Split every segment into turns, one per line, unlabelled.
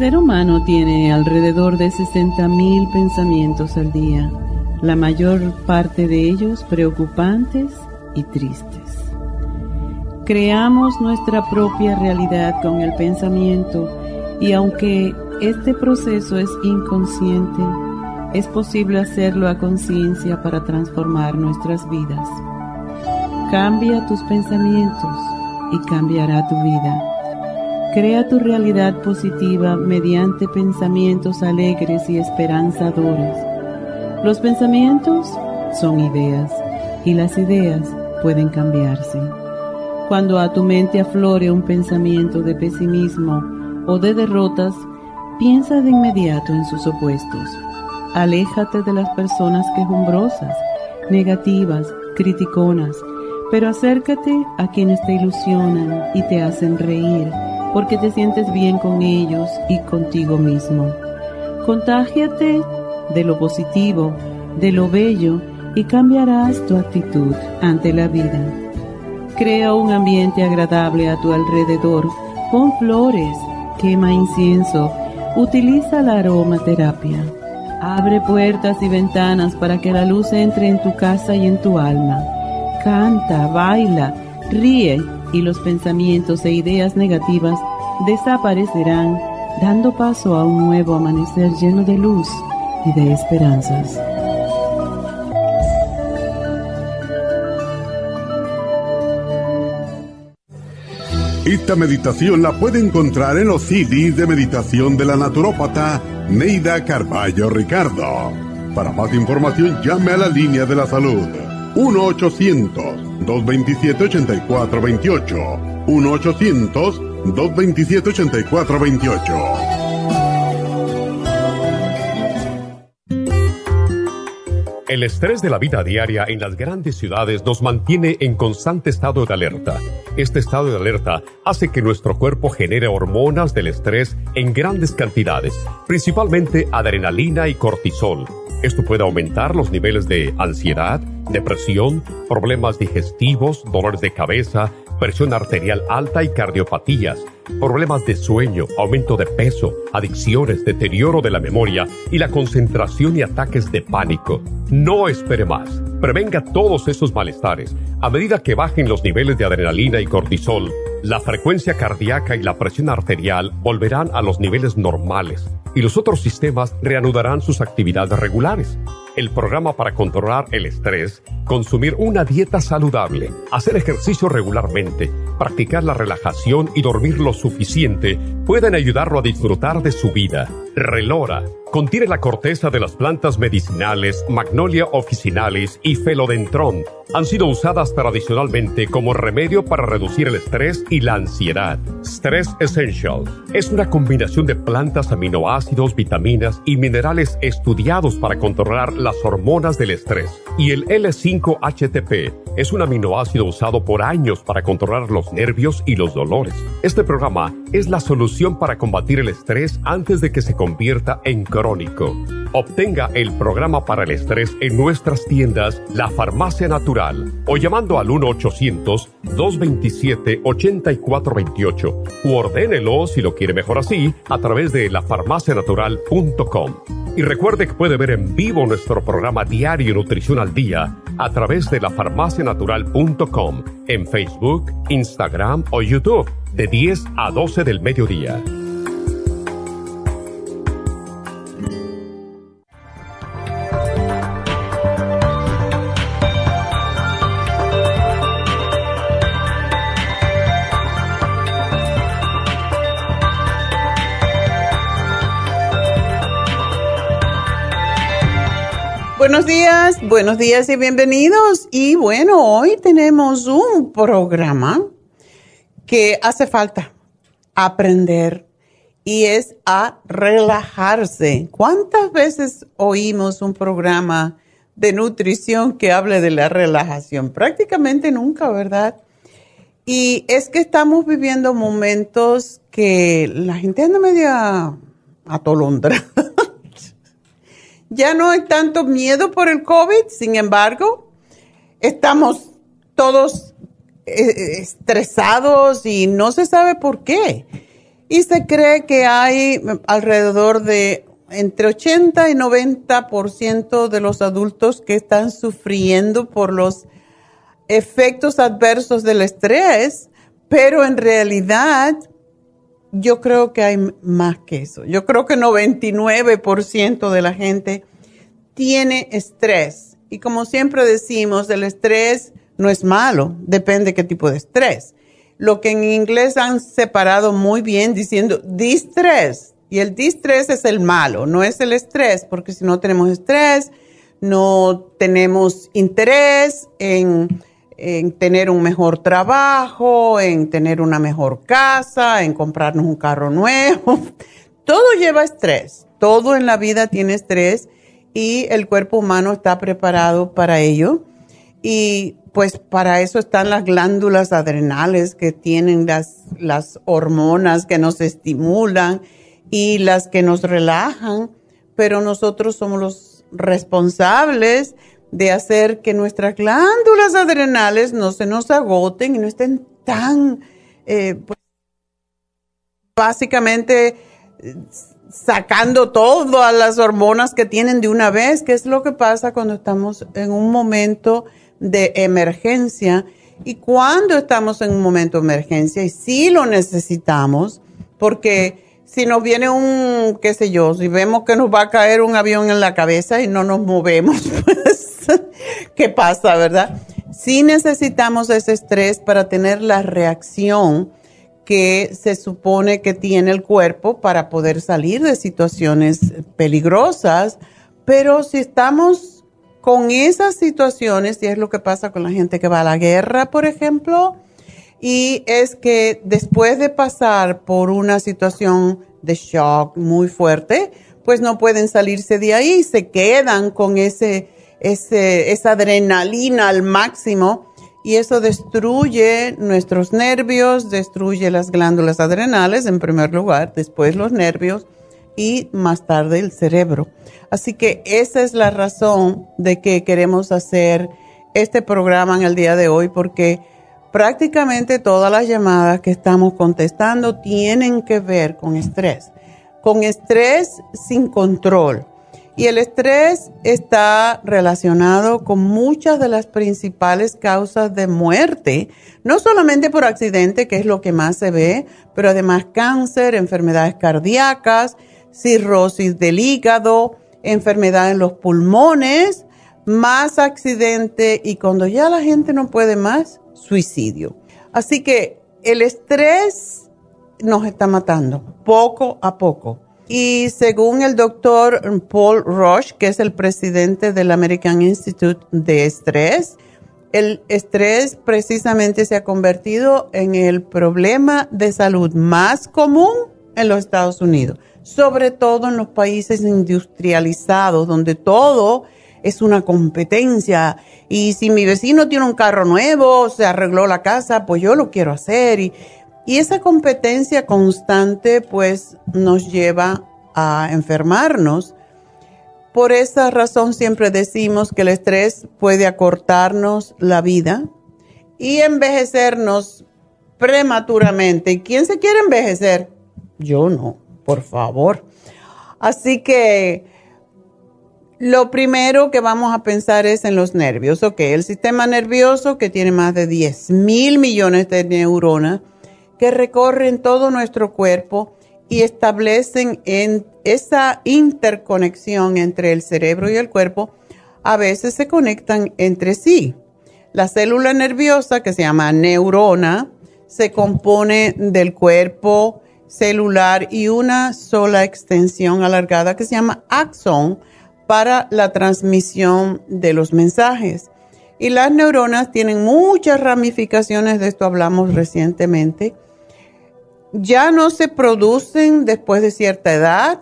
Ser humano tiene alrededor de 60.000 pensamientos al día, la mayor parte de ellos preocupantes y tristes. Creamos nuestra propia realidad con el pensamiento y aunque este proceso es inconsciente, es posible hacerlo a conciencia para transformar nuestras vidas. Cambia tus pensamientos y cambiará tu vida. Crea tu realidad positiva mediante pensamientos alegres y esperanzadores. Los pensamientos son ideas y las ideas pueden cambiarse. Cuando a tu mente aflore un pensamiento de pesimismo o de derrotas, piensa de inmediato en sus opuestos. Aléjate de las personas quejumbrosas, negativas, criticonas, pero acércate a quienes te ilusionan y te hacen reír porque te sientes bien con ellos y contigo mismo. Contágiate de lo positivo, de lo bello y cambiarás tu actitud ante la vida. Crea un ambiente agradable a tu alrededor, pon flores, quema incienso, utiliza la aromaterapia. Abre puertas y ventanas para que la luz entre en tu casa y en tu alma. Canta, baila, ríe y los pensamientos e ideas negativas desaparecerán, dando paso a un nuevo amanecer lleno de luz y de esperanzas.
Esta meditación la puede encontrar en los CDs de meditación de la naturópata Neida Carballo Ricardo. Para más información llame a la línea de la salud 1-800-227-8428. 1-800-227-8428.
El estrés de la vida diaria en las grandes ciudades nos mantiene en constante estado de alerta. Este estado de alerta hace que nuestro cuerpo genere hormonas del estrés en grandes cantidades, principalmente adrenalina y cortisol. Esto puede aumentar los niveles de ansiedad, depresión, problemas digestivos, dolores de cabeza, presión arterial alta y cardiopatías, problemas de sueño, aumento de peso, adicciones, deterioro de la memoria y la concentración y ataques de pánico. No espere más. Prevenga todos esos malestares. A medida que bajen los niveles de adrenalina y cortisol, la frecuencia cardíaca y la presión arterial volverán a los niveles normales y los otros sistemas reanudarán sus actividades regulares. El programa para controlar el estrés, consumir una dieta saludable, hacer ejercicio regularmente, practicar la relajación y dormir lo suficiente pueden ayudarlo a disfrutar de su vida. Relora contiene la corteza de las plantas medicinales Magnolia officinalis y Felodentron. Han sido usadas tradicionalmente como remedio para reducir el estrés y la ansiedad. Stress Essential es una combinación de plantas, aminoácidos, vitaminas y minerales estudiados para controlar las hormonas del estrés. Y el L5-HTP es un aminoácido usado por años para controlar los nervios y los dolores. Este programa es la solución para combatir el estrés antes de que se convierta en crónico. Obtenga el programa para el estrés en nuestras tiendas La Farmacia Natural o llamando al 1-800-227-8428 o ordénelo si lo quiere mejor así a través de lafarmacianatural.com. Y recuerde que puede ver en vivo nuestro programa diario Nutrición al Día a través de lafarmacianatural.com en Facebook, Instagram o YouTube de 10 a 12 del mediodía.
Buenos días y bienvenidos. Y bueno, hoy tenemos un programa que hace falta aprender y es a relajarse. ¿Cuántas veces oímos un programa de nutrición que hable de la relajación? Prácticamente nunca, ¿verdad? Y es que estamos viviendo momentos que la gente anda media atolondrada ya no hay tanto miedo por el COVID, sin embargo, estamos todos eh, estresados y no se sabe por qué. Y se cree que hay alrededor de entre 80 y 90% de los adultos que están sufriendo por los efectos adversos del estrés, pero en realidad yo creo que hay más que eso. Yo creo que 99% de la gente tiene estrés. Y como siempre decimos, el estrés no es malo, depende qué tipo de estrés. Lo que en inglés han separado muy bien diciendo distress. Y el distress es el malo, no es el estrés, porque si no tenemos estrés, no tenemos interés en en tener un mejor trabajo, en tener una mejor casa, en comprarnos un carro nuevo. Todo lleva estrés, todo en la vida tiene estrés y el cuerpo humano está preparado para ello. Y pues para eso están las glándulas adrenales que tienen las, las hormonas que nos estimulan y las que nos relajan, pero nosotros somos los responsables de hacer que nuestras glándulas adrenales no se nos agoten y no estén tan, eh, pues, básicamente sacando todas las hormonas que tienen de una vez, que es lo que pasa cuando estamos en un momento de emergencia. Y cuando estamos en un momento de emergencia, y sí lo necesitamos, porque si nos viene un, qué sé yo, si vemos que nos va a caer un avión en la cabeza y no nos movemos, pues qué pasa, ¿verdad? Sí necesitamos ese estrés para tener la reacción que se supone que tiene el cuerpo para poder salir de situaciones peligrosas, pero si estamos con esas situaciones, y es lo que pasa con la gente que va a la guerra, por ejemplo, y es que después de pasar por una situación de shock muy fuerte, pues no pueden salirse de ahí, se quedan con ese esa adrenalina al máximo y eso destruye nuestros nervios, destruye las glándulas adrenales en primer lugar, después los nervios y más tarde el cerebro. Así que esa es la razón de que queremos hacer este programa en el día de hoy porque prácticamente todas las llamadas que estamos contestando tienen que ver con estrés, con estrés sin control. Y el estrés está relacionado con muchas de las principales causas de muerte, no solamente por accidente, que es lo que más se ve, pero además cáncer, enfermedades cardíacas, cirrosis del hígado, enfermedad en los pulmones, más accidente y cuando ya la gente no puede más, suicidio. Así que el estrés nos está matando poco a poco. Y según el doctor Paul Roche, que es el presidente del American Institute de Estrés, el estrés precisamente se ha convertido en el problema de salud más común en los Estados Unidos, sobre todo en los países industrializados, donde todo es una competencia. Y si mi vecino tiene un carro nuevo, se arregló la casa, pues yo lo quiero hacer. Y y esa competencia constante pues nos lleva a enfermarnos. Por esa razón siempre decimos que el estrés puede acortarnos la vida y envejecernos prematuramente. ¿Y quién se quiere envejecer? Yo no, por favor. Así que lo primero que vamos a pensar es en los nervios. Ok, el sistema nervioso que tiene más de 10 mil millones de neuronas que recorren todo nuestro cuerpo y establecen en esa interconexión entre el cerebro y el cuerpo, a veces se conectan entre sí. La célula nerviosa, que se llama neurona, se compone del cuerpo celular y una sola extensión alargada que se llama axón para la transmisión de los mensajes. Y las neuronas tienen muchas ramificaciones, de esto hablamos recientemente. Ya no se producen después de cierta edad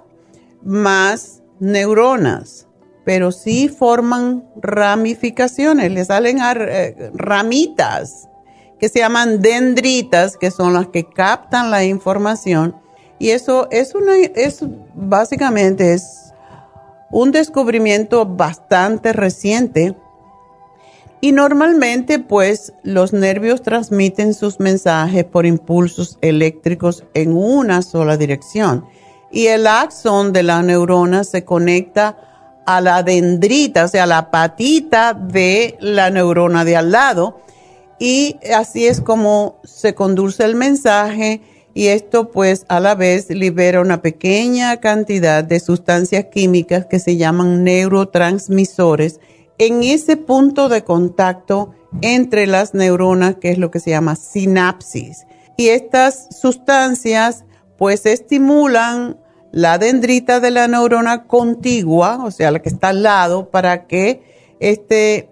más neuronas, pero sí forman ramificaciones, le salen eh, ramitas que se llaman dendritas, que son las que captan la información. Y eso es, una, es básicamente es un descubrimiento bastante reciente y normalmente pues los nervios transmiten sus mensajes por impulsos eléctricos en una sola dirección. Y el axón de la neurona se conecta a la dendrita, o sea, la patita de la neurona de al lado. Y así es como se conduce el mensaje y esto pues a la vez libera una pequeña cantidad de sustancias químicas que se llaman neurotransmisores en ese punto de contacto entre las neuronas, que es lo que se llama sinapsis. Y estas sustancias pues estimulan la dendrita de la neurona contigua, o sea, la que está al lado, para que este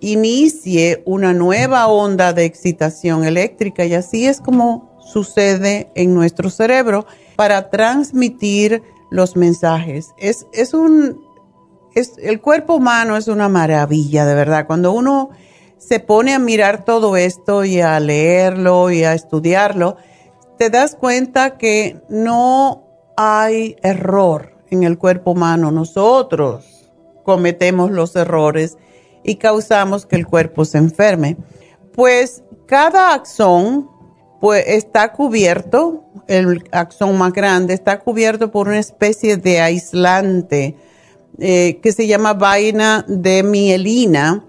inicie una nueva onda de excitación eléctrica y así es como sucede en nuestro cerebro para transmitir los mensajes. Es, es un el cuerpo humano es una maravilla, de verdad. Cuando uno se pone a mirar todo esto y a leerlo y a estudiarlo, te das cuenta que no hay error en el cuerpo humano. Nosotros cometemos los errores y causamos que el cuerpo se enferme. Pues cada axón pues, está cubierto, el axón más grande está cubierto por una especie de aislante eh, que se llama vaina de mielina,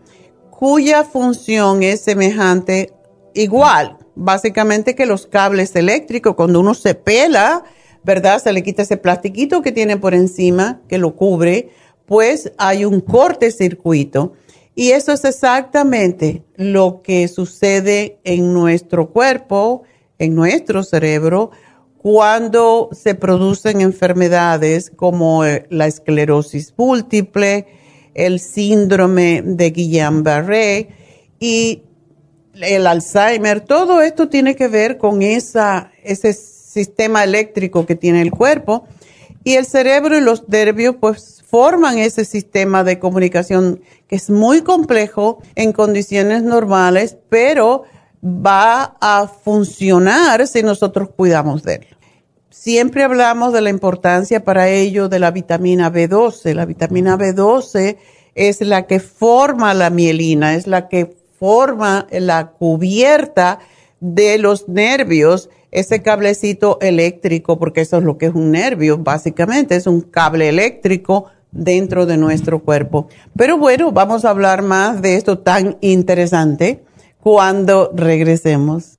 cuya función es semejante igual, básicamente que los cables eléctricos, cuando uno se pela, ¿verdad? Se le quita ese plastiquito que tiene por encima, que lo cubre, pues hay un corte circuito. Y eso es exactamente lo que sucede en nuestro cuerpo, en nuestro cerebro, cuando se producen enfermedades como eh, la esclerosis múltiple, el síndrome de Guillain-Barré y el Alzheimer, todo esto tiene que ver con esa, ese sistema eléctrico que tiene el cuerpo y el cerebro y los nervios pues forman ese sistema de comunicación que es muy complejo en condiciones normales, pero va a funcionar si nosotros cuidamos de él. Siempre hablamos de la importancia para ello de la vitamina B12. La vitamina B12 es la que forma la mielina, es la que forma la cubierta de los nervios, ese cablecito eléctrico, porque eso es lo que es un nervio, básicamente, es un cable eléctrico dentro de nuestro cuerpo. Pero bueno, vamos a hablar más de esto tan interesante cuando regresemos.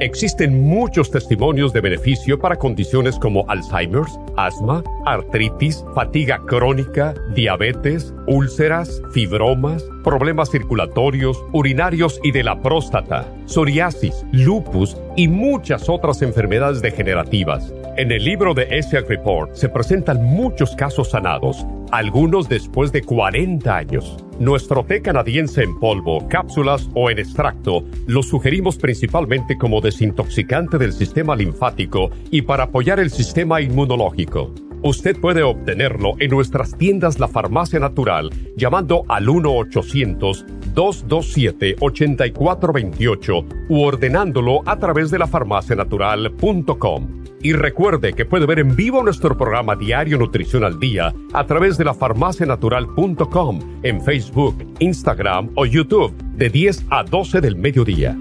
existen muchos testimonios de beneficio para condiciones como Alzheimer's, asma, artritis, fatiga crónica, diabetes, úlceras, fibromas, problemas circulatorios, urinarios y de la próstata, psoriasis, lupus y muchas otras enfermedades degenerativas. En el libro de ESIAC Report se presentan muchos casos sanados, algunos después de 40 años. Nuestro té canadiense en polvo, cápsulas o en extracto lo sugerimos principalmente como desintoxicante del sistema linfático y para apoyar el sistema inmunológico. Usted puede obtenerlo en nuestras tiendas La Farmacia Natural llamando al 1-800-227-8428 u ordenándolo a través de lafarmacianatural.com. Y recuerde que puede ver en vivo nuestro programa Diario Nutrición al Día a través de lafarmacianatural.com en Facebook, Instagram o YouTube de 10 a 12 del mediodía.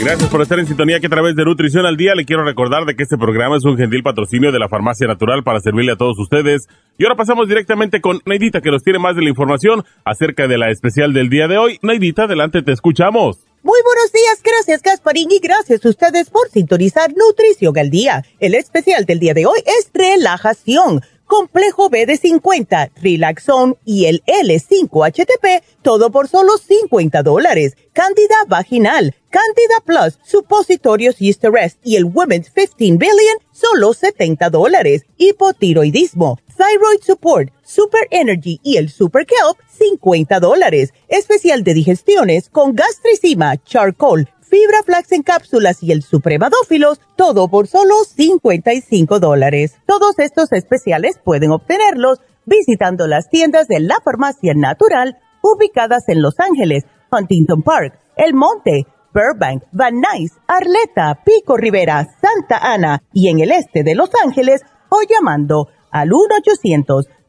Gracias por estar en sintonía que a través de Nutrición al Día le quiero recordar de que este programa es un gentil patrocinio de la Farmacia Natural para servirle a todos ustedes. Y ahora pasamos directamente con Neidita que nos tiene más de la información acerca de la especial del día de hoy. Neidita, adelante, te escuchamos.
Muy buenos días, gracias Gasparín y gracias a ustedes por sintonizar Nutrición al Día. El especial del día de hoy es relajación complejo B de 50, Relaxon y el L5-HTP, todo por solo 50 dólares. Candida vaginal, Candida Plus, supositorios Rest y el Women's 15 Billion, solo 70 dólares. Hipotiroidismo, Thyroid Support, Super Energy y el Super Kelp, 50 dólares. Especial de digestiones con gastricima, charcoal, fibra flax en cápsulas y el supremadófilos, todo por solo 55 dólares. Todos estos especiales pueden obtenerlos visitando las tiendas de la farmacia natural ubicadas en Los Ángeles, Huntington Park, El Monte, Burbank, Van Nuys, Arleta, Pico Rivera, Santa Ana y en el este de Los Ángeles o llamando al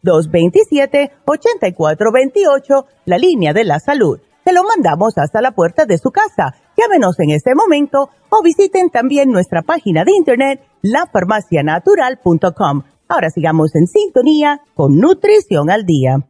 1-800-227-8428, la línea de la salud. Se lo mandamos hasta la puerta de su casa Llámenos en este momento o visiten también nuestra página de internet lafarmacianatural.com. Ahora sigamos en sintonía con Nutrición al Día.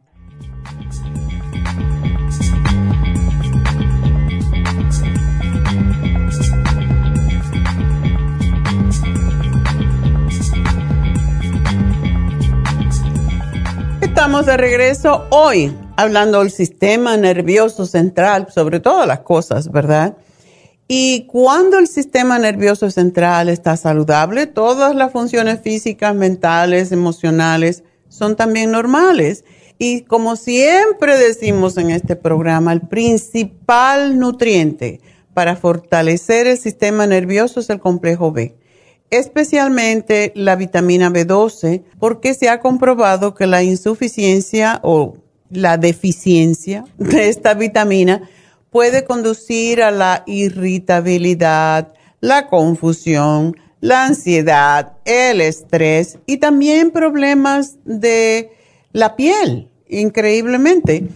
Estamos de regreso hoy hablando del sistema nervioso central, sobre todas las cosas, ¿verdad? Y cuando el sistema nervioso central está saludable, todas las funciones físicas, mentales, emocionales son también normales. Y como siempre decimos en este programa, el principal nutriente para fortalecer el sistema nervioso es el complejo B, especialmente la vitamina B12, porque se ha comprobado que la insuficiencia o la deficiencia de esta vitamina puede conducir a la irritabilidad, la confusión, la ansiedad, el estrés y también problemas de la piel, increíblemente.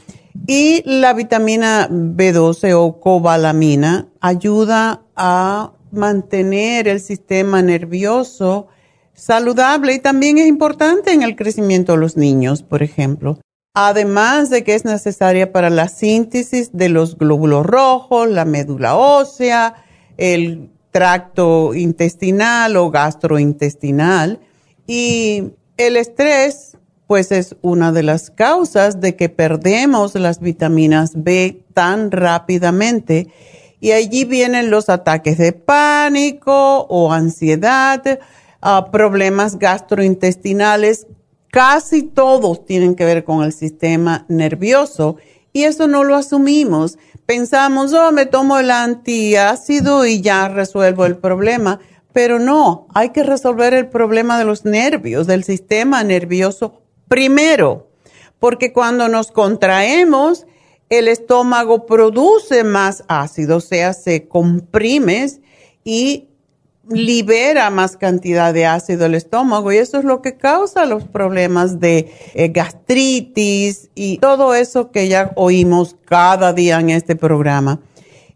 Y la vitamina B12 o cobalamina ayuda a mantener el sistema nervioso saludable y también es importante en el crecimiento de los niños, por ejemplo además de que es necesaria para la síntesis de los glóbulos rojos, la médula ósea, el tracto intestinal o gastrointestinal. Y el estrés, pues es una de las causas de que perdemos las vitaminas B tan rápidamente. Y allí vienen los ataques de pánico o ansiedad, ah, problemas gastrointestinales casi todos tienen que ver con el sistema nervioso y eso no lo asumimos. Pensamos, oh, me tomo el antiácido y ya resuelvo el problema, pero no, hay que resolver el problema de los nervios, del sistema nervioso primero, porque cuando nos contraemos, el estómago produce más ácido, o sea, se comprime y libera más cantidad de ácido el estómago y eso es lo que causa los problemas de eh, gastritis y todo eso que ya oímos cada día en este programa.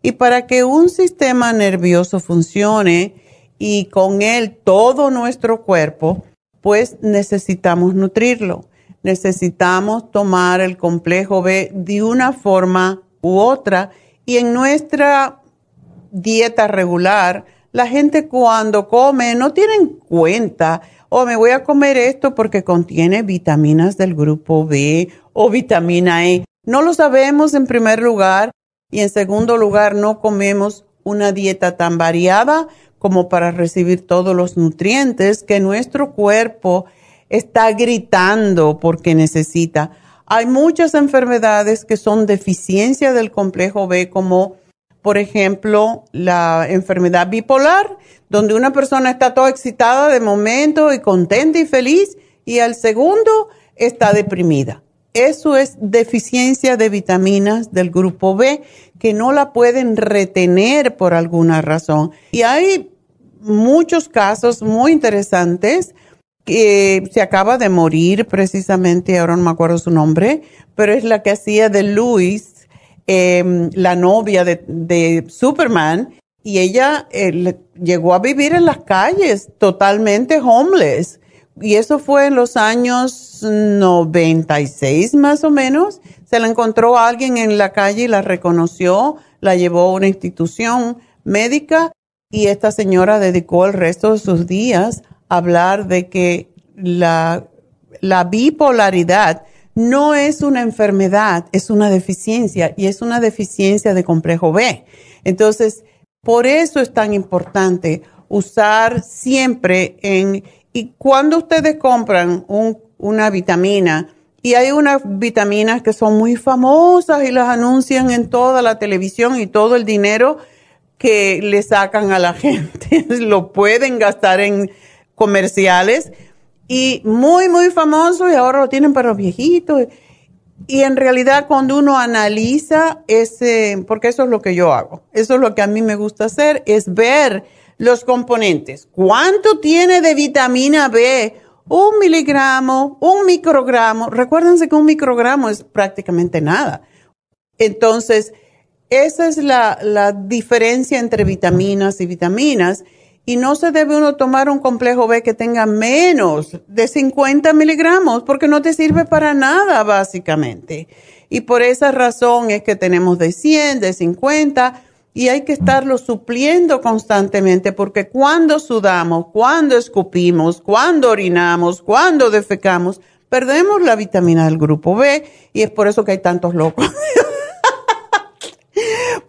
Y para que un sistema nervioso funcione y con él todo nuestro cuerpo, pues necesitamos nutrirlo. Necesitamos tomar el complejo B de una forma u otra y en nuestra dieta regular, la gente cuando come no tiene en cuenta, o oh, me voy a comer esto porque contiene vitaminas del grupo B o vitamina E. No lo sabemos en primer lugar y en segundo lugar no comemos una dieta tan variada como para recibir todos los nutrientes que nuestro cuerpo está gritando porque necesita. Hay muchas enfermedades que son deficiencia del complejo B como por ejemplo, la enfermedad bipolar, donde una persona está toda excitada de momento y contenta y feliz, y al segundo está deprimida. Eso es deficiencia de vitaminas del grupo B que no la pueden retener por alguna razón. Y hay muchos casos muy interesantes que se acaba de morir precisamente, ahora no me acuerdo su nombre, pero es la que hacía de Luis, em, la novia de, Superman, y ella eh, llegó a vivir en las calles totalmente homeless. Y eso fue en los años 96 más o menos. Se la encontró alguien en la calle y la reconoció, la llevó a una institución médica y esta señora dedicó el resto de sus días a hablar de que la bipolaridad no es una enfermedad, es una deficiencia y es una deficiencia de complejo B. Entonces, por eso es tan importante usar siempre en, y cuando ustedes compran una vitamina, y hay unas vitaminas que son muy famosas y las anuncian en toda la televisión y todo el dinero que le sacan a la gente, lo pueden gastar en comerciales y muy, muy famoso y ahora lo tienen para los viejitos. Y en realidad cuando uno analiza ese, porque eso es lo que yo hago, eso es lo que a mí me gusta hacer, es ver los componentes. ¿Cuánto tiene de vitamina B? Un miligramo, un microgramo. Recuérdense que un microgramo es prácticamente nada. Entonces, esa es la, la diferencia entre vitaminas y vitaminas. Y no se debe uno tomar un complejo B que tenga menos de 50 miligramos porque no te sirve para nada, básicamente. Y por esa razón es que tenemos de 100, de 50 y hay que estarlo supliendo constantemente porque cuando sudamos, cuando escupimos, cuando orinamos, cuando defecamos, perdemos la vitamina del grupo B y es por eso que hay tantos locos.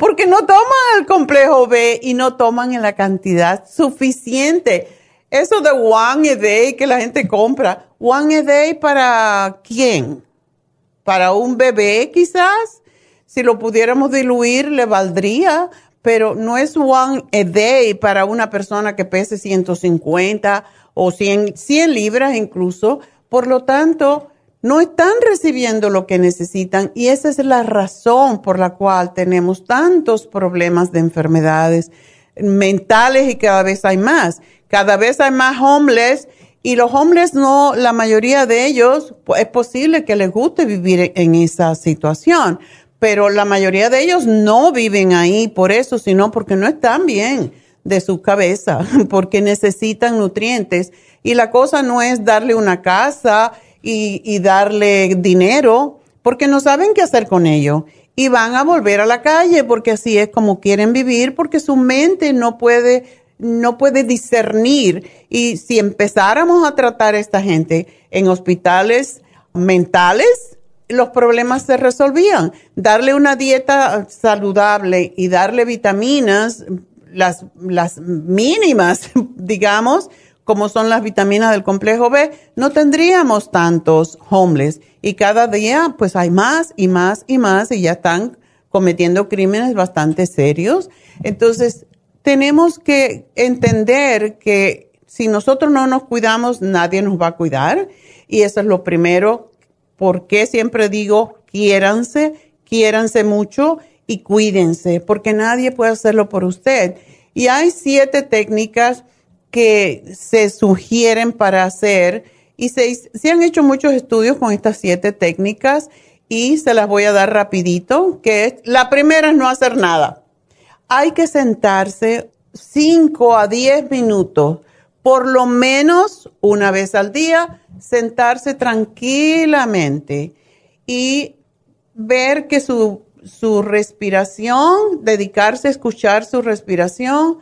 porque no toman el complejo B y no toman en la cantidad suficiente. Eso de one a day que la gente compra, one a day para quién? Para un bebé quizás. Si lo pudiéramos diluir le valdría, pero no es one a day para una persona que pese 150 o 100, 100 libras incluso. Por lo tanto, no están recibiendo lo que necesitan y esa es la razón por la cual tenemos tantos problemas de enfermedades mentales y cada vez hay más. Cada vez hay más homeless y los homeless no, la mayoría de ellos, es posible que les guste vivir en esa situación, pero la mayoría de ellos no viven ahí por eso, sino porque no están bien de su cabeza, porque necesitan nutrientes. Y la cosa no es darle una casa y, darle dinero porque no saben qué hacer con ello. Y van a volver a la calle porque así es como quieren vivir porque su mente no puede no puede discernir. Y si empezáramos a tratar a esta gente en hospitales mentales los problemas se resolvían. Darle una dieta saludable y darle vitaminas las las mínimas digamos como son las vitaminas del complejo B, no tendríamos tantos homeless. Y cada día, pues hay más y más y más y ya están cometiendo crímenes bastante serios. Entonces, tenemos que entender que si nosotros no nos cuidamos, nadie nos va a cuidar. Y eso es lo primero. porque siempre digo, quiéranse, quiéranse mucho y cuídense, porque nadie puede hacerlo por usted. Y hay siete técnicas que se sugieren para hacer y se, han hecho muchos estudios con estas siete técnicas y se las voy a dar rapidito, que es, la primera es no hacer nada. Hay que sentarse 5 a 10 minutos, por lo menos una vez al día, sentarse tranquilamente y ver que su, su respiración, dedicarse a escuchar su respiración,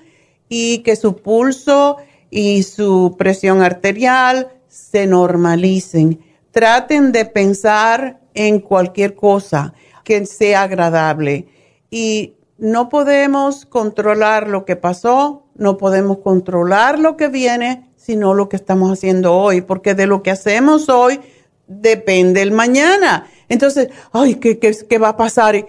y que su pulso y su presión arterial se normalicen. Traten de pensar en cualquier cosa que sea agradable y no podemos controlar lo que pasó, no podemos controlar lo que viene, sino lo que estamos haciendo hoy, porque de lo que hacemos hoy depende el mañana. Entonces, ay, ¿qué, qué, qué va a pasar?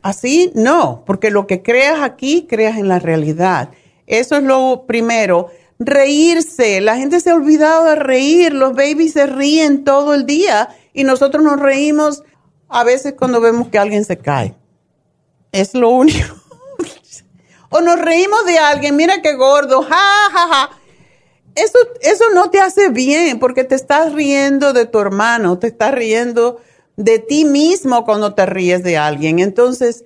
Así no, porque lo que creas aquí, creas en la realidad. Eso es lo primero. Reírse, la gente se ha olvidado de reír, los babies se ríen todo el día y nosotros nos reímos a veces cuando vemos que alguien se cae. Es lo único. o nos reímos de alguien, mira qué gordo, ja, ja, ja. Eso, eso no te hace bien porque te estás riendo de tu hermano, te estás riendo de ti mismo cuando te ríes de alguien. Entonces,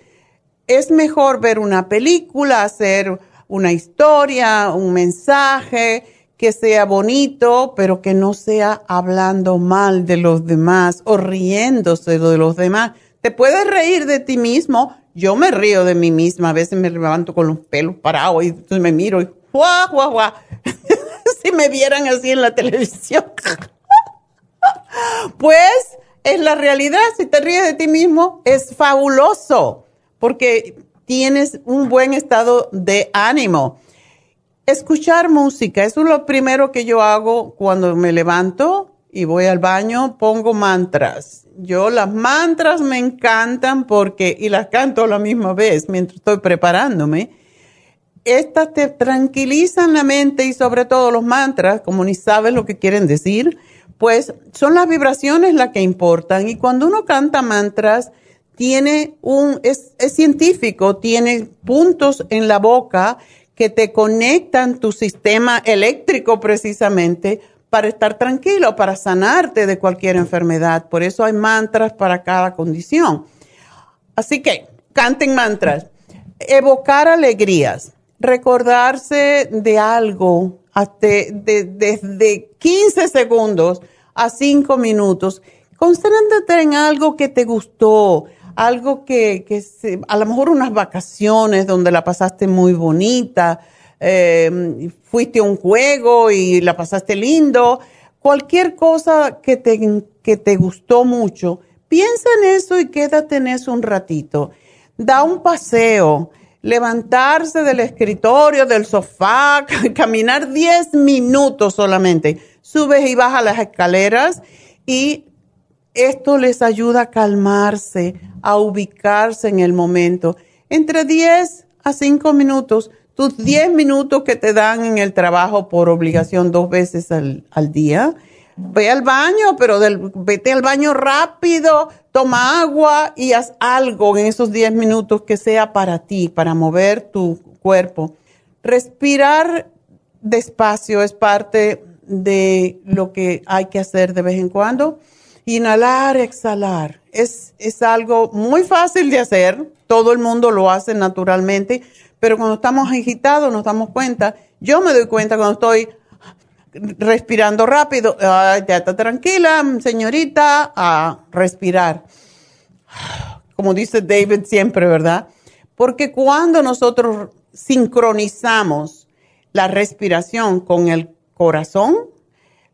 es mejor ver una película, hacer una historia, un mensaje que sea bonito, pero que no sea hablando mal de los demás o riéndose de los demás. Te puedes reír de ti mismo. Yo me río de mí misma. A veces me levanto con los pelos parados y me miro y ¡guau, guau, guau! si me vieran así en la televisión. pues es la realidad. Si te ríes de ti mismo, es fabuloso porque tienes un buen estado de ánimo. Escuchar música, eso es lo primero que yo hago cuando me levanto y voy al baño, pongo mantras. Yo las mantras me encantan porque, y las canto a la misma vez mientras estoy preparándome. Estas te tranquilizan la mente y sobre todo los mantras, como ni sabes lo que quieren decir, pues son las vibraciones las que importan. Y cuando uno canta mantras, tiene un, es, es científico, tiene puntos en la boca que te conectan tu sistema eléctrico precisamente para estar tranquilo, para sanarte de cualquier enfermedad. Por eso hay mantras para cada condición. Así que, canten mantras. Evocar alegrías, recordarse de algo desde 15 segundos a 5 minutos. Concéntrate en algo que te gustó, algo que, que a lo mejor unas vacaciones donde la pasaste muy bonita, eh, fuiste a un juego y la pasaste lindo, cualquier cosa que te, que te gustó mucho, piensa en eso y quédate en eso un ratito. Da un paseo, levantarse del escritorio, del sofá, caminar 10 minutos solamente. Subes y bajas las escaleras y esto les ayuda a calmarse, a ubicarse en el momento. Entre 10 a 5 minutos, tus 10 minutos que te dan en el trabajo por obligación dos veces al, día, ve al baño, pero vete al baño rápido, toma agua y haz algo en esos 10 minutos que sea para ti, para mover tu cuerpo. Respirar despacio es parte de lo que hay que hacer de vez en cuando Inhalar, exhalar. Es, es algo muy fácil de hacer. Todo el mundo lo hace naturalmente. Pero cuando estamos agitados nos damos cuenta. Yo me doy cuenta cuando estoy respirando rápido. ya está tranquila, señorita, a respirar. Como dice David siempre, ¿verdad? Porque cuando nosotros sincronizamos la respiración con el corazón,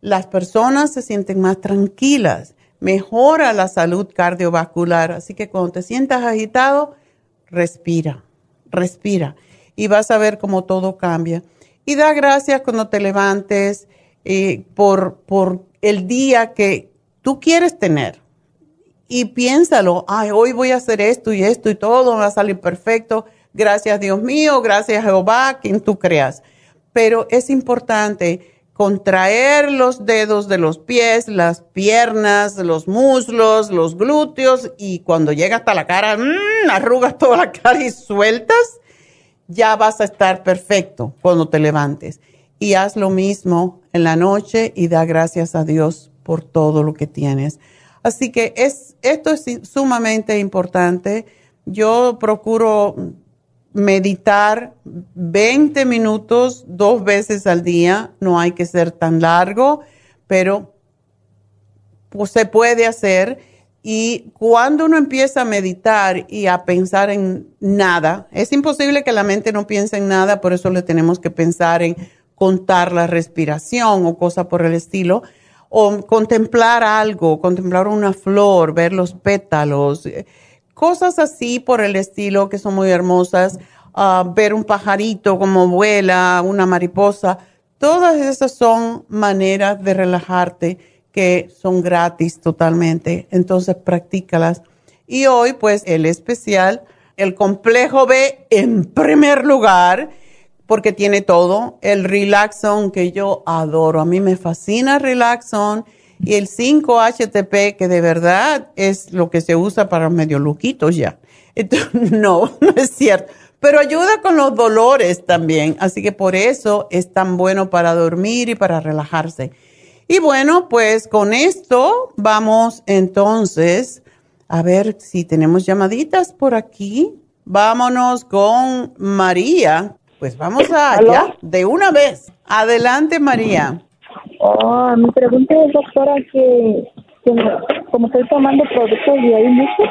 las personas se sienten más tranquilas mejora la salud cardiovascular. Así que cuando te sientas agitado, respira, respira y vas a ver cómo todo cambia. Y da gracias cuando te levantes eh, por, por el día que tú quieres tener. Y piénsalo, ay, hoy voy a hacer esto y esto y todo va a salir perfecto. Gracias Dios mío, gracias Jehová, quien tú creas. Pero es importante contraer los dedos de los pies, las piernas, los muslos, los glúteos y cuando llega hasta la cara, mmm, arrugas toda la cara y sueltas, ya vas a estar perfecto cuando te levantes. Y haz lo mismo en la noche y da gracias a Dios por todo lo que tienes. Así que es, esto es sumamente importante. Yo procuro meditar 20 minutos dos veces al día, no hay que ser tan largo, pero pues, se puede hacer. Y cuando uno empieza a meditar y a pensar en nada, es imposible que la mente no piense en nada, por eso le tenemos que pensar en contar la respiración o cosa por el estilo, o contemplar algo, contemplar una flor, ver los pétalos cosas así por el estilo que son muy hermosas, ah, ver un pajarito como vuela, una mariposa, todas esas son maneras de relajarte que son gratis totalmente, entonces practícalas. Y hoy pues el especial el complejo B en primer lugar, porque tiene todo. El Relaxon, que yo adoro. A mí me fascina Relaxon. Y el 5-HTP, que de verdad es lo que se usa para medio luquitos ya. Entonces, no, no es cierto. Pero ayuda con los dolores también. Así que por eso es tan bueno para dormir y para relajarse. Y bueno, pues con esto vamos entonces a ver si tenemos llamaditas por aquí. Vámonos con María. Pues vamos allá de una vez. Adelante, María.
Oh, mi pregunta es, doctora, que, como estoy tomando productos de ahí mucho,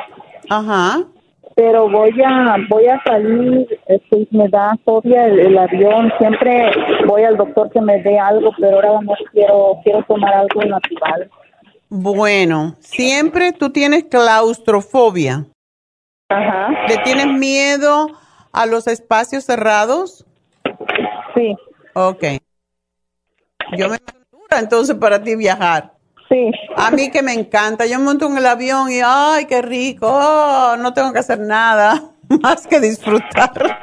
Ajá.
pero voy a voy a salir, este, me da fobia el, el avión, siempre voy al doctor que me dé algo, pero ahora no quiero quiero tomar algo natural.
Bueno, siempre tú tienes claustrofobia.
Ajá,
¿Le tienes miedo a los espacios cerrados?
sí,
Ok. Yo me dura entonces para ti viajar.
sí,
A mí que me encanta, yo monto en el avión y ay, qué rico, oh, no tengo que hacer nada más que disfrutar.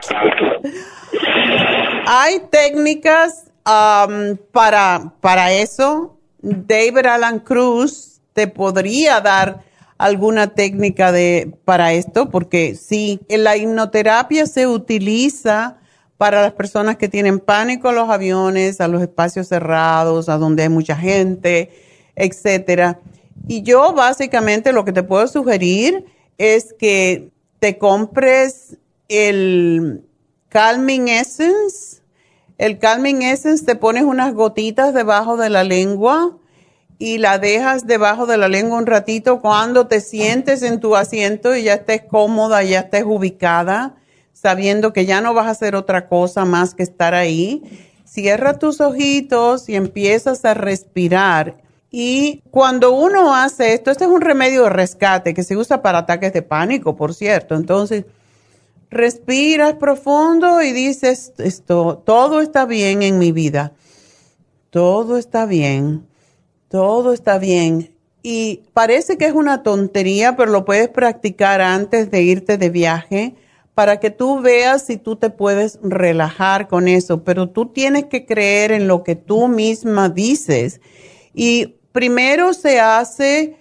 Hay técnicas am, para, para eso. David Alan Cruz te podría dar alguna técnica de, para esto, porque sí, en la hipnoterapia se utiliza para las personas que tienen pánico a los aviones, a los espacios cerrados, a donde hay mucha gente, etcétera. Y yo básicamente lo que te puedo sugerir es que te compres el Calming Essence. El Calming Essence te pones unas gotitas debajo de la lengua y la dejas debajo de la lengua un ratito cuando te sientes en tu asiento y ya estés cómoda, ya estés ubicada, sabiendo que ya no vas a hacer otra cosa más que estar ahí. Cierra tus ojitos y empiezas a respirar. Y cuando uno hace esto, este es un remedio de rescate que se usa para ataques de pánico, por cierto. Entonces, respiras profundo y dices, esto, todo está bien en mi vida. Todo está bien. Todo está bien. Y parece que es una tontería, pero lo puedes practicar antes de irte de viaje para que tú veas si tú te puedes relajar con eso. Pero tú tienes que creer en lo que tú misma dices. Y primero se hace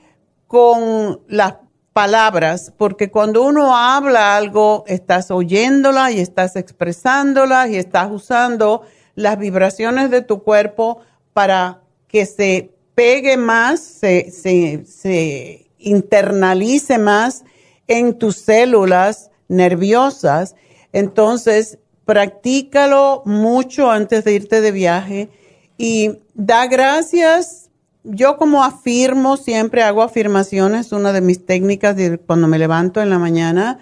con las palabras, porque cuando uno habla algo, estás oyéndola y estás expresándola y estás usando las vibraciones de tu cuerpo para que se pegue más, se, se, se internalice más en tus células nerviosas. Entonces, practícalo mucho antes de irte de viaje y da gracias. Yo como afirmo, siempre hago afirmaciones, una de mis técnicas de cuando me levanto en la mañana.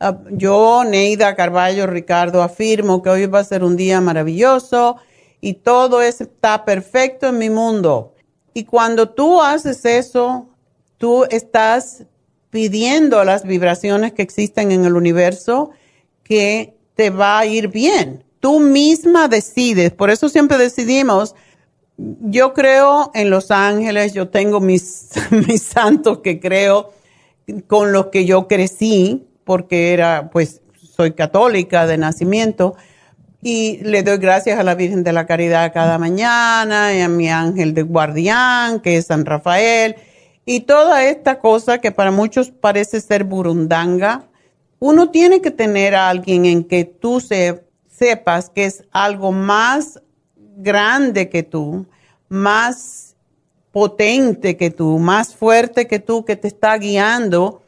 Uh, yo, Neida Carballo, Ricardo, afirmo que hoy va a ser un día maravilloso y todo está perfecto en mi mundo. Y cuando tú haces eso, tú estás pidiendo las vibraciones que existen en el universo que te va a ir bien. Tú misma decides, por eso siempre decidimos, yo creo en los ángeles, yo tengo mis, mis santos que creo con los que yo crecí, porque era, pues, soy católica de nacimiento, y le doy gracias a la Virgen de la Caridad cada mañana, y a mi ángel de guardián, que es San Rafael, y toda esta cosa que para muchos parece ser burundanga, uno tiene que tener a alguien en que tú se, sepas que es algo más grande que tú, más potente que tú, más fuerte que tú, que te está guiando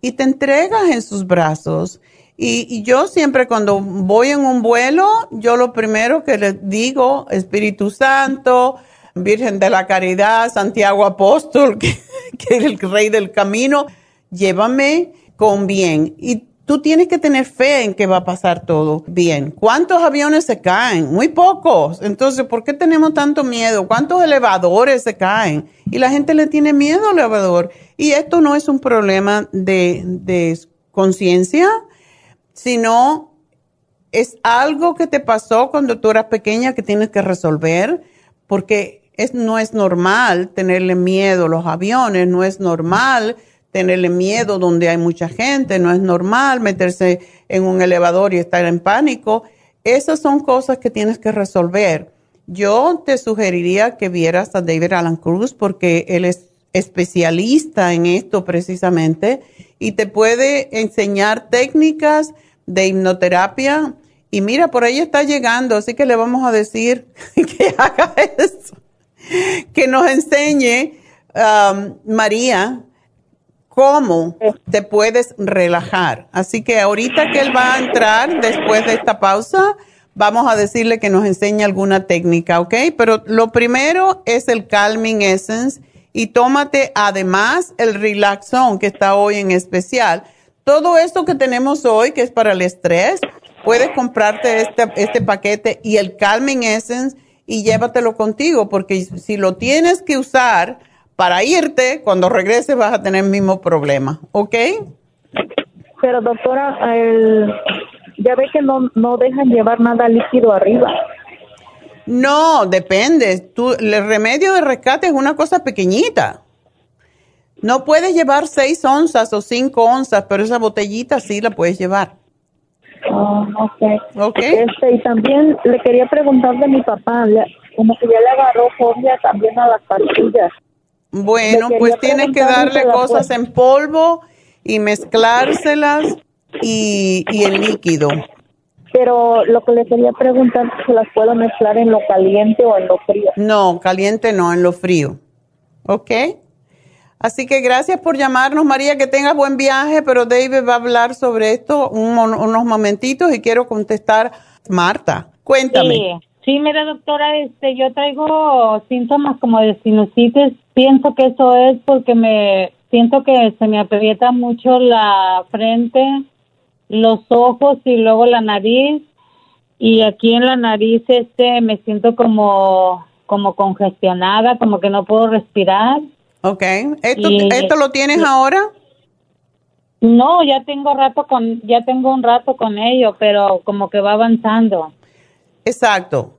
y te entregas en sus brazos. Y, y, yo siempre cuando voy en un vuelo, yo lo primero que les digo, Espíritu Santo, Virgen de la Caridad, Santiago Apóstol, que, es el rey del camino, llévame con bien. Y tú tienes que tener fe en que va a pasar todo bien. ¿Cuántos aviones se caen? Muy pocos. Entonces, ¿por qué tenemos tanto miedo? ¿Cuántos elevadores se caen? Y la gente le tiene miedo al elevador. Y esto no es un problema de, de conciencia, sino es algo que te pasó cuando tú eras pequeña que tienes que resolver, porque es, no es normal tenerle miedo a los aviones, no es normal tenerle miedo donde hay mucha gente, no es normal meterse en un elevador y estar en pánico. Esas son cosas que tienes que resolver. Yo te sugeriría que vieras a David Alan Cruz porque él es especialista en esto precisamente y te puede enseñar técnicas de hipnoterapia. Y mira, por ahí está llegando, así que le vamos a decir que haga eso, que nos enseñe, um, María, cómo te puedes relajar. Así que ahorita que él va a entrar después de esta pausa, vamos a decirle que nos enseñe alguna técnica, ¿ok? Pero lo primero es el Calming Essence y tómate además el Relaxon que está hoy en especial. Todo esto que tenemos hoy, que es para el estrés, puedes comprarte este, este paquete y el Calming Essence y llévatelo contigo, porque si lo tienes que usar para irte, cuando regreses vas a tener el mismo problema, ¿ok?
Pero doctora, ya ve que no, no dejan llevar nada líquido arriba.
No, depende. Tú, el remedio de rescate es una cosa pequeñita. No puedes llevar seis onzas o cinco onzas, pero esa botellita sí la puedes llevar.
Oh, ok. okay. Este, y también le quería preguntar de mi papá, como que ya le agarró fobia también a las pastillas.
Bueno, pues tienes que darle cosas en polvo y mezclárselas y, y en líquido.
Pero lo que le quería preguntar, ¿se las puedo mezclar en lo caliente o en lo frío?
No, caliente no, en lo frío. ¿Ok? Así que gracias por llamarnos, María, que tengas buen viaje, pero David va a hablar sobre esto unos momentitos y quiero contestar. Marta, cuéntame.
Sí, sí, mira, doctora, este, yo traigo síntomas como de sinusitis. Pienso que eso es porque me siento que se me aprieta mucho la frente los ojos y luego la nariz y aquí en la nariz este me siento como como congestionada, como que no puedo respirar.
Ok. ¿Esto, ¿esto lo tienes ahora?
No, ya tengo rato con ya tengo un rato con ello, pero como que va avanzando.
Exacto.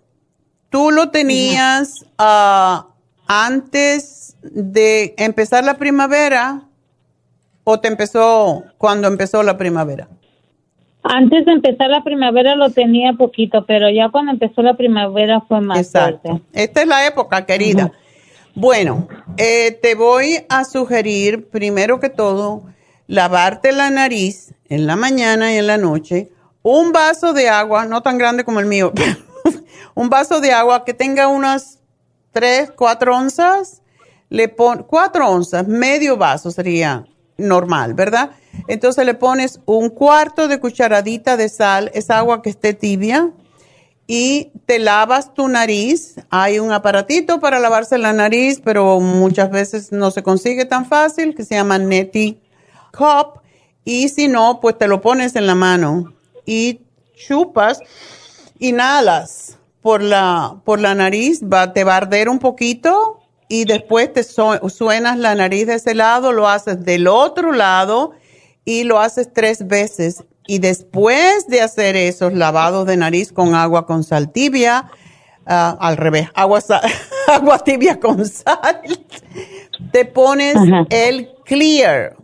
¿Tú lo tenías ah, antes de empezar la primavera o te empezó cuando empezó la primavera?
Antes de empezar la primavera lo tenía poquito, pero ya cuando empezó la primavera fue más Exacto.
Esta es la época, querida. Bueno, eh, te voy a sugerir, primero que todo, lavarte la nariz en la mañana y en la noche, un vaso de agua, no tan grande como el mío, un vaso de agua que tenga unas 3, 4 onzas, le pon 4 onzas, medio vaso sería normal, ¿verdad? Entonces le pones un cuarto de cucharadita de sal, es agua que esté tibia, y te lavas tu nariz. Hay un aparatito para lavarse la nariz, pero muchas veces no se consigue tan fácil, que se llama Neti Cup. Y si no, pues te lo pones en la mano y chupas, inhalas por la, por la nariz, va, te va a arder un poquito y después te suenas la nariz de ese lado, lo haces del otro lado y lo haces tres veces. Y después de hacer esos lavados de nariz con agua con sal tibia, ah, al revés, agua, agua tibia con sal, te pones el clear.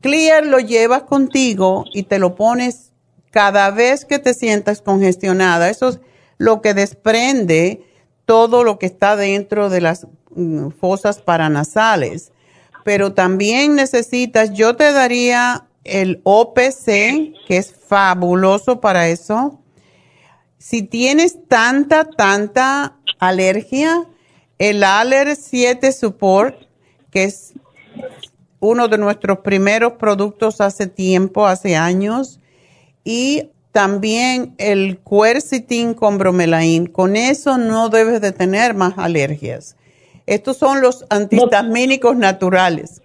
Clear lo llevas contigo y te lo pones cada vez que te sientas congestionada. Eso es lo que desprende todo lo que está dentro de las mm, fosas paranasales. Pero también necesitas, yo te daría el OPC, que es fabuloso para eso. Si tienes tanta, tanta alergia, el Aller 7 Support, que es uno de nuestros primeros productos hace tiempo, hace años, y también el Quercetin con bromelain. Con eso no debes de tener más alergias. Estos son los antihistamínicos naturales.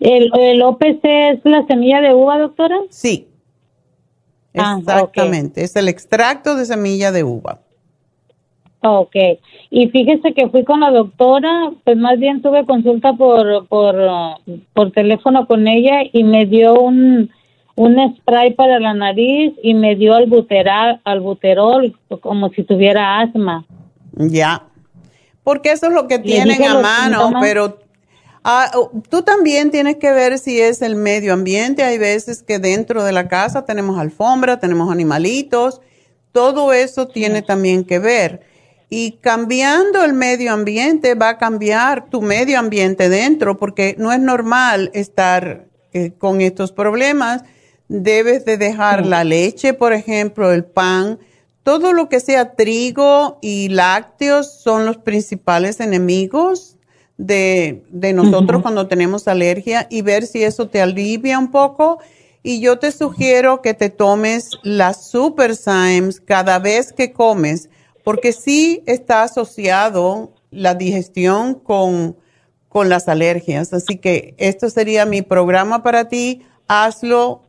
¿El, ¿El OPC es la semilla de uva, doctora?
Sí. Ah, Exactamente. Es el extracto de semilla de uva.
Ok. Y fíjese que fui con la doctora, pues más bien tuve consulta por, por, por teléfono con ella y me dio un, un spray para la nariz y me dio albuterol, albuterol como si tuviera asma.
Ya. Porque eso es lo que tienen a mano, pero Ah, oh, tú también tienes que ver si es el medio ambiente. Hay veces que dentro de la casa tenemos alfombra, tenemos animalitos. Todo eso tiene también que ver. Y cambiando el medio ambiente va a cambiar tu medio ambiente dentro porque no es normal estar eh, con estos problemas. Debes de dejar la leche, por ejemplo, el pan. Todo lo que sea trigo y lácteos son los principales enemigos de, nosotros cuando tenemos alergia y ver si eso te alivia un poco. Y yo te sugiero que te tomes las Super Symes cada vez que comes porque sí está asociado la digestión con, con las alergias. Así que esto sería mi programa para ti. Hazlo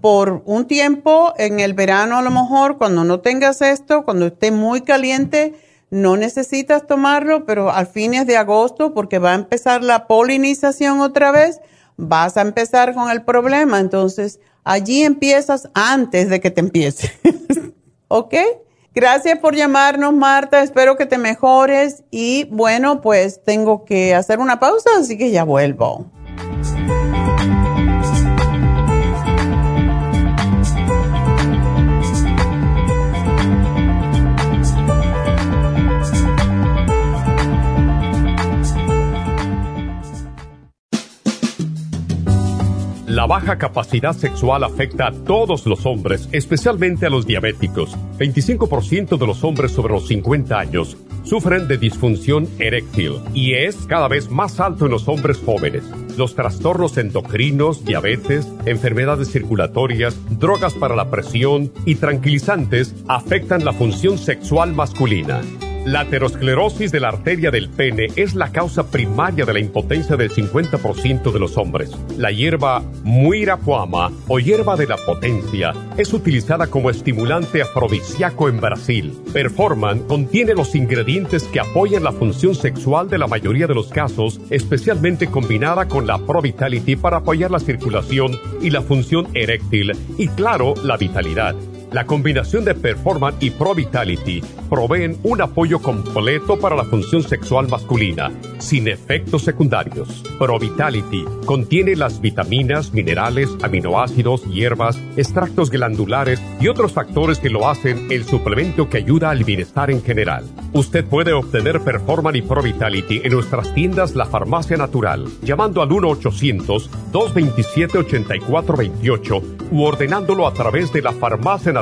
por un tiempo, en el verano a lo mejor, cuando no tengas esto, cuando esté muy caliente, no necesitas tomarlo, pero al fines de agosto, porque va a empezar la polinización otra vez, vas a empezar con el problema. Entonces, allí empiezas antes de que te empiece. ¿Ok? Gracias por llamarnos, Marta. Espero que te mejores. Y bueno, pues tengo que hacer una pausa, así que ya vuelvo.
La baja capacidad sexual afecta a todos los hombres, especialmente a los diabéticos. 25% de los hombres sobre los 50 años sufren de disfunción eréctil y es cada vez más alto en los hombres jóvenes. Los trastornos endocrinos, diabetes, enfermedades circulatorias, drogas para la presión y tranquilizantes afectan la función sexual masculina. La aterosclerosis de la arteria del pene es la causa primaria de la impotencia del 50% de los hombres. La hierba muirapuama o hierba de la potencia es utilizada como estimulante afrodisíaco en Brasil. Performan contiene los ingredientes que apoyan la función sexual de la mayoría de los casos, especialmente combinada con la Pro Vitality para apoyar la circulación y la función eréctil y claro, la vitalidad. La combinación de Performance y Pro Vitality proveen un apoyo completo para la función sexual masculina, sin efectos secundarios. Pro Vitality contiene las vitaminas, minerales, aminoácidos, hierbas, extractos glandulares y otros factores que lo hacen el suplemento que ayuda al bienestar en general. Usted puede obtener Performance y Pro Vitality en nuestras tiendas La Farmacia Natural, llamando al 1-800-227-8428 u ordenándolo a través de la farmacia natural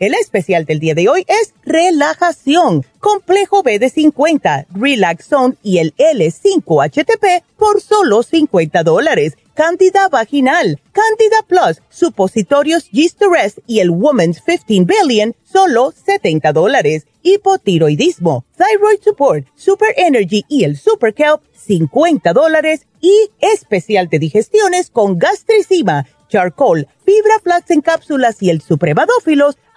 El especial del día de hoy es relajación, complejo B de 50, Relaxon y el L5HTP por solo 50 dólares. Candida vaginal, Candida Plus, supositorios G-Stress y el Woman's 15 Billion, solo 70 dólares hipotiroidismo, thyroid support, super energy y el super kelp, 50 dólares y especial de digestiones con gastricima, charcoal, fibra flax en cápsulas y el supremadófilos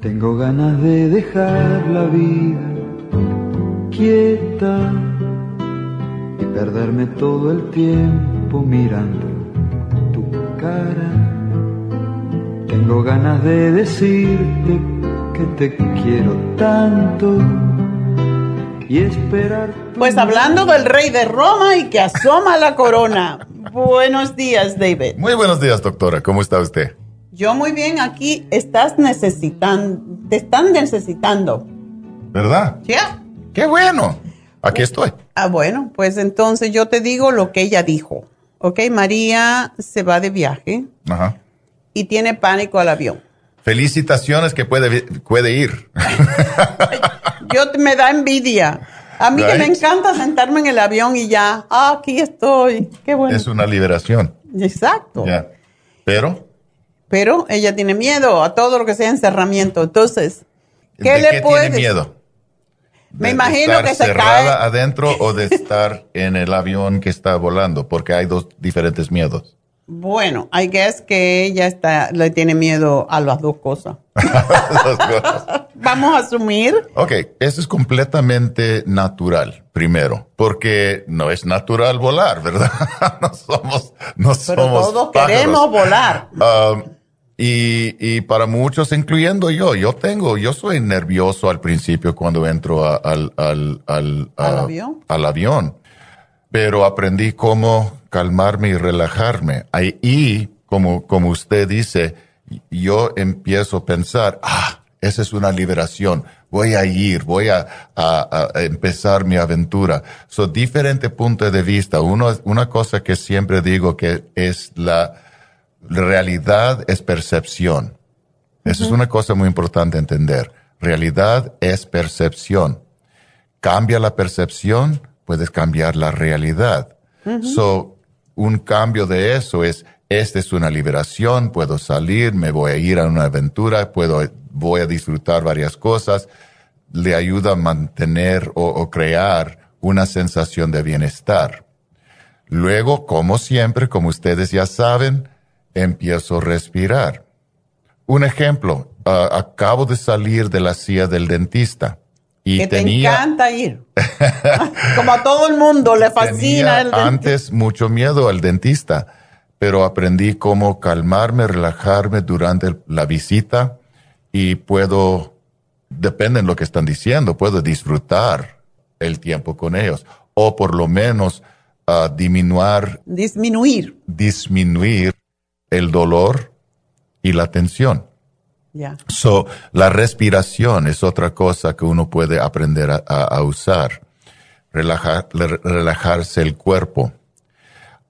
Tengo ganas de dejar la vida quieta y perderme todo el tiempo mirando tu cara. Tengo ganas de decirte que te quiero tanto y esperar.
Pues hablando del rey de Roma y que asoma la corona. buenos días, David.
Muy buenos días, doctora. ¿Cómo está usted?
Yo muy bien, aquí estás necesitando, te están necesitando.
¿Verdad?
¿Ya?
¡Qué bueno! aquí estoy.
Ah, bueno, pues entonces yo te digo lo que ella dijo. Ok, María se va de viaje
Ajá.
y tiene pánico al avión.
Felicitaciones que puede, puede ir.
Yo me da envidia. A mí que me encanta sentarme en el avión y ya, ah, aquí estoy. Qué bueno.
es una liberación.
Exacto.
Ya. Pero,
Pero ella tiene miedo a todo lo que sea encerramiento. Entonces, ¿qué
¿de
le
qué
puedes?
tiene miedo?
Me
¿De
imagino
estar
que se
cerrada
cae.
adentro o de estar en el avión que está volando, porque hay dos diferentes miedos.
Bueno, I guess que ella está, le tiene miedo a las dos cosas.
Dos cosas.
Vamos a asumir.
Ok, eso es completamente natural, primero, porque no es natural volar, ¿verdad? no somos, no
Pero
somos
todos
pájaros.
queremos volar.
Um, y, y para muchos, incluyendo yo, yo tengo, yo soy nervioso al principio cuando entro a- al, al, al,
¿Al
a-
avión?
al avión. pero aprendí cómo calmarme y relajarme. Ahí, como, como usted dice, yo empiezo a pensar, ah, esa es una liberación. Voy a ir, voy a, a- a empezar mi aventura. Son diferentes puntos de vista. Uno, una cosa que siempre digo que es la realidad es percepción. Esa es una cosa muy importante entender. Realidad es percepción. Cambia la percepción, puedes cambiar la realidad. So, un cambio de eso es, esta es una liberación, puedo salir, me voy a ir a una aventura, puedo, voy a disfrutar varias cosas. Le ayuda a mantener o, o crear una sensación de bienestar. Luego, como siempre, como ustedes ya saben, empiezo a respirar. Un ejemplo, acabo de salir de la silla del dentista y
que te
tenía,
encanta ir. Como a todo el mundo le fascina el dentista.
antes mucho miedo al dentista, pero aprendí cómo calmarme, relajarme durante la visita y puedo, depende de lo que están diciendo, puedo disfrutar el tiempo con ellos o por lo menos ah, disminuir,
Disminuir.
disminuir el dolor y la tensión. So, la respiración es otra cosa que uno puede aprender a, a- a usar. Relajar, relajarse el cuerpo.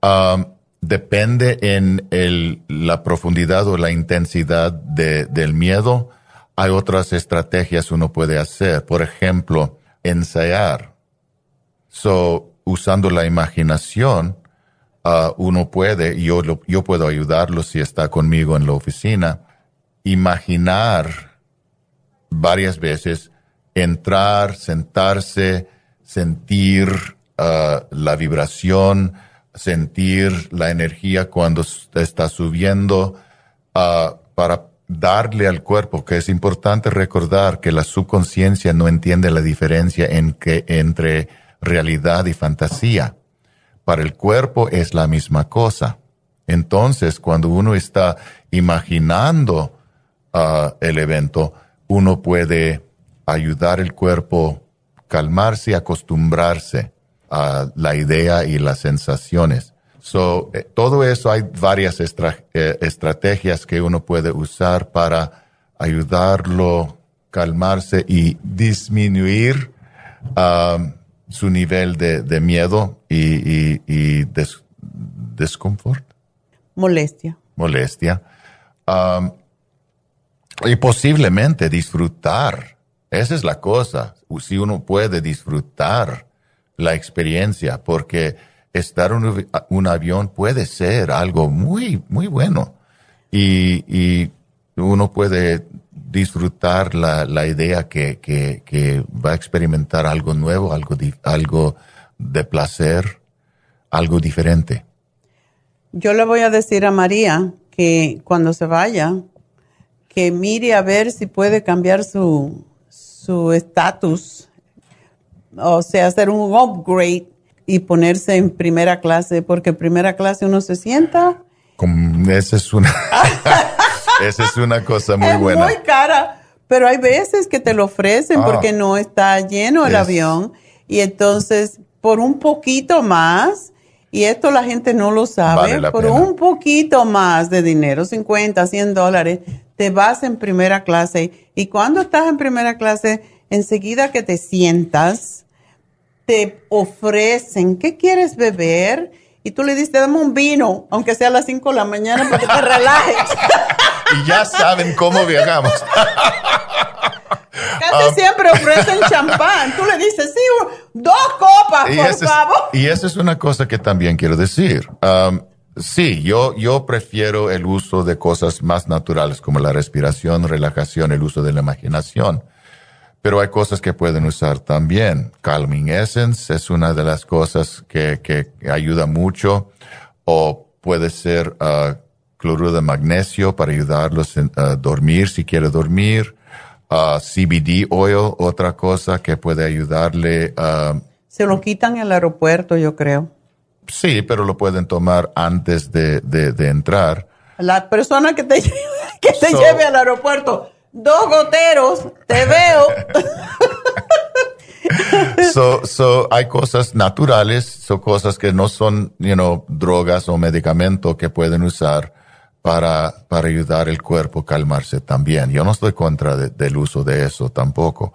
Um, depende en el- la profundidad o la intensidad de- del miedo. Hay otras estrategias uno puede hacer. Por ejemplo, ensayar. So, usando la imaginación, ah, uno puede, yo, lo- yo puedo ayudarlo si está conmigo en la oficina, imaginar varias veces, entrar, sentarse, sentir ah, la vibración, sentir la energía cuando está subiendo, ah, para darle al cuerpo, que es importante recordar que la subconsciencia no entiende la diferencia en que, entre realidad y fantasía. Para el cuerpo es la misma cosa. Entonces, cuando uno está imaginando ah, el evento, uno puede ayudar el cuerpo calmarse y acostumbrarse a la idea y las sensaciones. So, eh, todo eso hay varias eh, estrategias que uno puede usar para ayudarlo calmarse y disminuir um, su nivel de, de miedo y, y, y des- desconfort,
Molestia.
molestia. Um, y posiblemente disfrutar. Esa es la cosa. Si uno puede disfrutar la experiencia, porque estar en un, un avión puede ser algo muy, muy bueno. Y, y uno puede disfrutar la, la idea que, que, que va a experimentar algo nuevo, algo, algo de placer, algo diferente.
Yo le voy a decir a María que cuando se vaya, que mire a ver si puede cambiar su su estatus, o sea, hacer un upgrade y ponerse en primera clase, porque en primera clase uno se sienta,
Como, esa es una, esa es una cosa muy
es
buena.
muy cara, pero hay veces que te lo ofrecen
Ah.
porque no está lleno el
Es-
avión y entonces por un poquito más, y esto la gente no lo sabe,
Vale
por
pena.
un poquito más de dinero, 50, 100 dólares, te vas en primera clase y cuando estás en primera clase, enseguida que te sientas, te ofrecen, ¿qué quieres beber? Y tú le dices, dame un vino, aunque sea a las 5 de la mañana, para que te relajes.
Y ya saben cómo viajamos.
Casi um, siempre ofrecen champán. Tú le dices, sí, dos copas, por favor.
y esa es una cosa que también quiero decir. Um, sí, yo, yo prefiero el uso de cosas más naturales como la respiración, relajación, el uso de la imaginación. Pero hay cosas que pueden usar también. Calming Essence es una de las cosas que, que ayuda mucho. O puede ser uh, cloruro de magnesio para ayudarlos a dormir si quiere dormir. Uh, CBD oil, otra cosa que puede ayudarle. Uh,
Se lo quitan en el aeropuerto, yo creo.
Sí, pero lo pueden tomar antes de, de, entrar.
La persona que te, que te lleve al aeropuerto, dos goteros, te veo.
so, so, hay cosas naturales, son cosas que no son, you know, drogas o medicamentos que pueden usar para, para ayudar el cuerpo a calmarse también. Yo no estoy contra del uso de eso tampoco.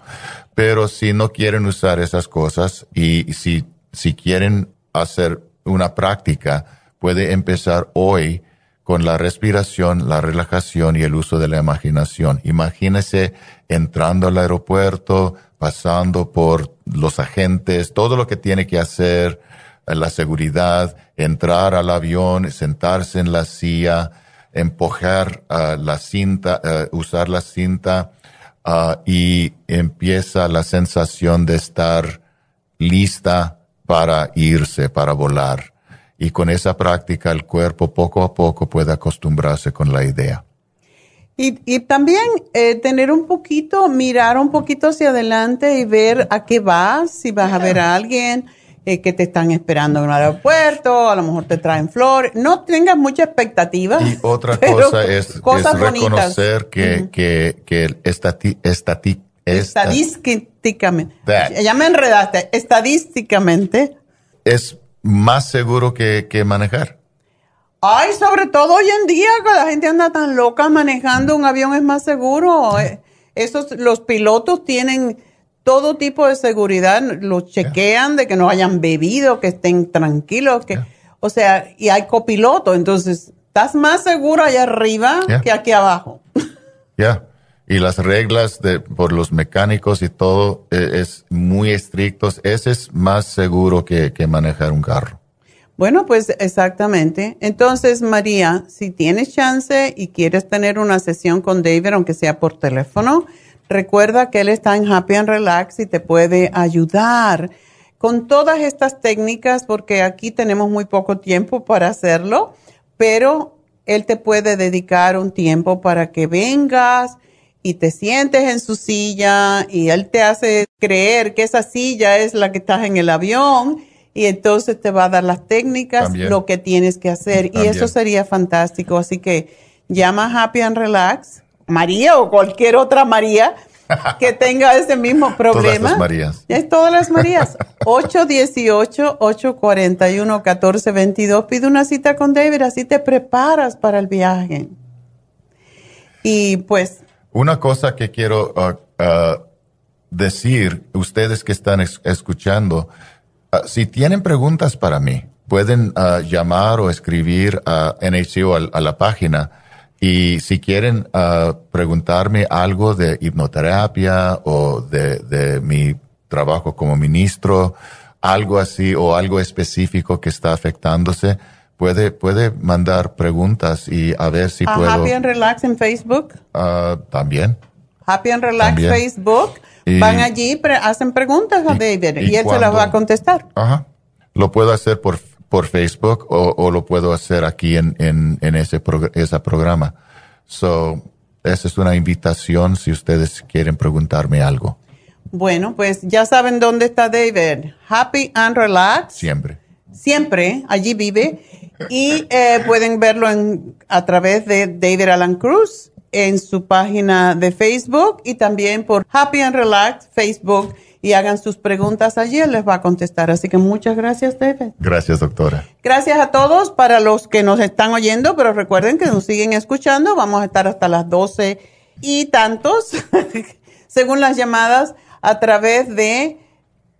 Pero si no quieren usar esas cosas y si, si quieren hacer una práctica, puede empezar hoy con la respiración, la relajación y el uso de la imaginación. Imagínese entrando al aeropuerto, pasando por los agentes, todo lo que tiene que hacer, eh, la seguridad, entrar al avión, sentarse en la silla, empujar uh, la cinta, uh, usar la cinta uh, y empieza la sensación de estar lista para irse, para volar. Y con esa práctica el cuerpo poco a poco puede acostumbrarse con la idea.
Y, y también eh, tener un poquito, mirar un poquito hacia adelante y ver a qué vas, si vas a ver a alguien eh, que te están esperando en el aeropuerto, a lo mejor te traen flores. No tengas muchas expectativas.
Y otra cosa es, reconocer que, que, que estati, estati,
estadísticamente, ya me enredaste, estadísticamente.
Es más seguro que, que manejar.
Ay, sobre todo hoy en día, que la gente anda tan loca manejando un avión es más seguro. Eh, esos, los pilotos tienen todo tipo de seguridad, los chequean de que no hayan bebido, que estén tranquilos, que, o sea, y hay copiloto, entonces estás más seguro allá arriba que aquí abajo.
Ya, y las reglas de, por los mecánicos y todo e, es, muy estrictos, ese es más seguro que, que manejar un carro.
Bueno, pues exactamente. Entonces, María, si tienes chance y quieres tener una sesión con David, aunque sea por teléfono, Recuerda que él está en Happy and Relax y te puede ayudar con todas estas técnicas porque aquí tenemos muy poco tiempo para hacerlo, pero él te puede dedicar un tiempo para que vengas y te sientes en su silla y él te hace creer que esa silla es la que estás en el avión y entonces te va a dar las técnicas, lo que tienes que hacer. Y eso sería fantástico. Así que llama Happy and Relax María o cualquier otra María que tenga ese mismo problema. Todas
las Marías.
Es todas las Marías. 818-841-1422. Pide una cita con David, así te preparas para el viaje. Y pues...
Una cosa que quiero uh, uh, decir, ustedes que están escuchando, uh, si tienen preguntas para mí, pueden llamar o escribir a NHCO a la página y si quieren uh, preguntarme algo de hipnoterapia o de, de, mi trabajo como ministro, algo así o algo específico que está afectándose, puede, puede mandar preguntas y a ver si puedo.
Happy and Relax en Facebook.
Uh, también.
Happy and Relax Facebook. Van allí, hacen preguntas a David y, él se las va a contestar.
Ajá. Lo puedo hacer por por Facebook o, lo puedo hacer aquí en, en, ese, ese programa. So, esa es una invitación si ustedes quieren preguntarme algo.
Bueno, pues ya saben dónde está David. Happy and Relax.
Siempre.
Siempre, allí vive. Y eh, pueden verlo en, a través de David Alan Cruz en su página de Facebook y también por Happy and Relax Facebook y hagan sus preguntas allí, él les va a contestar. Así que muchas gracias, David.
Gracias, doctora.
Gracias a todos para los que nos están oyendo, pero recuerden que nos siguen escuchando. Vamos a estar hasta las 12 y tantos, según las llamadas, a través de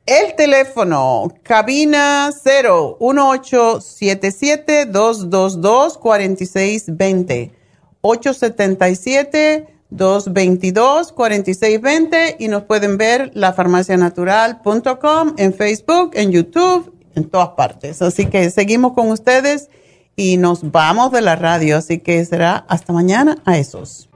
El teléfono, cabina 0 1877 222 4620 877-222-4620 y nos pueden ver lafarmacianatural.com en Facebook, en YouTube, en todas partes. Así que seguimos con ustedes y nos vamos de la radio. Así que será hasta mañana a esos.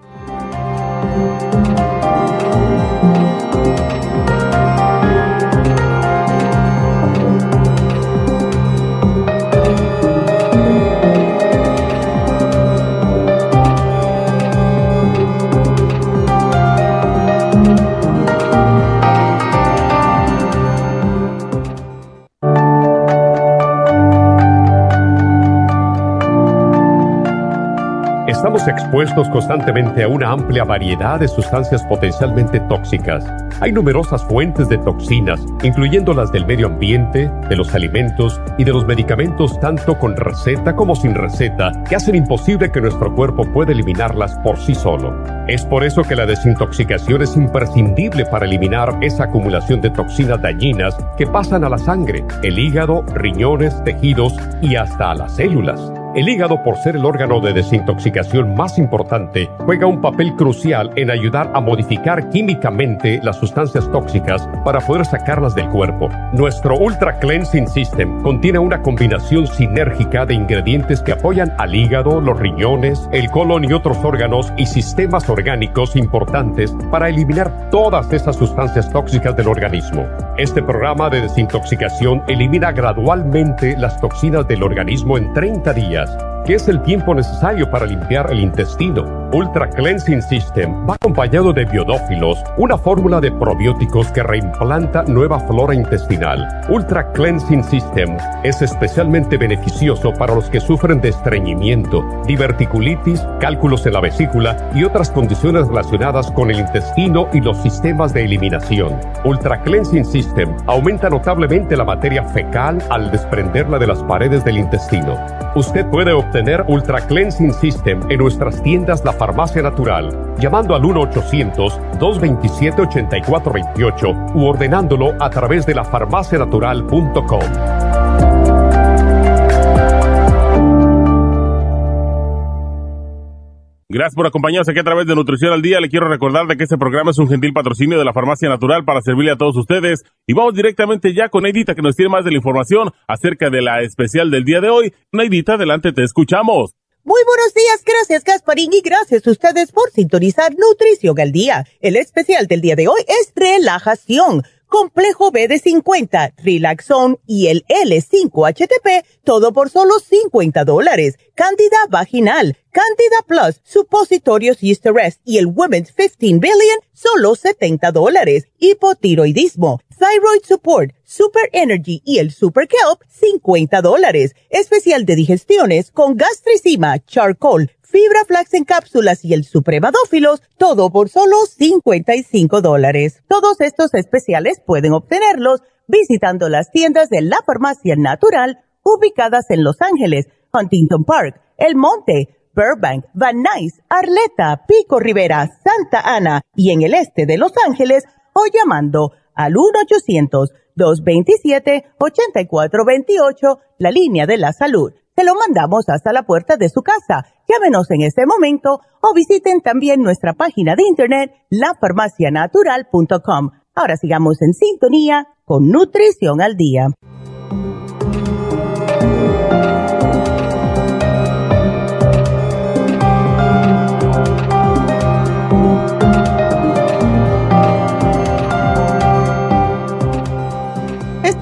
Estamos expuestos constantemente a una amplia variedad de sustancias potencialmente tóxicas. Hay numerosas fuentes de toxinas, incluyendo las del medio ambiente, de los alimentos y de los medicamentos tanto con receta como sin receta, que hacen imposible que nuestro cuerpo pueda eliminarlas por sí solo. Es por eso que la desintoxicación es imprescindible para eliminar esa acumulación de toxinas dañinas que pasan a la sangre, el hígado, riñones, tejidos y hasta a las células. El hígado, por ser el órgano de desintoxicación más importante, juega un papel crucial en ayudar a modificar químicamente las sustancias tóxicas para poder sacarlas del cuerpo. Nuestro Ultra Cleansing System contiene una combinación sinérgica de ingredientes que apoyan al hígado, los riñones, el colon y otros órganos y sistemas orgánicos importantes para eliminar todas esas sustancias tóxicas del organismo. Este programa de desintoxicación elimina gradualmente las toxinas del organismo en 30 días Yes. ¿Qué es el tiempo necesario para limpiar el intestino? Ultra Cleansing System va acompañado de biodófilos, una fórmula de probióticos que reimplanta nueva flora intestinal. Ultra Cleansing System es especialmente beneficioso para los que sufren de estreñimiento, diverticulitis, cálculos en la vesícula y otras condiciones relacionadas con el intestino y los sistemas de eliminación. Ultra Cleansing System aumenta notablemente la materia fecal al desprenderla de las paredes del intestino. Usted puede obtener Ultra Cleansing System en nuestras tiendas La Farmacia Natural, llamando al 1-800-227-8428 u ordenándolo a través de lafarmacianatural.com.
Gracias por acompañarnos aquí a través de Nutrición al Día. Le quiero recordar de que este programa es un gentil patrocinio de la Farmacia Natural para servirle a todos ustedes. Y vamos directamente ya con Neidita que nos tiene más de la información acerca de la especial del día de hoy. Neidita, adelante, te escuchamos.
Muy buenos días, gracias Gasparín y gracias a ustedes por sintonizar Nutrición al Día. El especial del día de hoy es relajación complejo B de 50, Relaxon y el L5-HTP, todo por solo 50 dólares. Candida vaginal, Candida Plus, supositorios Rest y el Women's 15 Billion, solo 70 dólares. Hipotiroidismo, Thyroid Support, Super Energy y el Super Kelp, 50 dólares. Especial de digestiones con gastricima, charcoal, fibra flax en cápsulas y el supremadófilos, todo por solo 55 dólares. Todos estos especiales pueden obtenerlos visitando las tiendas de la farmacia natural ubicadas en Los Ángeles, Huntington Park, El Monte, Burbank, Van Nuys, Arleta, Pico Rivera, Santa Ana y en el este de Los Ángeles o llamando al 1-800-227-8428, la línea de la salud se lo mandamos hasta la puerta de su casa. Llámenos en este momento o visiten también nuestra página de internet lafarmacianatural.com. Ahora sigamos en sintonía con Nutrición al Día.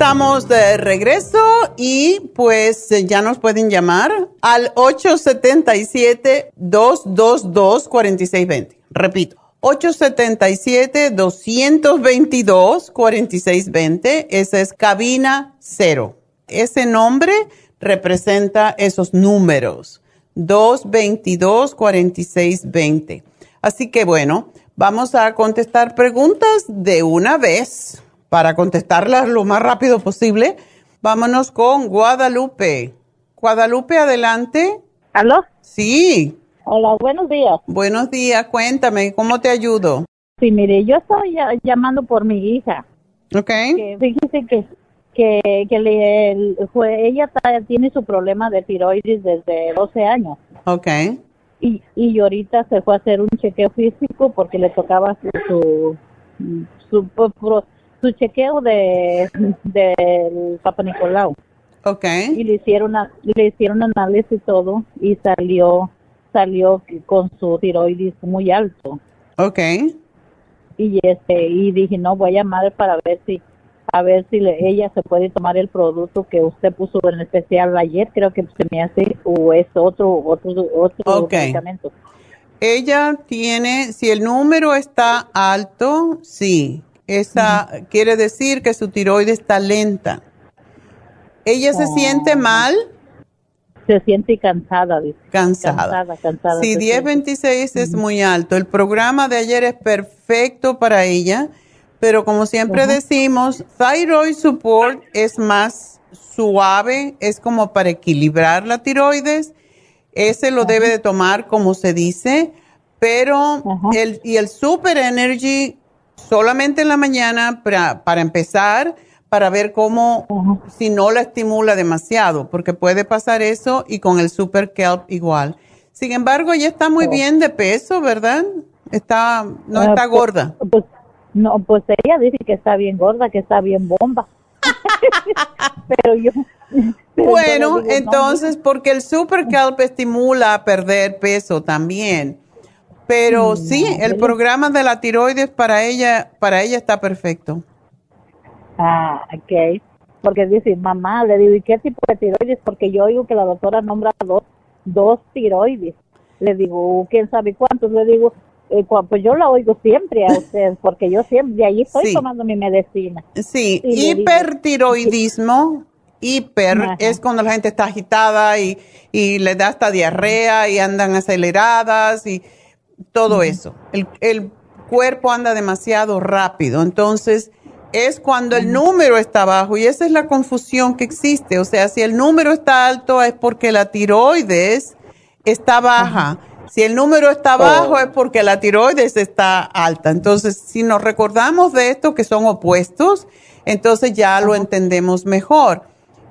Estamos de regreso y pues ya nos pueden llamar al 877-222-4620. Repito, 877-222-4620. Esa es cabina cero. Ese nombre representa esos números. 222-4620. Así que bueno, vamos a contestar preguntas de una vez para contestarlas lo más rápido posible, vámonos con Guadalupe. Guadalupe, adelante.
¿Aló?
Sí.
Hola, buenos días.
Buenos días, cuéntame, ¿cómo te ayudo?
Sí, mire, yo estoy llamando por mi hija.
Ok.
Que fíjese que que, que le, el- fue, ella tiene su problema de tiroides desde 12 años.
Ok.
Y, y ahorita se fue a hacer un chequeo físico porque le tocaba su su, su, pro- su chequeo de del Papa Nicolau.
Ok.
Y le hicieron a- le hicieron análisis y todo y salió salió con su tiroides muy alto.
Ok.
Y este y dije, "No, voy a llamar para ver si a ver si le- ella se puede tomar el producto que usted puso en especial ayer, creo que se me hace o es otro otro otro medicamento."
Ella tiene, si el número está alto, sí. Esa quiere decir que su tiroides está lenta. ¿Ella se siente mal?
Se siente cansada, dice.
Cansada.
Cansada, se
1026 es muy alto, el programa de ayer es perfecto para ella, pero como siempre decimos, Thyroid Support es más suave, es como para equilibrar la tiroides. Ese lo debe de tomar como se dice, pero el, y el Super Energy solamente en la mañana para, para empezar, para ver cómo, si no la estimula demasiado, porque puede pasar eso y con el Super Kelp igual. Sin embargo, ella está muy bien de peso, ¿verdad? Está, no
Ah,
está
pues-
gorda.
Pues, no, pues ella dice que está bien gorda, que está bien bomba. pero yo... pero
Bueno,
digo, no,
entonces, porque el Super Kelp estimula a perder peso también. Pero
Mm,
sí, el programa de la tiroides para ella, para ella está perfecto.
Ah, ok. Porque dice, mamá, le digo, ¿y qué tipo de tiroides? Porque yo oigo que la doctora nombra dos, dos tiroides. Le digo, ¿quién sabe cuántos? Le digo, eh, pues yo la oigo siempre a usted, porque yo siempre, de ahí estoy
Sí.
tomando mi medicina.
Sí,
Y
hipertiroidismo, hiper
Ajá.
es cuando la gente está agitada y, y le da hasta diarrea y andan aceleradas y todo eso. El, el cuerpo anda demasiado rápido, entonces es cuando el número está bajo y esa es la confusión que existe. O sea, si el número está alto es porque la tiroides está baja. Si el número está bajo es porque la tiroides está alta. Entonces, si nos recordamos de esto que son opuestos, entonces ya lo entendemos mejor.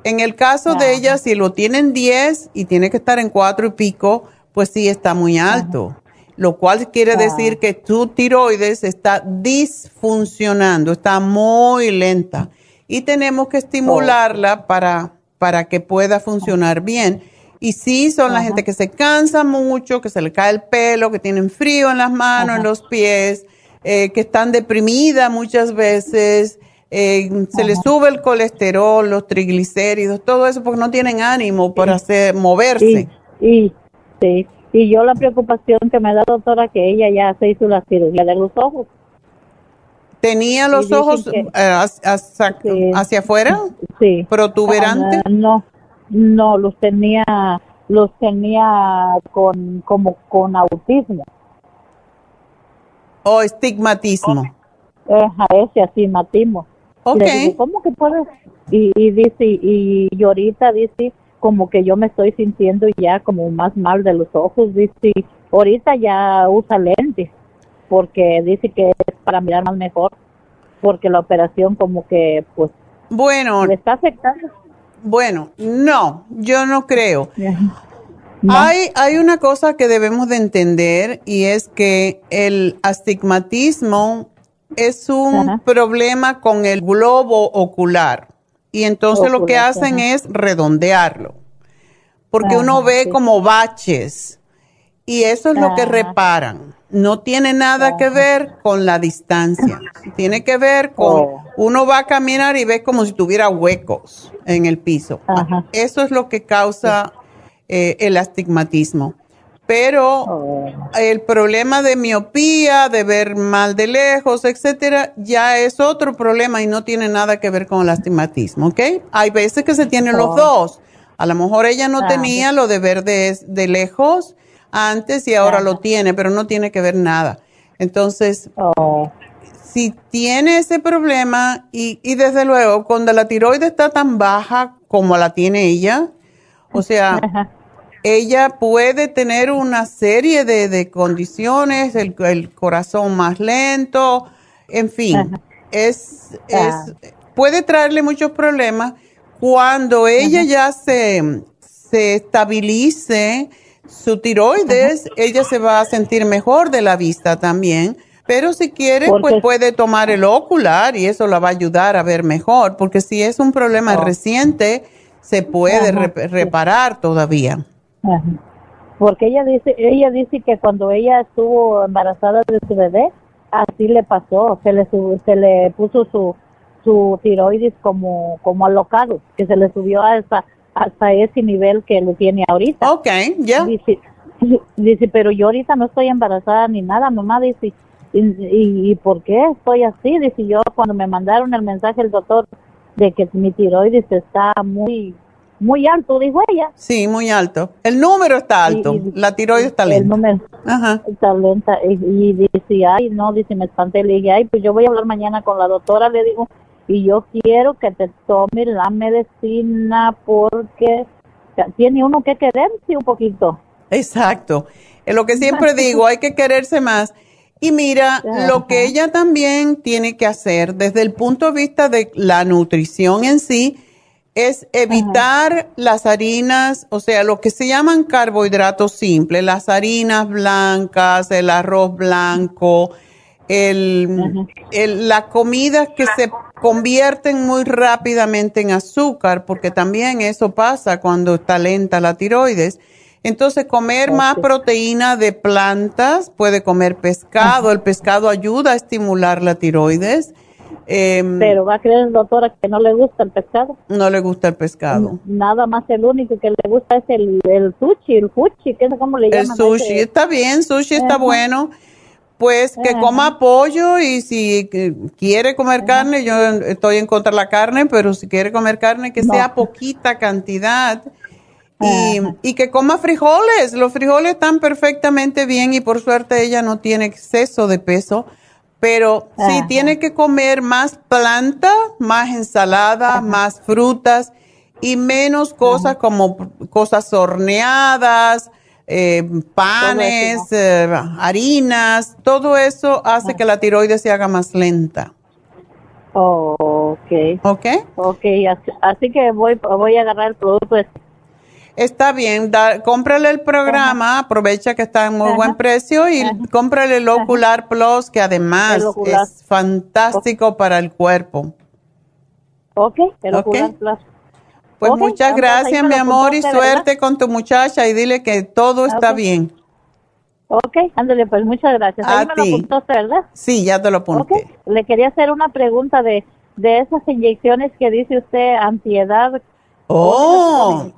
En el caso de ella, si lo tienen 10 y tiene que estar en 4 y pico, pues sí está muy alto. Lo cual quiere decir que tu tiroides está disfuncionando, está muy lenta. Y tenemos que estimularla para, para que pueda funcionar bien. Y sí, son la gente que se cansa mucho, que se le cae el pelo, que tienen frío en las manos, en los pies, eh, que están deprimidas muchas veces, eh, se les sube el colesterol, los triglicéridos, todo eso porque no tienen ánimo para hacer, moverse.
Y, sí, y yo la preocupación que me da doctora que ella ya se hizo la cirugía de los ojos.
¿Tenía los ojos
que-
eh, hacia, hacia- hacia afuera?
Sí.
¿Protuberante?
Ah, no, no, los tenía, los tenía con, como con autismo.
¿O estigmatismo?
Ajá, ese astigmatismo.
Ok.
Le digo, ¿cómo que puedes? Y, y dice, y, y ahorita dice, como que yo me estoy sintiendo ya como más mal de los ojos, dice, ahorita ya usa lentes, porque dice que es para mirar más mejor, porque la operación como que, pues,
Bueno,
le está afectando.
bueno, no, yo no creo. Hay, hay una cosa que debemos de entender y es que el astigmatismo es un problema con el globo ocular y entonces lo que hacen es redondearlo porque uno ve
sí.
como baches y eso es lo que reparan. No tiene nada que ver con la distancia, tiene que ver con
Oh.
uno va a caminar y ve como si tuviera huecos en el piso. Eso es lo que causa eh, el astigmatismo. Pero
Oh.
el problema de miopía, de ver mal de lejos, etcétera, ya es otro problema y no tiene nada que ver con el astigmatismo, ¿ok? Hay veces que se tienen los
Oh.
dos. A lo mejor ella no
Ah,
tenía lo de ver de, de lejos antes y ahora lo tiene, pero no tiene que ver nada. Entonces,
Oh.
si tiene ese problema y, y desde luego cuando la tiroides está tan baja como la tiene ella, o sea, ella puede tener una serie de, de condiciones, el, el corazón más lento, en fin. es,
Ah.
es puede traerle muchos problemas cuando ella ya se, se estabilice su tiroides, ella se va a sentir mejor de la vista también. Pero si quiere, pues puede tomar el ocular y eso la va a ayudar a ver mejor, porque si es un problema
Oh.
reciente, se puede reparar todavía.
Ajá. Porque ella dice, ella dice que cuando ella estuvo embarazada de su bebé, así le pasó, se le sub- se le puso su su tiroides como como alocado, que se le subió hasta hasta ese nivel que lo tiene ahorita.
Ok, ya.
Dice, dice, pero yo ahorita no estoy embarazada ni nada, mamá dice, ¿y, y, y por qué estoy así? Dice yo, cuando me mandaron el mensaje el doctor de que mi tiroides está muy muy alto, dijo ella.
Sí, muy alto. El número está alto,
Y- y-
la tiroides está
El
lenta.
número
Ajá.
está lenta. Y, y dice, ay, no, dice, me espanté. Le dije, ay, pues yo voy a hablar mañana con la doctora, le digo, y yo quiero que te tome la medicina porque tiene uno que quererse un poquito.
Exacto. Es lo que siempre digo, hay que quererse más. Y mira, lo que ella también tiene que hacer desde el punto de vista de la nutrición en sí es evitar las harinas, o sea, lo que se llaman carbohidratos simples, las harinas blancas, el arroz blanco, el, el- la comida que se convierten muy rápidamente en azúcar, porque también eso pasa cuando está lenta la tiroides. Entonces, comer más proteína de plantas, puede comer pescado, el pescado ayuda a estimular la tiroides. Em,
Pero va a creer doctora que no le gusta el pescado.
no le gusta el pescado.
Nada más el único que le gusta es el, el sushi, el fuchi, que es como le
El
llaman. a
sushi está bien, sushi está
Ajá.
bueno. Pues que
Ajá.
coma pollo y si quiere comer carne, yo estoy en contra de la carne, pero si quiere comer carne, que sea poquita cantidad. Y, y que coma frijoles. Los frijoles están perfectamente bien y por suerte ella no tiene exceso de peso. Pero sí
Ajá.
tiene que comer más planta, más ensalada, más frutas y menos cosas como cosas horneadas, eh, panes, eh, harinas. Todo eso hace que la tiroides se haga más lenta.
Oh, ok.
¿Ok?
Ok, así, así que voy, voy a agarrar el producto.
Está bien, da, cómprale el programa, aprovecha que está en muy
Ajá.
buen precio y cómprale el Ocular Plus, que además es fantástico para el cuerpo.
Ok, el
Ok.
Ocular Plus.
Pues muchas gracias, mi amor, y suerte con tu muchacha y dile que todo está
Ok.
bien.
Ok, ándale, pues muchas gracias.
A
Ahí me lo apuntaste, ¿verdad?
Sí, ya te lo apunté.
Le quería hacer una pregunta de, de esas inyecciones que dice usted, antiedad.
Oh,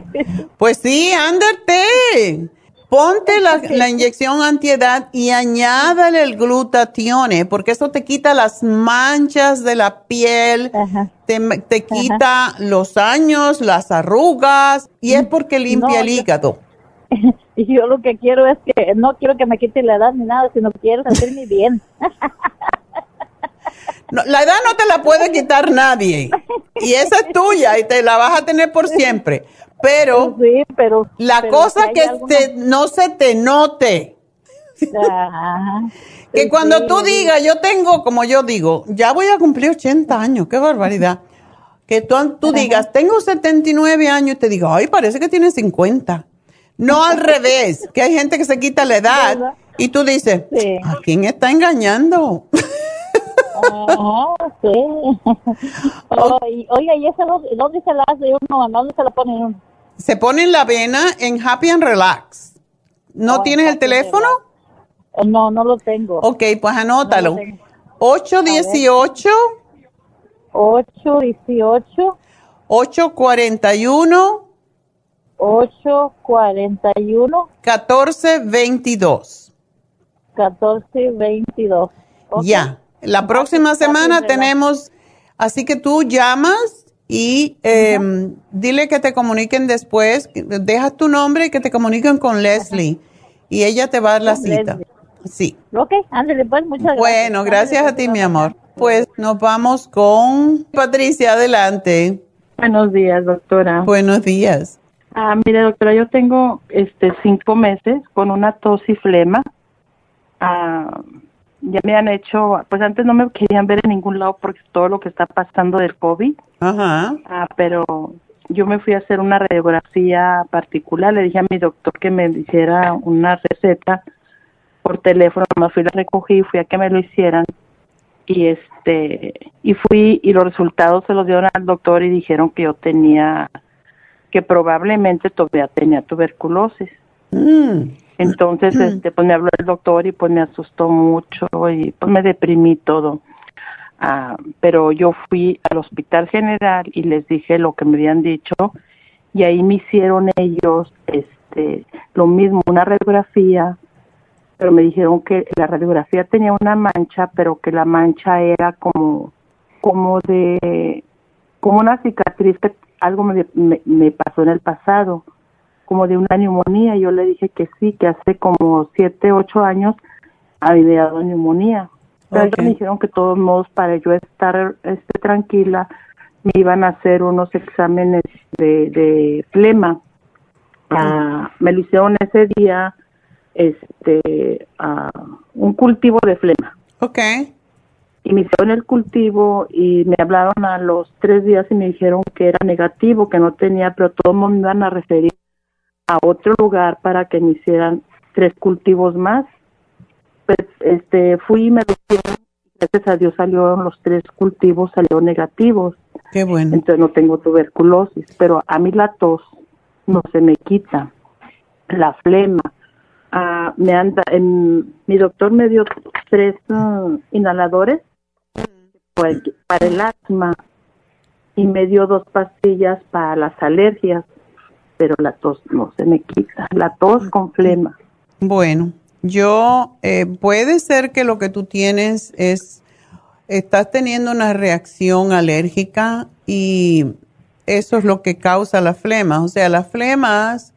pues sí, ándate. Ponte la, la inyección antiedad y añádale el glutatione, porque eso te quita las manchas de la piel,
Ajá.
te, te quita los años, las arrugas, y es porque limpia
No,
el
yo-
hígado.
Y yo lo que quiero es que no quiero que me quite la edad ni nada, sino quiero sentirme bien.
No, la edad no te la puede quitar nadie, y esa es tuya, y te la vas a tener por siempre. Pero
Sí, pero...
la
pero
cosa
si
que
alguna-
te- no se te note.
Ajá.
Que
Sí,
cuando
sí,
tú digas, yo tengo, como yo digo, ya voy a cumplir 80 años, qué barbaridad. Que tú, tú digas, tengo 79 años y te digo, ay, parece que tienes 50. No al revés, que hay gente que se quita la edad
¿Verdad?
y tú dices. ¿a quién está engañando?
Ajá, sí. Oh, y- oiga, ¿y esa dónde, se la hace uno? ¿Dónde se la pone uno?
se pone en la vena en Happy and Relax. ¿No
Oh,
tienes el teléfono?
No, no lo tengo.
Ok, pues anótalo.
No lo tengo.
818
818
841
841
1422.
1422. Ok.
Ya. La próxima
Happy
semana tenemos, así que tú llamas y eh, dile que te comuniquen después, dejas tu nombre y que te comuniquen con Leslie y ella te va a dar la cita.
Leslie.
Sí.
Ok, ándale, pues, muchas gracias.
Bueno, gracias a
Ándale,
ti,
pues,
mi amor. Pues nos vamos con Patricia, adelante.
Buenos días, doctora.
Buenos días.
Ah, mire, doctora, yo tengo este cinco meses con una tos y flema. Ah, ya me han hecho, pues antes no me querían ver en ningún lado porque todo lo que está pasando del COVID.
Ajá.
Ah, pero yo me fui a hacer una radiografía particular, le dije a mi doctor que me hiciera una receta por teléfono, me fui, la recogí, fui a que me lo hicieran y este y fui y los resultados se los dieron al doctor y dijeron que yo tenía que probablemente todavía tenía tuberculosis.
Mm.
Entonces, este, pues me habló el doctor y pues me asustó mucho y pues me deprimí todo. Ah, pero yo fui al hospital general y les dije lo que me habían dicho y ahí me hicieron ellos este lo mismo, una radiografía, pero me dijeron que la radiografía tenía una mancha, pero que la mancha era como como de como una cicatriz que algo me, me, me pasó en el pasado como de una neumonía. Yo le dije que sí, que hace como siete, ocho años había dado neumonía. Pero me dijeron que de todos modos para yo estar este, tranquila me iban a hacer unos exámenes de, de flema. Ah, me lo hicieron ese día este ah, un cultivo de flema.
Ok.
Y me hicieron el cultivo y me hablaron a los tres días y me dijeron que era negativo, que no tenía, pero todos me iban a referir a otro lugar para que me hicieran tres cultivos más. Pues este fui y me lo hicieron. Gracias a Dios salieron los tres cultivos, salieron negativos.
Qué bueno.
Entonces no tengo tuberculosis, pero a mí la tos no se me quita. La flema. ah, me anda, en, mi doctor me dio tres mm, inhaladores el- para el asma y me dio dos pastillas para las alergias, pero la tos no se me quita. La tos con flema.
Bueno, yo eh, puede ser que lo que tú tienes es, estás teniendo una reacción alérgica y eso es lo que causa la flema. O sea, las flemas,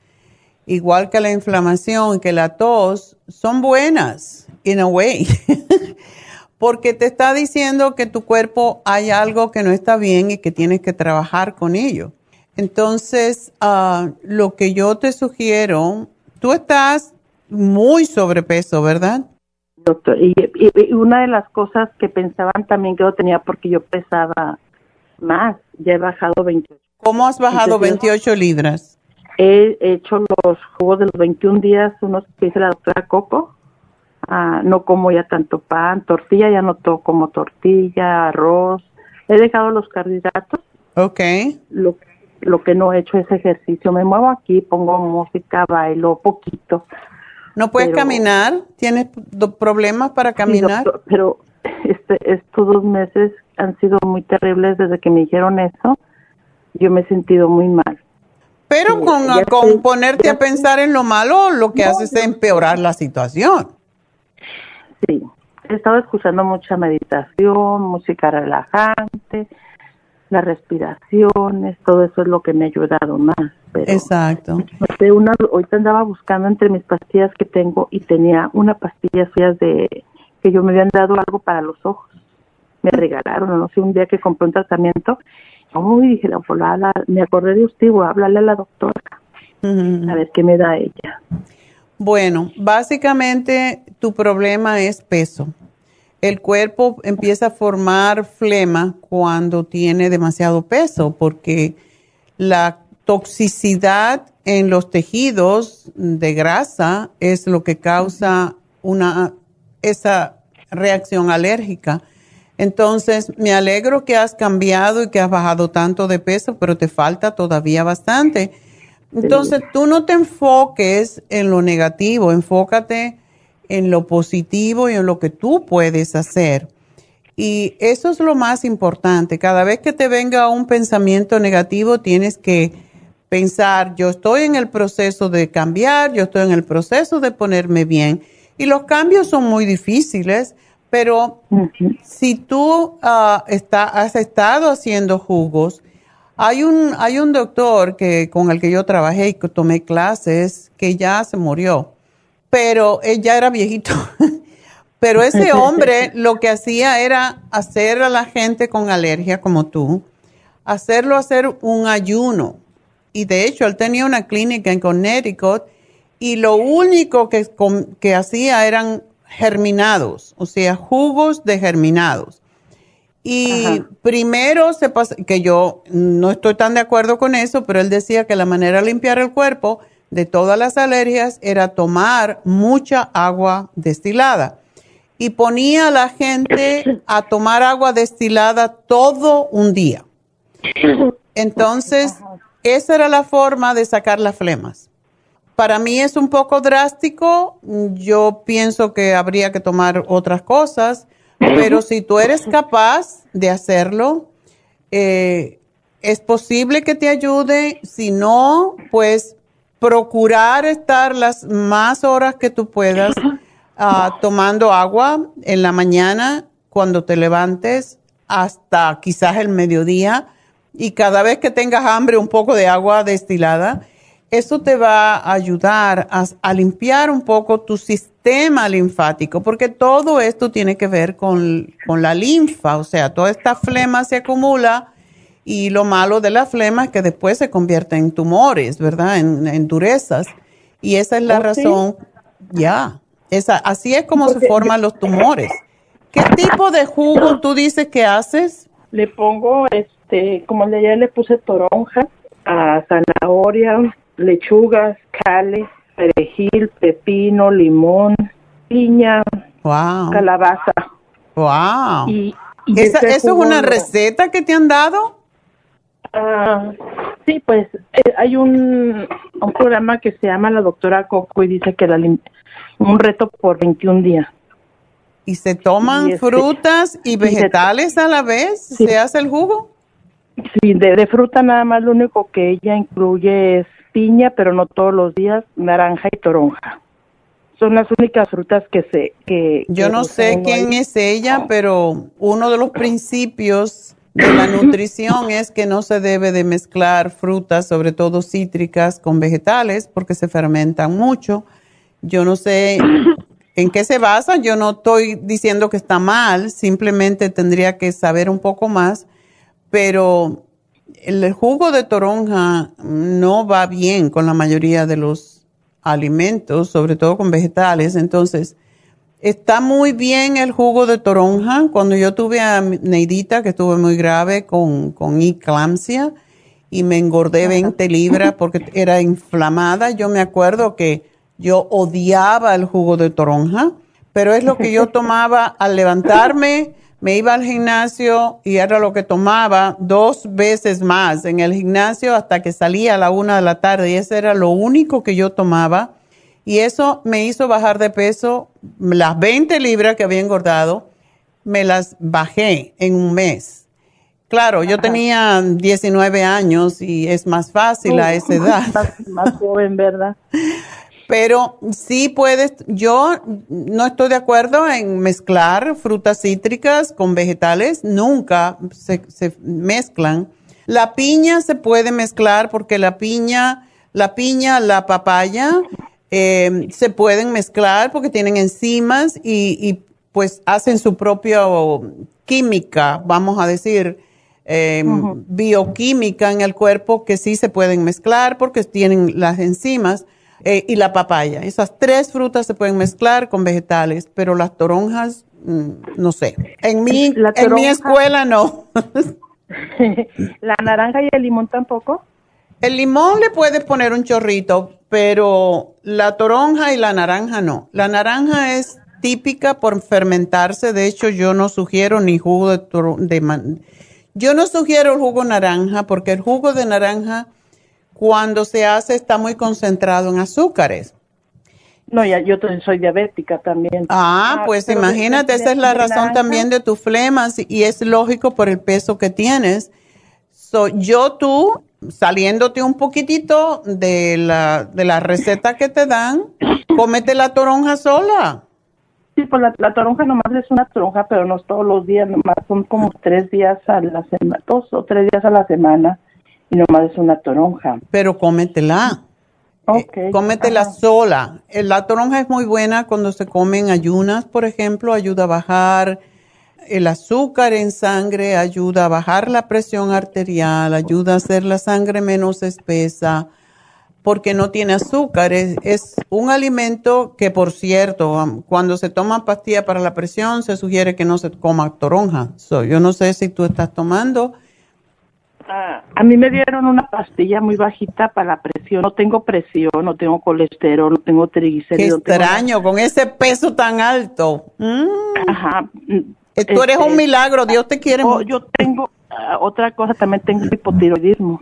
igual que la inflamación, que la tos, son buenas, in a way. Porque te está diciendo que tu cuerpo hay algo que no está bien y que tienes que trabajar con ello. Entonces, ah, lo que yo te sugiero, tú estás muy sobrepeso, ¿verdad?
Doctor, y, y- y una de las cosas que pensaban también que yo tenía porque yo pesaba más, ya he bajado 28.
¿Cómo has bajado
Entonces,
28 libras?
He hecho los jugos de los 21 días, unos que dice la doctora Coco. Ah, no como ya tanto pan, tortilla, ya no como tortilla, arroz. He dejado los carbohidratos.
Ok.
Lo, lo que no he hecho es ejercicio. Me muevo aquí, pongo música, bailo poquito.
¿No puedes
Pero-
caminar? ¿Tienes problemas para
Sí,
caminar?
doctor, pero este, estos dos meses han sido muy terribles desde que me dijeron eso. Yo me he sentido muy mal.
Pero
Sí,
con, con
estoy-
ponerte a pensar en lo malo, lo que haces es empeorar la situación.
Sí, he estado escuchando mucha meditación, música relajante, las respiraciones, todo eso es lo que me ha ayudado más. Pero
Exacto.
una, ahorita andaba buscando entre mis pastillas que tengo y tenía una pastilla suya de que yo me habían dado algo para los ojos. Me regalaron, no sé, un día que compré un tratamiento. Uy, dije, la volada, me acordé de usted, voy a hablarle a la doctora, a ver qué me da ella.
Bueno, básicamente tu problema es peso. El cuerpo empieza a formar flema cuando tiene demasiado peso porque la toxicidad en los tejidos de grasa es lo que causa una esa reacción alérgica. Entonces, me alegro que has cambiado y que has bajado tanto de peso, pero te falta todavía bastante. Entonces, tú no te enfoques en lo negativo, enfócate en lo positivo y en lo que tú puedes hacer. Y eso es lo más importante. Cada vez que te venga un pensamiento negativo, tienes que pensar, yo estoy en el proceso de cambiar, yo estoy en el proceso de ponerme bien. Y los cambios son muy difíciles, pero si tú ah, está- has estado haciendo jugos, hay un, hay un doctor que, con el que yo trabajé y que tomé clases que ya se murió, pero él ya era viejito. pero ese hombre lo que hacía era hacer a la gente con alergia como tú, hacerlo hacer un ayuno. Y de hecho, él tenía una clínica en Connecticut y lo único que, que hacía eran germinados, o sea, jugos de germinados. Y primero se pasa, que yo no estoy tan de acuerdo con eso, pero él decía que la manera de limpiar el cuerpo de todas las alergias era tomar mucha agua destilada. Y ponía a la gente a tomar agua destilada todo un día. Entonces, esa era la forma de sacar las flemas. Para mí es un poco drástico. Yo pienso que habría que tomar otras cosas pero si tú eres capaz de hacerlo, eh, es posible que te ayude. Si no, pues procurar estar las más horas que tú puedas ah, tomando agua en la mañana cuando te levantes hasta quizás el mediodía y cada vez que tengas hambre un poco de agua destilada. Eso te va a ayudar a, limpiar un poco tu sistema linfático, porque todo esto tiene que ver con, la linfa, o sea, toda esta flema se acumula y lo malo de la flema es que después se convierte en tumores, ¿verdad? En, durezas. Y esa es la oh, razón, ya, esa, así es como se forman los tumores. ¿Qué tipo de jugo tú dices que haces?
Le pongo, este, como de ayer le puse toronja, a zanahoria, lechugas, cale, perejil, pepino, limón, piña, calabaza.
Wow. Y, ¿Eso es una receta que te han dado?
Ah, sí, pues eh, hay un, un programa que se llama La Doctora Coco y dice que la un reto por 21 días.
¿Y se toman este, frutas y vegetales a la vez? ¿Se hace el jugo?
Sí, de, de, fruta nada más lo único que ella incluye es piña, pero no todos los días, naranja y toronja. Son las únicas frutas que se... Que,
Yo no sé quién es ella, pero uno de los principios de la nutrición es que no se debe de mezclar frutas, sobre todo cítricas, con vegetales, porque se fermentan mucho. Yo no sé en qué se basa, yo no estoy diciendo que está mal, simplemente tendría que saber un poco más, pero el jugo de toronja no va bien con la mayoría de los alimentos, sobre todo con vegetales. Entonces, está muy bien el jugo de toronja. Cuando yo tuve a Neidita, que estuve muy grave con, con eclampsia, y me engordé 20 libras porque era inflamada, yo me acuerdo que yo odiaba el jugo de toronja, pero es lo que yo tomaba al levantarme me iba al gimnasio y era lo que tomaba dos veces más en el gimnasio hasta que salía a la una de la tarde y eso era lo único que yo tomaba y eso me hizo bajar de peso. Las 20 libras que había engordado me las bajé en un mes. Claro yo tenía 19 años y es más fácil a esa edad.
más joven verdad
pero sí puedes, yo no estoy de acuerdo en mezclar frutas cítricas con vegetales, nunca se, mezclan. La piña se puede mezclar porque la piña, la piña, la papaya, eh, se pueden mezclar porque tienen enzimas y, pues hacen su propia química, vamos a decir, em, bioquímica en el cuerpo que sí se pueden mezclar porque tienen las enzimas eh, y la papaya. Esas tres frutas se pueden mezclar con vegetales, pero las toronjas, mm, no sé. En mi, en mi escuela no.
¿La naranja y el limón tampoco?
El limón le puedes poner un chorrito, pero la toronja y la naranja no. La naranja es típica por fermentarse. De hecho, yo no sugiero ni jugo de, de yo no sugiero el jugo naranja porque el jugo de naranja cuando se hace está muy concentrado en azúcares.
No, ya yo soy diabética también.
Ah, ah pues imagínate, esa es la razón también de tus flemas y es lógico por el peso que tienes. So, yo tú, saliéndote un poquitito de la, de la receta que te dan, cómete la toronja sola.
Sí, pues la, la, toronja nomás es una toronja, pero no todos los días, nomás son como tres días a la semana, dos o tres días a la semana y nomás es una toronja.
Pero cómetela.
Ok.
cómetela sola. Eh, la toronja es muy buena cuando se come en ayunas, por ejemplo, ayuda a bajar el azúcar en sangre, ayuda a bajar la presión arterial, ayuda a hacer la sangre menos espesa. porque no tiene azúcar. Es, es un alimento que, por cierto, cuando se toma pastilla para la presión, se sugiere que no se coma toronja. So, yo no sé si tú estás tomando.
Ah, a mí me dieron una pastilla muy bajita para la presión. No tengo presión, no tengo colesterol, no tengo
Qué
triglicéridos. no tengo
extraño, con ese peso tan alto. Mm.
Ajá.
Tú eres
Este,
un milagro, Dios te quiere
oh. Yo tengo ah, otra cosa, también tengo hipotiroidismo.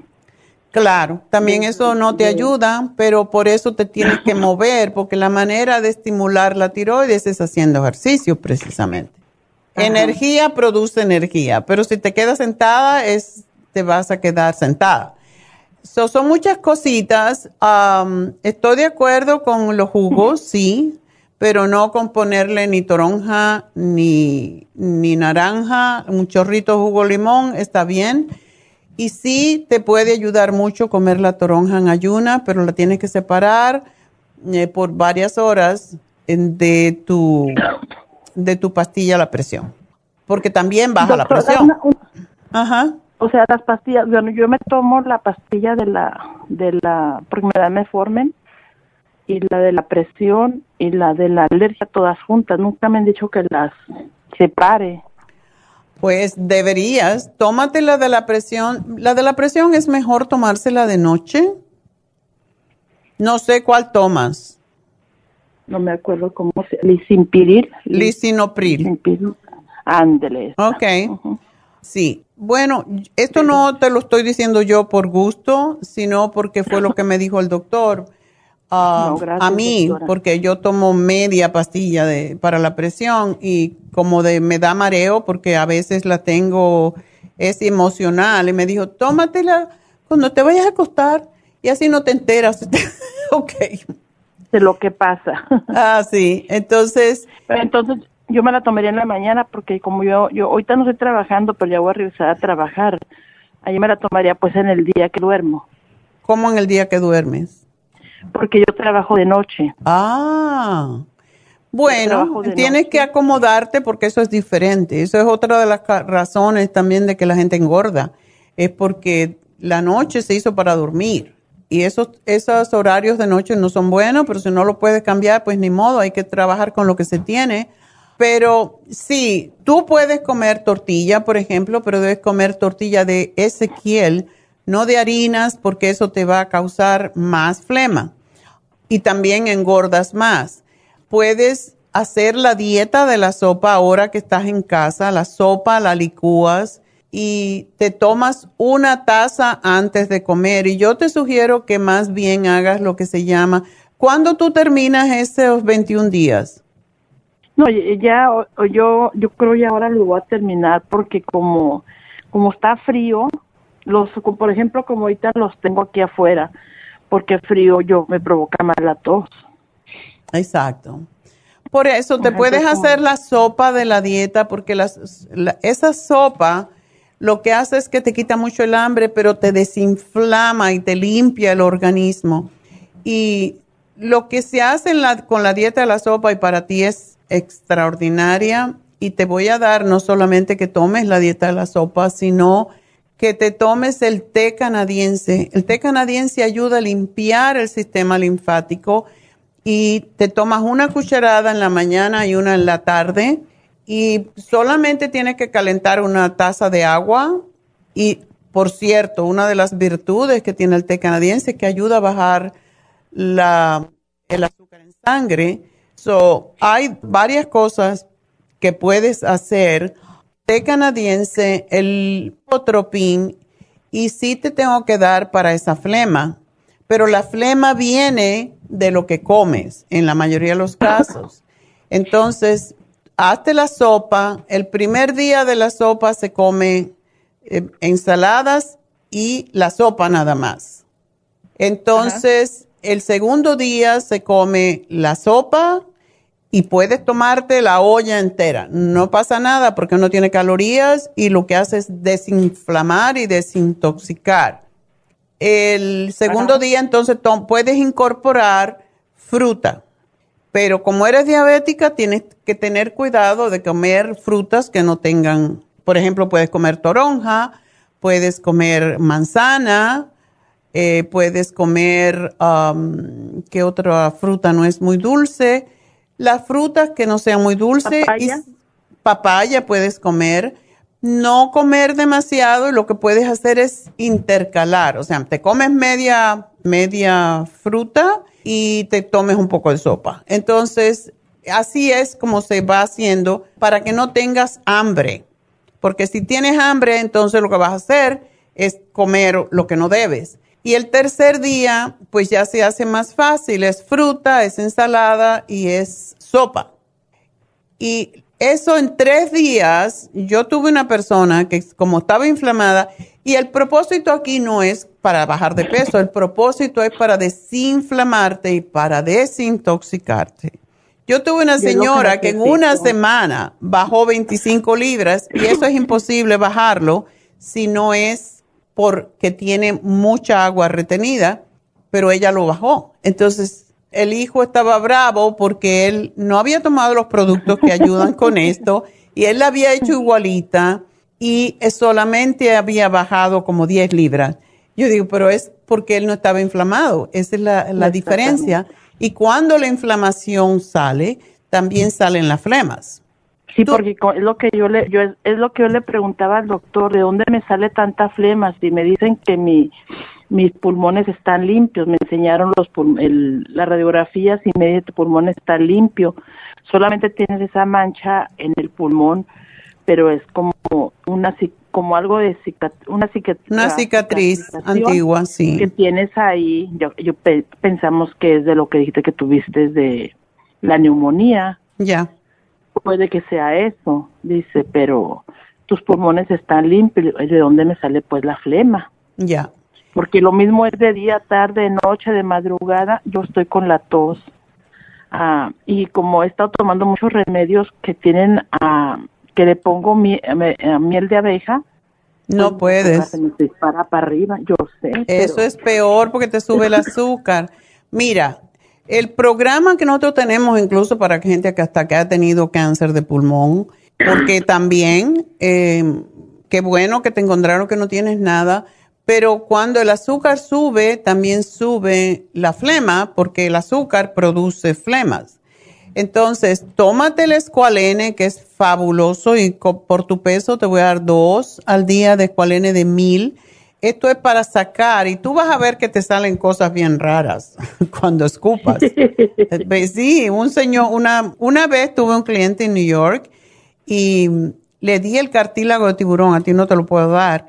Claro, también eso no te ayuda, pero por eso te tienes que mover, porque la manera de estimular la tiroides es haciendo ejercicio precisamente. Energía produce energía, pero si te quedas sentada, es, te vas a quedar sentada. So, son muchas cositas. Estoy de acuerdo con los jugos, sí, pero no con ponerle ni toronja ni, ni naranja, un chorrito de jugo limón, está bien. Y sí te puede ayudar mucho comer la toronja en ayuna, pero la tienes que separar eh, por varias horas de tu, de tu pastilla a la presión, porque también baja la presión.
una-
Ajá.
O sea, las pastillas, bueno, yo me tomo la pastilla de la, de la, porque me da metformin, y la de la presión y la de la alergia todas juntas. Nunca me han dicho que las separe.
Pues deberías, tómate la de la presión. La de la presión es mejor tomársela de noche. No sé cuál tomas.
No me acuerdo cómo se.
Lisinopril.
Lisimpiril. Ándele.
Ok. Sí. Bueno, esto no te lo estoy diciendo yo por gusto, sino porque fue lo que me dijo el doctor. Ah,
No, gracias,
a mí,
doctora.
porque yo tomo media pastilla de, para la presión y como de me da mareo porque a veces la tengo, es emocional. Y me dijo, tómatela cuando te vayas a acostar y así no te enteras. ok.
De lo que pasa.
Ah, sí. Entonces,
Pero entonces yo me la tomaría en la mañana porque como yo, yo ahorita no estoy trabajando, pero ya voy a regresar a trabajar. Ahí me la tomaría pues en el día que duermo,
¿cómo en el día que duermes?
Porque yo trabajo de noche.
Ah, bueno, tienes que acomodarte porque eso es diferente. Eso es otra de las razones también de que la gente engorda. Es porque la noche se hizo para dormir. Y esos, esos horarios de noche no son buenos, pero si no lo puedes cambiar, pues ni modo, hay que trabajar con lo que se tiene. Pero sí, tú puedes comer tortilla, por ejemplo, pero debes comer tortilla de Ezequiel, no de harinas, porque eso te va a causar más flema y también engordas más. Puedes hacer la dieta de la sopa ahora que estás en casa, la sopa la licúas y te tomas una taza antes de comer. Y yo te sugiero que más bien hagas lo que se llama, ¿cuándo tú terminas esos 21 días?
No, ya yo yo creo ya ahora lo voy a terminar porque como como está frío, los por ejemplo como ahorita los tengo aquí afuera, porque frío yo me provoca más la tos.
Exacto. Por eso te
Ajá,
puedes hacer la sopa de la dieta porque las, la- esa sopa lo que hace es que te quita mucho el hambre, pero te desinflama y te limpia el organismo. Y lo que se hace en la- con la dieta de la sopa y para ti es extraordinaria y te voy a dar no solamente que tomes la dieta de la sopa, sino que te tomes el té canadiense. El té canadiense ayuda a limpiar el sistema linfático y te tomas una cucharada en la mañana y una en la tarde y solamente tienes que calentar una taza de agua y por cierto, una de las virtudes que tiene el té canadiense es que ayuda a bajar la, el azúcar en sangre. So, hay varias cosas que puedes hacer. Canadiense, el potropín y sí te tengo que dar para esa flema, pero la flema viene de lo que comes en la mayoría de los casos. Entonces, hazte la sopa. El primer día de la sopa se come eh, ensaladas y la sopa nada más. Entonces, el segundo día se come la sopa y puedes tomarte la olla entera. No pasa nada porque no tiene calorías y lo que hace es desinflamar y desintoxicar. El segundo día entonces puedes incorporar fruta, pero como eres diabética tienes que tener cuidado de comer frutas que no tengan, por ejemplo, puedes comer toronja, puedes comer manzana, Eh, puedes comer, um, ¿qué otra fruta no es muy dulce? Las frutas que no sean muy dulces.
Papaya.
papaya puedes comer. No comer demasiado y lo que puedes hacer es intercalar. O sea, te comes media, media fruta y te tomes un poco de sopa. Entonces, así es como se va haciendo para que no tengas hambre. Porque si tienes hambre, entonces lo que vas a hacer es comer lo que no debes. Y el tercer día, pues ya se hace más fácil, es fruta, es ensalada y es sopa. Y eso en tres días, yo tuve una persona que como estaba inflamada, y el propósito aquí no es para bajar de peso, el propósito es para desinflamarte y para desintoxicarte. Yo tuve una señora que en una semana bajó 25 libras y eso es imposible bajarlo si no es porque tiene mucha agua retenida, pero ella lo bajó. Entonces, el hijo estaba bravo porque él no había tomado los productos que ayudan con esto y él la había hecho igualita y solamente había bajado como 10 libras. Yo digo, pero es porque él no estaba inflamado. Esa es la, la diferencia. Y cuando la inflamación sale, también salen las flemas.
Sí, porque es lo que yo le yo es, es lo que yo le preguntaba al doctor, ¿de dónde me sale tanta flema? Si me dicen que mi mis pulmones están limpios, me enseñaron los el, las radiografías y me dice tu pulmón está limpio. Solamente tienes esa mancha en el pulmón, pero es como una como algo de cicat- una cicatriz
Una cicatriz antigua, sí.
que tienes ahí. Yo, yo pe- pensamos que es de lo que dijiste que tuviste de la neumonía
Ya.
Puede que sea eso, dice, pero tus pulmones están limpios, ¿de dónde me sale pues la flema?
Ya.
Porque lo mismo es de día, tarde, noche, de madrugada, yo estoy con la tos. Ah, y como he estado tomando muchos remedios que tienen, ah, que le pongo mi- me- miel de abeja,
No
pues,
puedes.
Se me dispara para arriba, yo sé.
Eso es peor porque te sube el azúcar. Mira, el programa que nosotros tenemos incluso para gente que hasta que ha tenido cáncer de pulmón, porque también, eh, qué bueno que te encontraron que no tienes nada, pero cuando el azúcar sube, también sube la flema, porque el azúcar produce flemas. Entonces, tómate el escualene, que es fabuloso, y por tu peso te voy a dar dos al día de escualene de mil. Esto es para sacar, y tú vas a ver que te salen cosas bien raras cuando escupas. Sí, un señor, una, una vez tuve un cliente en New York y le di el cartílago de tiburón, a ti no te lo puedo dar,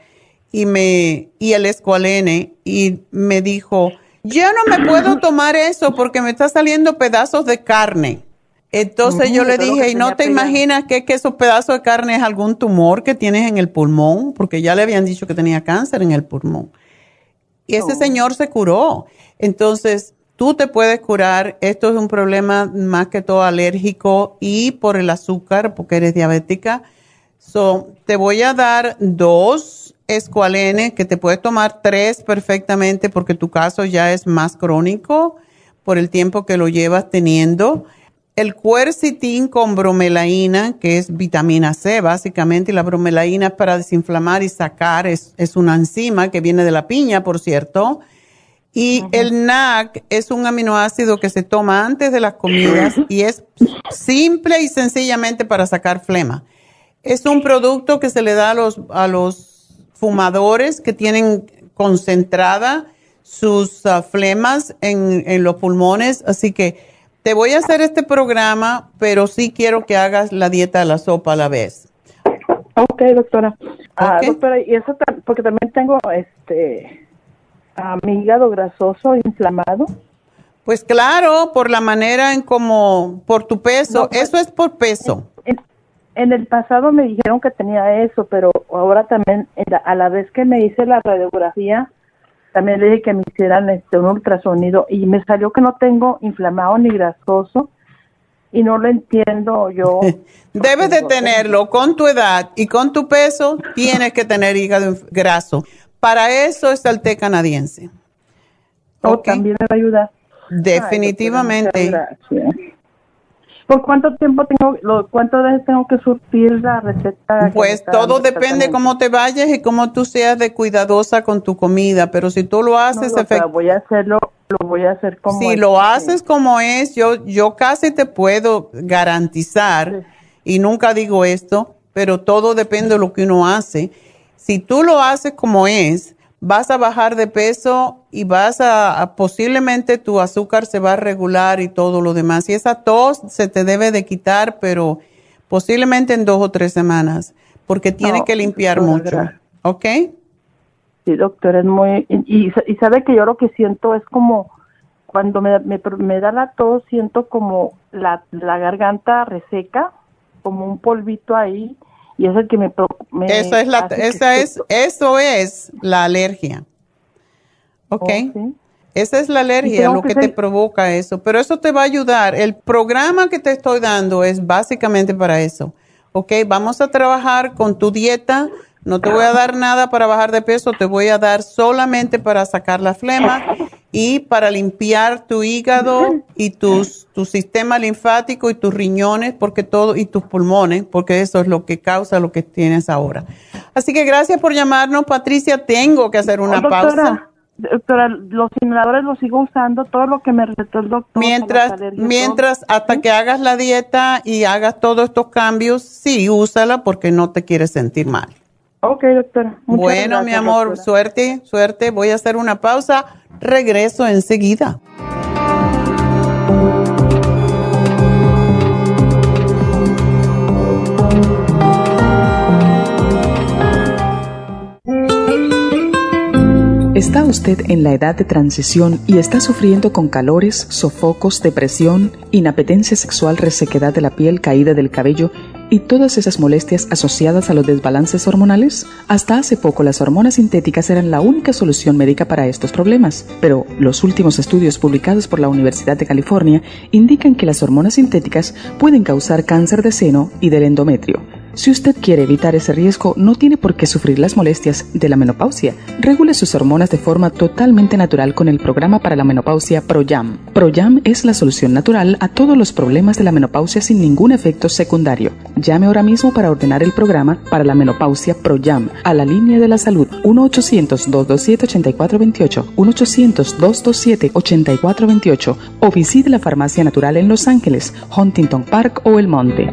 y me, y el escualene, y me dijo, yo no me puedo tomar eso porque me está saliendo pedazos de carne. Entonces yo le dije, ¿y no te
pegado".
imaginas que, que esos pedazos de carne es algún tumor que tienes en el pulmón? Porque ya le habían dicho que tenía cáncer en el pulmón. Y ese
Oh.
señor se curó. Entonces, tú te puedes curar. Esto es un problema más que todo alérgico y por el azúcar, porque eres diabética. So, te voy a dar dos escualenes que te puedes tomar tres perfectamente porque tu caso ya es más crónico por el tiempo que lo llevas teniendo. El cuercitín con bromelaína, que es vitamina C básicamente, y la bromelaína es para desinflamar y sacar, es, es una enzima que viene de la piña, por cierto. Y el NAC es un aminoácido que se toma antes de las comidas y es simple y sencillamente para sacar flema. Es un producto que se le da a los, a los fumadores que tienen concentrada sus ah, flemas en, en los pulmones. Así que te voy a hacer este programa, pero sí quiero que hagas la dieta de la sopa a la vez.
Ok, doctora. Ah,
Ok.
doctora, y eso porque también tengo este mi hígado grasoso inflamado.
Pues claro, por la manera en como, por tu peso, eso es por peso.
En, en el pasado me dijeron que tenía eso, pero ahora también a la vez que me hice la radiografía, también le dije que me hicieran este un ultrasonido y me salió que no tengo inflamado ni grasoso y no lo entiendo yo.
Debes de tenerlo con tu edad y con tu peso, tienes que tener hígado graso. Para eso es el té canadiense.
Oh,
Ok.
también me va a ayudar.
Definitivamente.
Ay. ¿Por cuánto tiempo tengo, lo, cuántas veces tengo que surtir la receta?
Pues todo depende cómo te vayas y cómo tú seas de cuidadosa con tu comida, pero si tú lo haces...
No, voy a hacerlo, lo voy a hacer como
Si lo haces como es, yo, yo casi te puedo garantizar, y nunca digo esto, pero todo depende de lo que uno hace. Si tú lo haces como es, vas a bajar de peso y vas a, posiblemente tu azúcar se va a regular y todo lo demás. Y esa tos se te debe de quitar, pero posiblemente en dos o tres semanas, porque tiene que limpiar mucho. ¿Ok?
Sí, doctor, es muy... Y, y, sabe que yo lo que siento es como cuando me, me, da la tos, siento como la, la garganta reseca, como un polvito ahí y es el que me,
eso es la esa es eso es la alergia. ¿ok? Oh, esa es la alergia lo que, te provoca eso. Pero eso te va a ayudar. El programa que te estoy dando es básicamente para eso. ¿ok? vamos a trabajar con tu dieta no te voy a dar nada para bajar de peso te voy a dar solamente para sacar la flema y para limpiar tu hígado y tus, tu sistema linfático y tus riñones porque todo y tus pulmones, porque eso es lo que causa lo que tienes ahora. Así que gracias por llamarnos, Patricia. Tengo que hacer una pausa.
Doctora, los inhaladores los sigo usando, todo lo que me recetó el doctor.
Mientras, mientras, hasta que hagas la dieta y hagas todos estos cambios, sí, úsala porque no te quieres sentir mal.
Ok, doctora.
bueno, mi amor, suerte, suerte. Voy a hacer una pausa. Regreso enseguida.
¿Está usted en la edad de transición y está sufriendo con calores, sofocos, depresión, inapetencia sexual, resequedad de la piel, caída del cabello y todas esas molestias asociadas a los desbalances hormonales? Hasta hace poco las hormonas sintéticas eran la única solución médica para estos problemas, pero los últimos estudios publicados por la Universidad de California indican que las hormonas sintéticas pueden causar cáncer de seno y del endometrio si usted quiere evitar ese riesgo, no tiene por qué sufrir las molestias de la menopausia. Regule sus hormonas de forma totalmente natural con el programa para la menopausia ProYam. ProYam es la solución natural a todos los problemas de la menopausia sin ningún efecto secundario. Llame ahora mismo para ordenar el programa para la menopausia ProYam a la línea de la salud 1-800-227-8428, 1-800-227-8428 o visite la farmacia natural en Los Ángeles, Huntington Park o El Monte.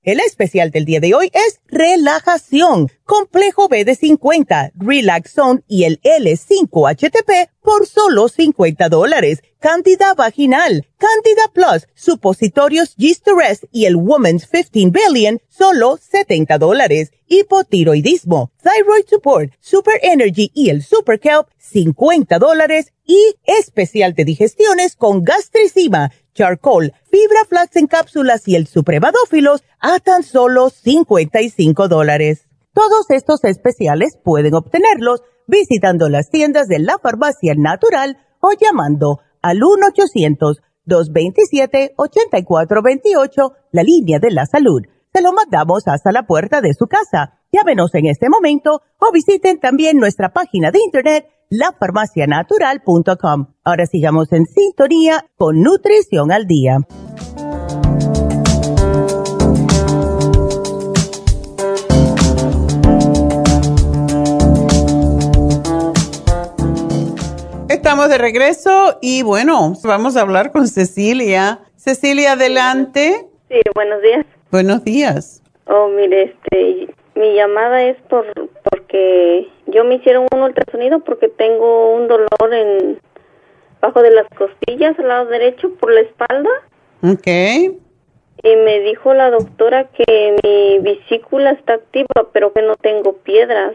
El especial del día de hoy es relajación, complejo B de 50, Relaxon y el L5-HTP por solo 50 dólares. Candida vaginal, Candida Plus, supositorios G-Stress y el Woman's 15 Billion, solo 70 dólares. Hipotiroidismo, Thyroid Support, Super Energy y el Super Kelp, 50 dólares. Y especial de digestiones con gastricima charcoal, fibra flax en cápsulas y el supremadófilos a tan solo 55 dólares. Todos estos especiales pueden obtenerlos visitando las tiendas de la farmacia natural o llamando al 1-800-227-8428, la línea de la salud. Se lo mandamos hasta la puerta de su casa. Llámenos en este momento o visiten también nuestra página de internet lafarmacianatural.com. Ahora sigamos en sintonía con Nutrición al Día.
Estamos de regreso y bueno, vamos a hablar con Cecilia. Cecilia, adelante.
Sí, buenos días.
Buenos días.
Oh, mire, este, mi llamada es por porque yo me hicieron un ultrasonido porque tengo un dolor en bajo de las costillas al lado derecho por la espalda.
Ok.
Y me dijo la doctora que mi vesícula está activa, pero que no tengo piedras.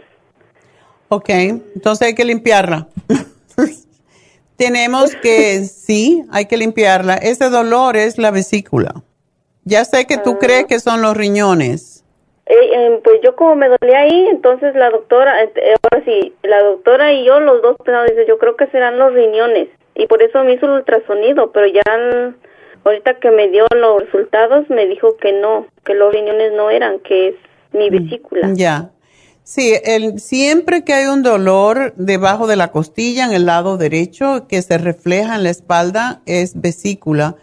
Ok, entonces hay que limpiarla. Tenemos que, sí, hay que limpiarla. Ese dolor es la vesícula. Ya sé que tú ah. crees que son los riñones.
Eh, em, pues yo como me dolía ahí, entonces la doctora, este, ahora sí, la doctora y yo, los dos pensamos, dice, yo creo que serán los riñones. Y por eso me hizo el ultrasonido, pero ya ahorita que me dio los resultados me dijo que no, que los riñones no eran, que es mi vesícula.
Ya. Sí, el, siempre que hay un dolor debajo de la costilla en el lado derecho que se refleja en la espalda es vesícula.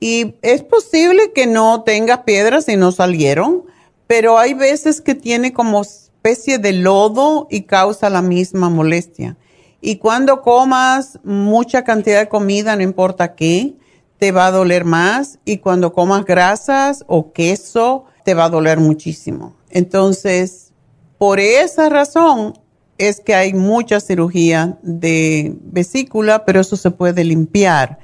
Y es posible que no tenga piedras y no salieron, pero hay veces que tiene como especie de lodo y causa la misma molestia. Y cuando comas mucha cantidad de comida, no importa qué, te va a doler más. Y cuando comas grasas o queso, te va a doler muchísimo. Entonces, por esa razón es que hay mucha cirugía de vesícula, pero eso se puede limpiar.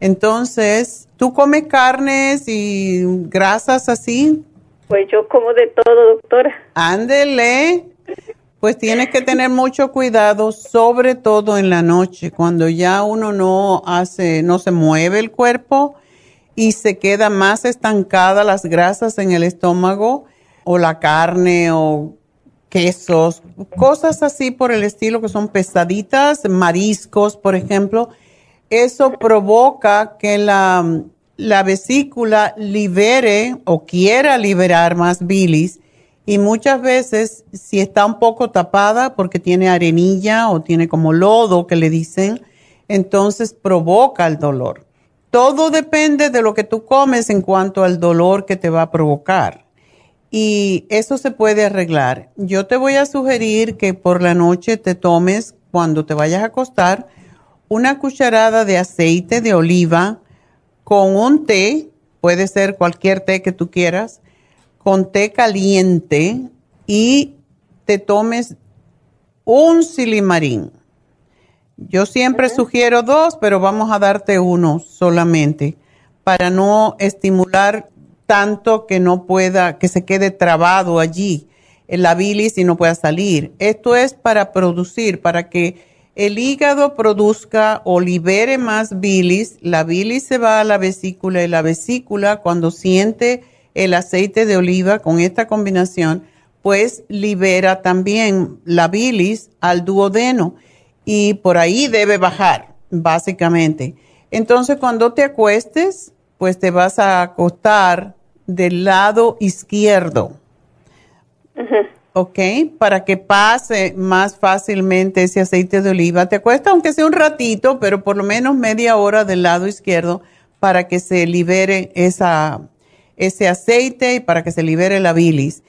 Entonces, ¿tú comes carnes y grasas así?
Pues yo como de todo, doctora.
Ándele. Pues tienes que tener mucho cuidado, sobre todo en la noche, cuando ya uno no hace, no se mueve el cuerpo y se queda más estancada las grasas en el estómago o la carne o quesos, cosas así por el estilo que son pesaditas, mariscos, por ejemplo, eso provoca que la, la vesícula libere o quiera liberar más bilis y muchas veces si está un poco tapada porque tiene arenilla o tiene como lodo que le dicen, entonces provoca el dolor. Todo depende de lo que tú comes en cuanto al dolor que te va a provocar y eso se puede arreglar. Yo te voy a sugerir que por la noche te tomes, cuando te vayas a acostar, una cucharada de aceite de oliva con un té, puede ser cualquier té que tú quieras, con té caliente y te tomes un silimarín. Yo siempre sugiero dos, pero vamos a darte uno solamente para no estimular tanto que no pueda, que se quede trabado allí en la bilis y no pueda salir. Esto es para producir, para que el hígado produzca o libere más bilis. La bilis se va a la vesícula y la vesícula cuando siente el aceite de oliva con esta combinación, pues libera también la bilis al duodeno y por ahí debe bajar, básicamente. Entonces, cuando te acuestes, pues te vas a acostar del lado izquierdo. ¿Ok? Para que pase más fácilmente ese aceite de oliva. Te cuesta aunque sea un ratito, pero por lo menos media hora del lado izquierdo para que se libere esa, ese aceite y para que se libere la bilis.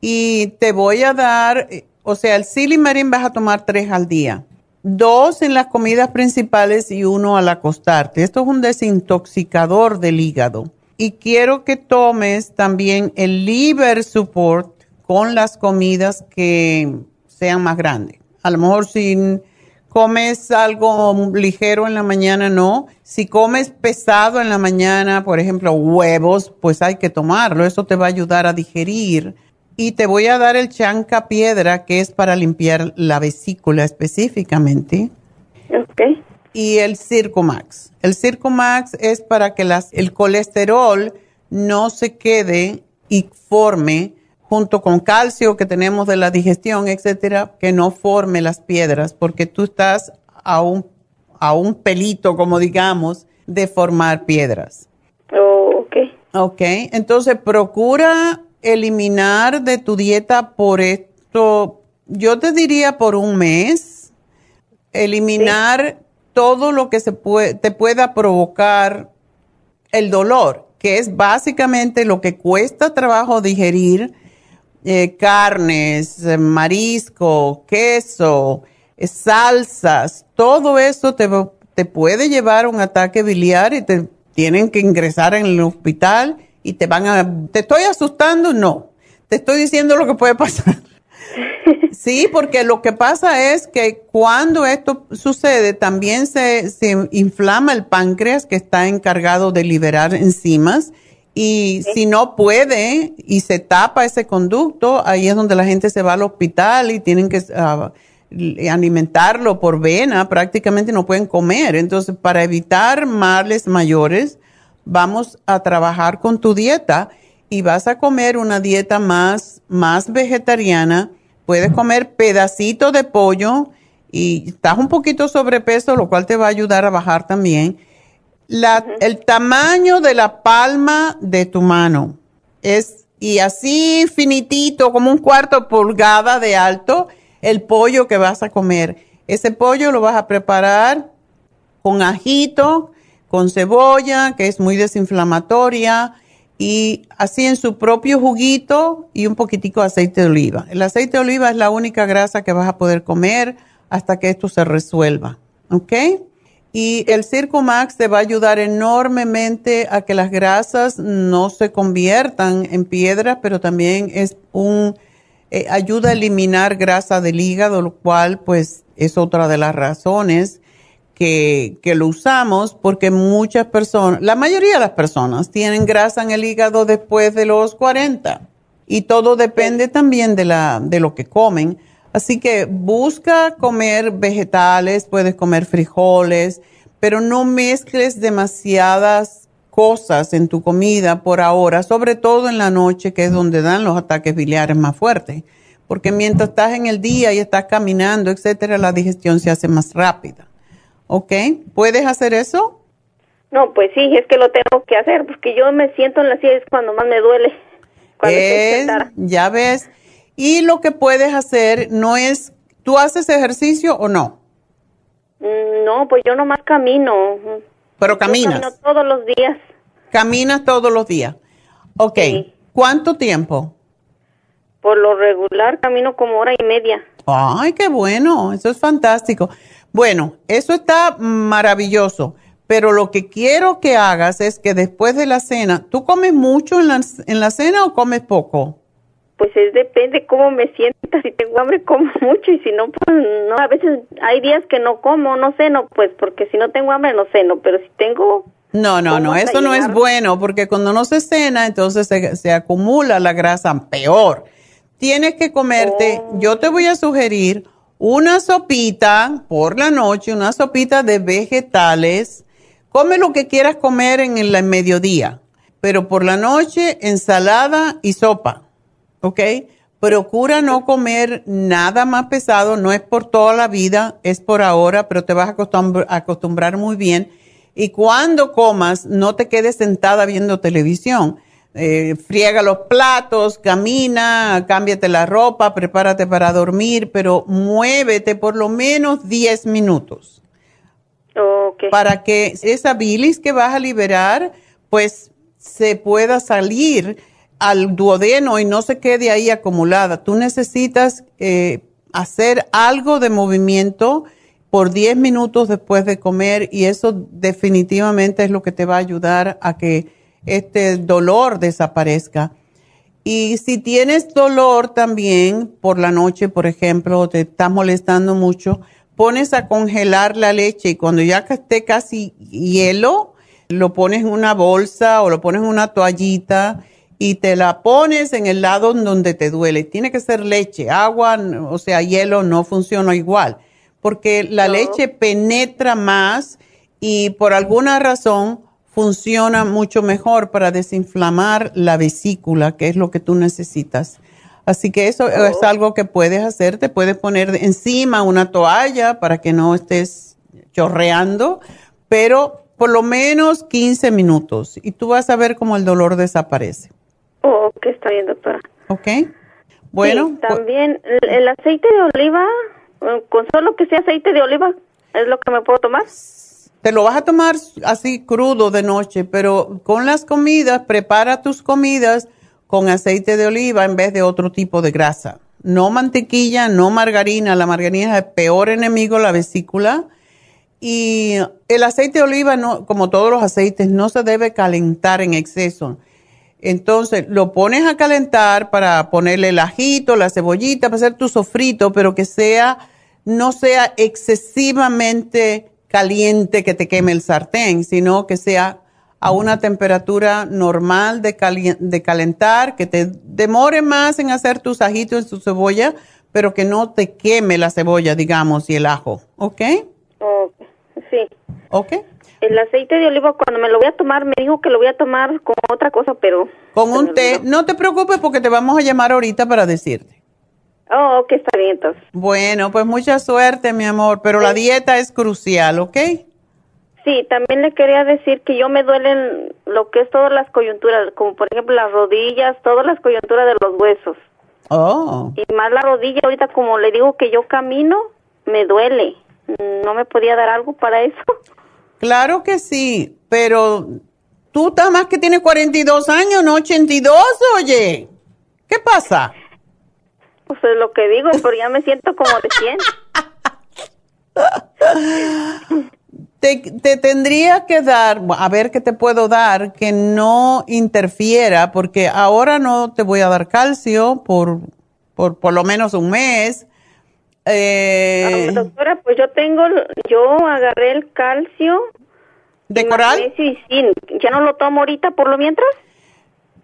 Y te voy a dar, o sea, el silimarín vas a tomar tres al día. Dos en las comidas principales y uno al acostarte. Esto es un desintoxicador del hígado y quiero que tomes también el liver support con las comidas que sean más grandes. A lo mejor si comes algo ligero en la mañana, no. Si comes pesado en la mañana, por ejemplo, huevos, pues hay que tomarlo. Eso te va a ayudar a digerir. Y te voy a dar el chanca piedra, que es para limpiar la vesícula específicamente.
Ok
y el Circumax. El Circumax es para que las, el colesterol no se quede y forme junto con calcio que tenemos de la digestión, etcétera, que no forme las piedras, porque tú estás a un, a un pelito, como digamos, de formar piedras.
Oh, ok.
Ok, entonces procura eliminar de tu dieta por esto, yo te diría por un mes, eliminar todo lo que se puede, te pueda provocar el dolor, que es básicamente lo que cuesta trabajo digerir, eh, carnes, eh, marisco, queso, eh, salsas, todo eso te, te puede llevar a un ataque biliar y te tienen que ingresar en el hospital y te van a... ¿Te estoy asustando? No. Te estoy diciendo lo que puede pasar. Sí, porque lo que pasa es que cuando esto sucede, también se, inflama el páncreas que está encargado de liberar enzimas. Y si no puede y se tapa ese conducto, ahí es donde la gente se va al hospital y tienen que ah, alimentarlo por vena, prácticamente no pueden comer. Entonces, para evitar males mayores, vamos a trabajar con tu dieta y vas a comer una dieta más, más vegetariana Puedes comer pedacitos de pollo y estás un poquito sobrepeso, lo cual te va a ayudar a bajar también. La, El tamaño de la palma de tu mano es, y así finitito, como un cuarto pulgada de alto, el pollo que vas a comer. Ese pollo lo vas a preparar con ajito, con cebolla, que es muy desinflamatoria, y así en su propio juguito y un poquitico de aceite de oliva. El aceite de oliva es la única grasa que vas a poder comer hasta que esto se resuelva, ¿ok? Y el Circumax te va a ayudar enormemente a que las grasas no se conviertan en piedras, pero también es un eh, ayuda a eliminar grasa del hígado, lo cual pues es otra de las razones que, que, lo usamos porque muchas personas, la mayoría de las personas tienen grasa en el hígado después de los 40 y todo depende también de, la, de lo que comen. Así que busca comer vegetales, puedes comer frijoles, pero no mezcles demasiadas cosas en tu comida por ahora, sobre todo en la noche, que es donde dan los ataques biliares más fuertes. Porque mientras estás en el día y estás caminando, etcétera, la digestión se hace más rápida. ¿Ok? ¿Puedes hacer eso?
No, pues sí, es que lo tengo que hacer, porque yo me siento en la silla es cuando más me duele.
Es, ya ves. Y lo que puedes hacer no es, ¿tú haces ejercicio o no?
Mm, No, pues yo nomás camino.
Pero caminas.
Yo camino todos los días.
Caminas todos los días. Ok. ¿Cuánto tiempo?
Por lo regular camino como hora y media.
Ay, qué bueno, eso es fantástico. Bueno, eso está maravilloso, pero lo que quiero que hagas es que después de la cena, ¿tú comes mucho en la, en la cena o comes poco?
Pues es depende cómo me sienta. Si tengo hambre como mucho y si no, pues no. A veces hay días que no como, no ceno, pues porque si no tengo hambre no ceno, pero si tengo...
No, no, no, eso no es bueno porque cuando no se cena, entonces se, se acumula la grasa peor. Tienes que comerte, yo te voy a sugerir una sopita por la noche, una sopita de vegetales. Come lo que quieras comer en el mediodía, pero por la noche ensalada y sopa, ¿ok? Procura no comer nada más pesado, no es por toda la vida, es por ahora, pero te vas a acostumbrar, muy bien. Y cuando comas, no te quedes sentada viendo televisión eh, friega los platos, camina, cámbiate la ropa, prepárate para dormir, pero muévete por lo menos 10 minutos. Para que esa bilis que vas a liberar, pues se pueda salir al duodeno y no se quede ahí acumulada. Tú necesitas eh, hacer algo de movimiento por 10 minutos después de comer y eso definitivamente es lo que te va a ayudar a que este dolor desaparezca. Y si tienes dolor también por la noche, por ejemplo, te está molestando mucho, pones a congelar la leche y cuando ya esté casi hielo, lo pones en una bolsa o lo pones en una toallita y te la pones en el lado donde te duele. Tiene que ser leche, agua, o sea, hielo no funciona igual, porque la leche penetra más y por alguna razón funciona mucho mejor para desinflamar la vesícula, que es lo que tú necesitas. Así que eso es algo que puedes hacer. Te puedes poner encima una toalla para que no estés chorreando, pero por lo menos 15 minutos y tú vas a ver cómo el dolor desaparece.
Oh, que está bien, doctora.
Ok. Bueno.
también el aceite de oliva, eh, con solo que sea aceite de oliva, ¿es lo que me puedo tomar?
Te lo vas a tomar así crudo de noche, pero con las comidas, prepara tus comidas con aceite de oliva en vez de otro tipo de grasa. No mantequilla, no margarina. La margarina es el peor enemigo de la vesícula. Y el aceite de oliva, no, como todos los aceites, no se debe calentar en exceso. Entonces, lo pones a calentar para ponerle el ajito, la cebollita, para hacer tu sofrito, pero que sea, no sea excesivamente caliente que te queme el sartén, sino que sea a una temperatura normal de, de calentar, que te demore más en hacer tus ajitos en tu cebolla, pero que no te queme la cebolla, digamos, y el ajo, ¿ok?
sí.
¿Ok?
El aceite de oliva, cuando me lo voy a tomar, me dijo que lo voy a tomar con otra cosa, pero...
Con un té. No te preocupes porque te vamos a llamar ahorita para decirte.
Oh, ok, está bien entonces.
Bueno, pues mucha suerte, mi amor, pero la dieta es crucial, ¿ok?
Sí, también le quería decir que yo me duelen lo que es todas las coyunturas, como por ejemplo las rodillas, todas las coyunturas de los huesos.
Oh.
Y más la rodilla, ahorita como le digo que yo camino, me duele. ¿No me podía dar algo para eso?
Claro que sí, pero tú estás más que tienes 42 años, no 82, oye. ¿Qué pasa?
Pues es lo que digo, pero ya me siento como de 100.
Te, te, tendría que dar, a ver qué te puedo dar, que no interfiera, porque ahora no te voy a dar calcio por, por, por lo menos un mes. Eh,
ah, doctora, pues yo tengo, yo agarré el calcio.
¿De coral?
Sí, sí, ¿ya no lo tomo ahorita por lo mientras?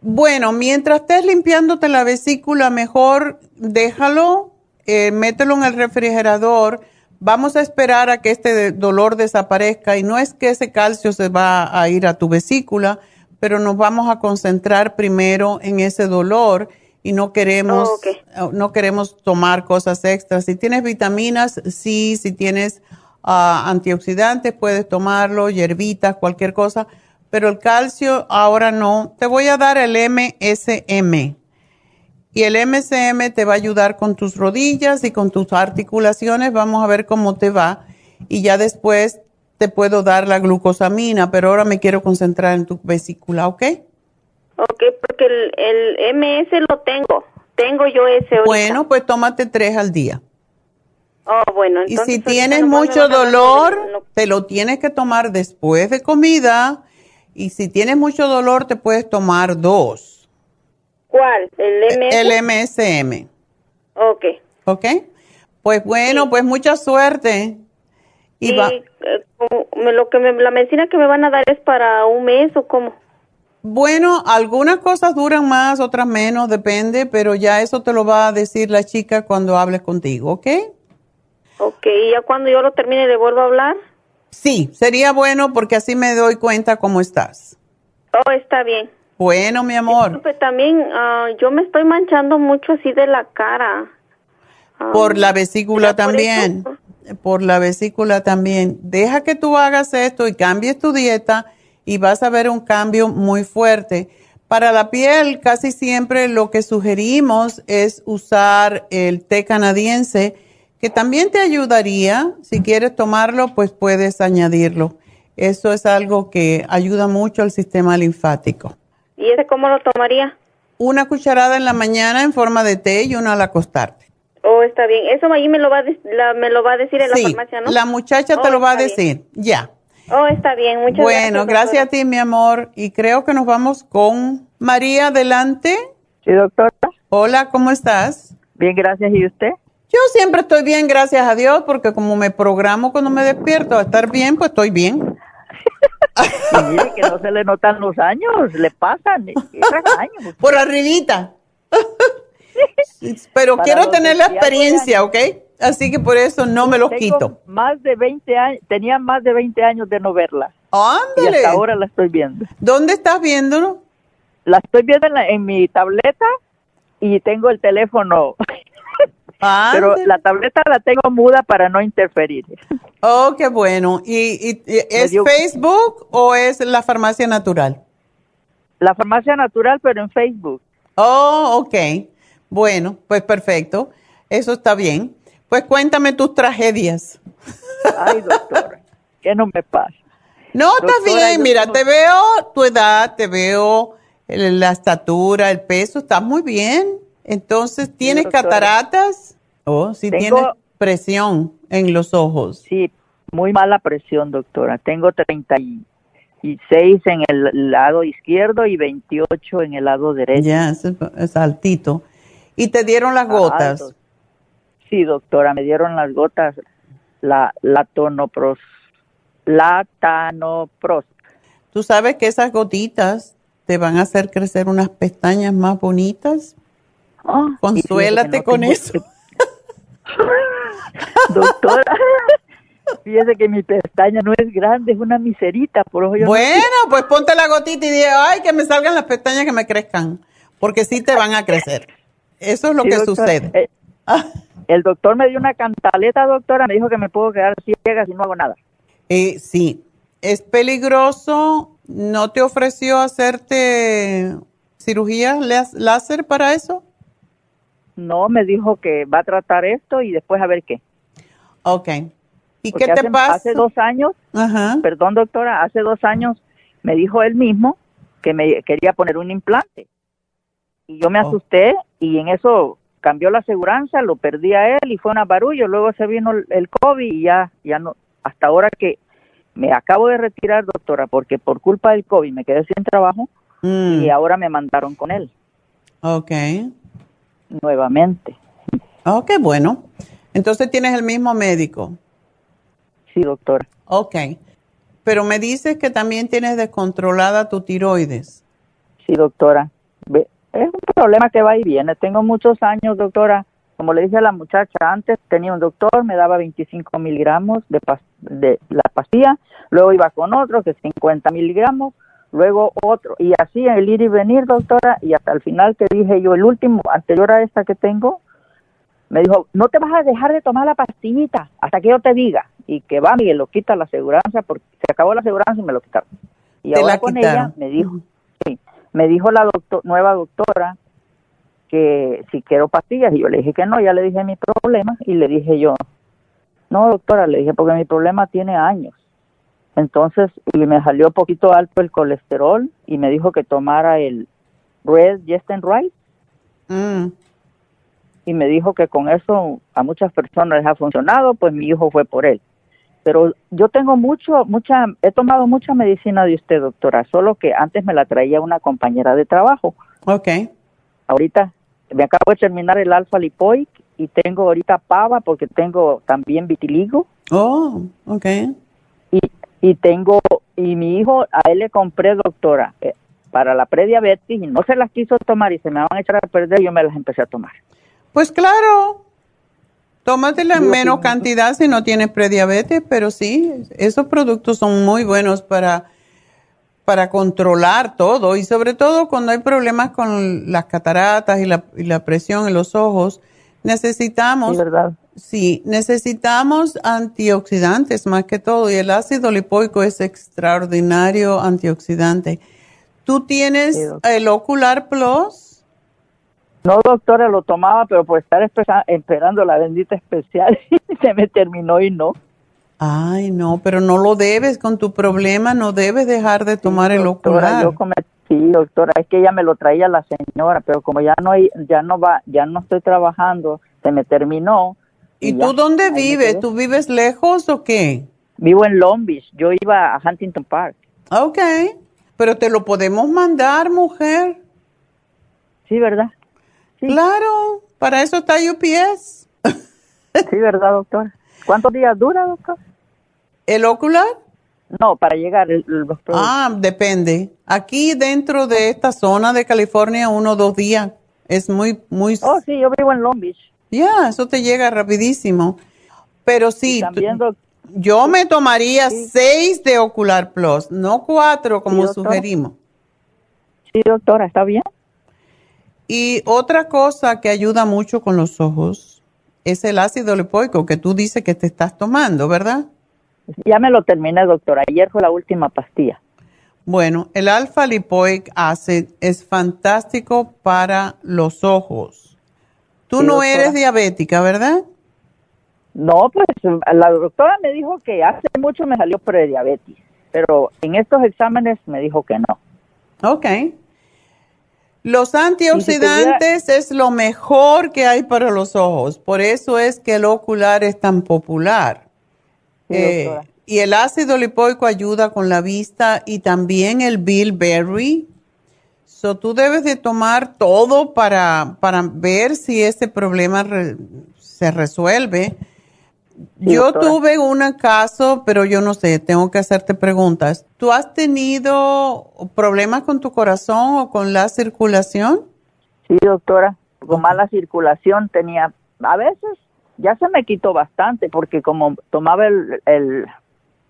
Bueno, mientras estés limpiándote la vesícula, mejor déjalo, eh, mételo en el refrigerador. Vamos a esperar a que este dolor desaparezca y no es que ese calcio se va a ir a tu vesícula, pero nos vamos a concentrar primero en ese dolor y no queremos
Oh, ok.
no queremos tomar cosas extras. Si tienes vitaminas, sí, si tienes ah, antioxidantes puedes tomarlo, hierbitas, cualquier cosa, pero el calcio ahora no. Te voy a dar el MSM. Y el MSM te va a ayudar con tus rodillas y con tus articulaciones. Vamos a ver cómo te va. Y ya después te puedo dar la glucosamina, pero ahora me quiero concentrar en tu vesícula, ¿ok?
Ok, porque el, el MS lo tengo. Tengo yo ese ahorita.
Bueno, pues tómate tres al día.
Oh, bueno,
Y si tienes mucho dolor,
lo-
te lo tienes que tomar después de comida. Y si tienes mucho dolor, te puedes tomar dos.
¿Cuál? ¿El MS?
El MSM.
Ok.
¿Ok? Pues bueno, pues mucha suerte. Y va-
eh, como me- lo que me- la medicina que me van a dar es para un mes o cómo?
Bueno, algunas cosas duran más, otras menos, depende, pero ya eso te lo va a decir la chica cuando hables contigo, ¿ok?
Ok, y ya cuando yo lo termine le vuelvo a hablar.
Sí, sería bueno porque así me doy cuenta cómo estás.
Oh, está bien.
Bueno, mi amor,
Disculpe, también ah, yo me estoy manchando mucho así de la cara. Ah,
por la vesícula
¿será por
también,
eso?
por la vesícula también. Deja que tú hagas esto y cambies tu dieta y vas a ver un cambio muy fuerte. Para la piel, casi siempre lo que sugerimos es usar el té canadiense, que también te ayudaría. Si quieres tomarlo, pues puedes añadirlo. Eso es algo que ayuda mucho al sistema linfático.
¿Y ese cómo lo tomaría?
Una cucharada en la mañana en forma de té y una al acostarte.
Oh, está bien. Eso ahí me lo va a, de- la- me lo va a decir en
Sí,
la farmacia, ¿no?
la muchacha te
Oh,
lo va a
bien.
decir. Ya.
Oh, está bien. Muchas
Bueno,
gracias.
gracias a ti, mi amor. Y creo que nos vamos con María, adelante.
Sí, doctora.
Hola, ¿cómo estás?
Bien, gracias. ¿Y usted?
Yo siempre estoy bien, gracias a Dios, porque como me programo cuando me despierto a estar bien, pues estoy bien.
Y mire que no se le notan los años, le pasan. años.
Por arribita. Pero
Para
quiero tener la experiencia, ¿ok? Así que por eso no me los
Tengo
quito.
Más de 20 años, tenía más de 20 años de no verla. Y
Ándale.
hasta ahora la estoy viendo.
¿Dónde estás viéndolo?
La estoy viendo en, la- en mi tableta y tengo el teléfono. Pero la tableta la tengo muda para no interferir.
Oh, qué bueno. ¿Y, y- y es
dio-
Facebook o es la farmacia natural?
La farmacia natural, pero en Facebook.
Oh, ok. Bueno, pues perfecto. Eso está bien. Pues cuéntame tus tragedias.
Ay, doctora, que no me pasa.
No, estás
Doctora,
bien.
yo
Mira, te veo tu edad, te veo la estatura, el peso, estás muy bien. Entonces, ¿tienes cataratas? Oh, sí,
Tengo-
tienes presión en los ojos.
Sí, muy mala presión, doctora. Tengo 36 en el lado izquierdo y 28 en el lado derecho.
Ya, es, es altito. ¿Y te dieron las gotas?
Alto. Sí, doctora, me dieron las gotas, la latonopros, latanopros.
Tú sabes que esas gotitas te van a hacer crecer unas pestañas más bonitas.
Ah,
Consuélate
no
con eso.
Doctora, fíjese que mi pestaña no es grande, es una miserita, por ojo yo no-
Bueno, pues ponte la gotita y di, ay, que me salgan las pestañas que me crezcan, porque sí te van a crecer. Eso es lo
Sí,
que sucede.
Eh, el doctor me dio una cantaleta, doctora, me dijo que me puedo quedar ciega si no hago nada.
Eh, sí, ¿Es peligroso? ¿No te ofreció hacerte cirugía lás- láser para eso?
No, me dijo que va a tratar esto y después a ver qué.
Ok. ¿Y
Porque
qué te
hace,
pasa?
Hace dos años, perdón doctora, hace dos años me dijo él mismo que me quería poner un implante. Y yo me
Oh.
asusté y en eso cambió la aseguranza, lo perdí a él y fue una barullo. Luego se vino el- el COVID y ya, ya no, hasta ahora que me acabo de retirar, doctora, porque por culpa del COVID me quedé sin trabajo
Mm.
y ahora me mandaron con él
Ok.
nuevamente.
Ok, bueno. Entonces tienes el mismo médico.
Sí, doctora.
Ok. Pero me dices que también tienes descontrolada tu tiroides.
Sí, doctora. Ve- Es un problema que va y viene. Tengo muchos años, doctora. Como le dije a la muchacha antes, tenía un doctor, me daba 25 miligramos de, pas- de la pastilla, luego iba con otro que 50 miligramos, luego otro, y así el ir y venir, doctora, y hasta el final que dije yo, el último, anterior a esta que tengo, me dijo, no te vas a dejar de tomar la pastillita hasta que yo te diga, y que va, Miguel, lo quita la aseguranza, porque se acabó la aseguranza y me lo quitaron. Y
Te
ahora
la
con
quitaron.
ella me dijo, me dijo la doctor, nueva doctora que si quiero pastillas y yo le dije que no, ya le dije mi problema y le dije yo, no doctora, le dije porque mi problema tiene años. Entonces, y me salió un poquito alto el colesterol y me dijo que tomara el Red Just and Right
Mm.
y me dijo que con eso a muchas personas les ha funcionado, pues mi hijo fue por él. Pero yo tengo mucho, mucha, he tomado mucha medicina de usted, doctora, solo que antes me la traía una compañera de trabajo.
Ok.
Ahorita me acabo de terminar el alfa lipoic y tengo ahorita pava porque tengo también vitiligo
Oh, ok.
y, y tengo, y mi hijo, a él le compré, doctora, eh, para la prediabetes y no se las quiso tomar y se me van a echar a perder, yo me las empecé a tomar.
Pues claro. Tómatela en menos cantidad si no tienes prediabetes, pero sí, esos productos son muy buenos para, para controlar todo y sobre todo cuando hay problemas con las cataratas y la, y la presión en los ojos, necesitamos,
¿verdad?
sí, necesitamos antioxidantes más que todo y el ácido lipoico es extraordinario antioxidante. ¿Tú tienes el Ocular Plus?
No, doctora, lo tomaba, pero por estar esperando la bendita especial, se me terminó y no.
Ay, no, pero no lo debes con tu problema, no debes dejar de tomar el
Doctora,
ocular.
yo sí, doctora, es que ella me lo traía la señora, pero como ya no hay, ya no va, ya no estoy trabajando, se me terminó.
¿Y tú dónde vives? ¿Tú vives lejos o qué?
Vivo en Long Beach, yo iba a Huntington Park.
Ok, pero te lo podemos mandar, mujer.
Sí, ¿verdad?
Claro, para eso está UPS.
Sí, ¿verdad, doctora? ¿Cuántos días dura, doctor?
¿El ocular?
No, para llegar el, los productos.
Ah, depende. Aquí dentro de esta zona de California, uno o dos días. Es muy, muy...
Oh, sí, yo vivo en Long Beach.
Ya, eso te llega rapidísimo. Pero sí,
también,
yo me tomaría seis de Ocular Plus, no cuatro como sugerimos.
Sí, doctora, ¿está bien?
Y otra cosa que ayuda mucho con los ojos es el ácido lipoico que tú dices que te estás tomando, ¿verdad?
Ya me lo terminé, doctora. Ayer fue la última pastilla.
Bueno, el alfa lipoic acid es fantástico para los ojos. Tú
Sí,
no
doctora.
eres diabética, ¿verdad?
No, pues la doctora me dijo que hace mucho me salió prediabetes, pero en estos exámenes me dijo que no.
Ok. Los antioxidantes es lo mejor que hay para los ojos. Por eso es que el ocular es tan popular.
Sí,
Eh, y el ácido lipoico ayuda con la vista y también el bilberry. So, tú debes de tomar todo para, para ver si ese problema re- se resuelve. Yo
doctora.
tuve un caso, pero yo no sé, tengo que hacerte preguntas. ¿Tú has tenido problemas con tu corazón o con la circulación?
Sí, doctora, con mala circulación tenía, a veces ya se me quitó bastante porque como tomaba el, el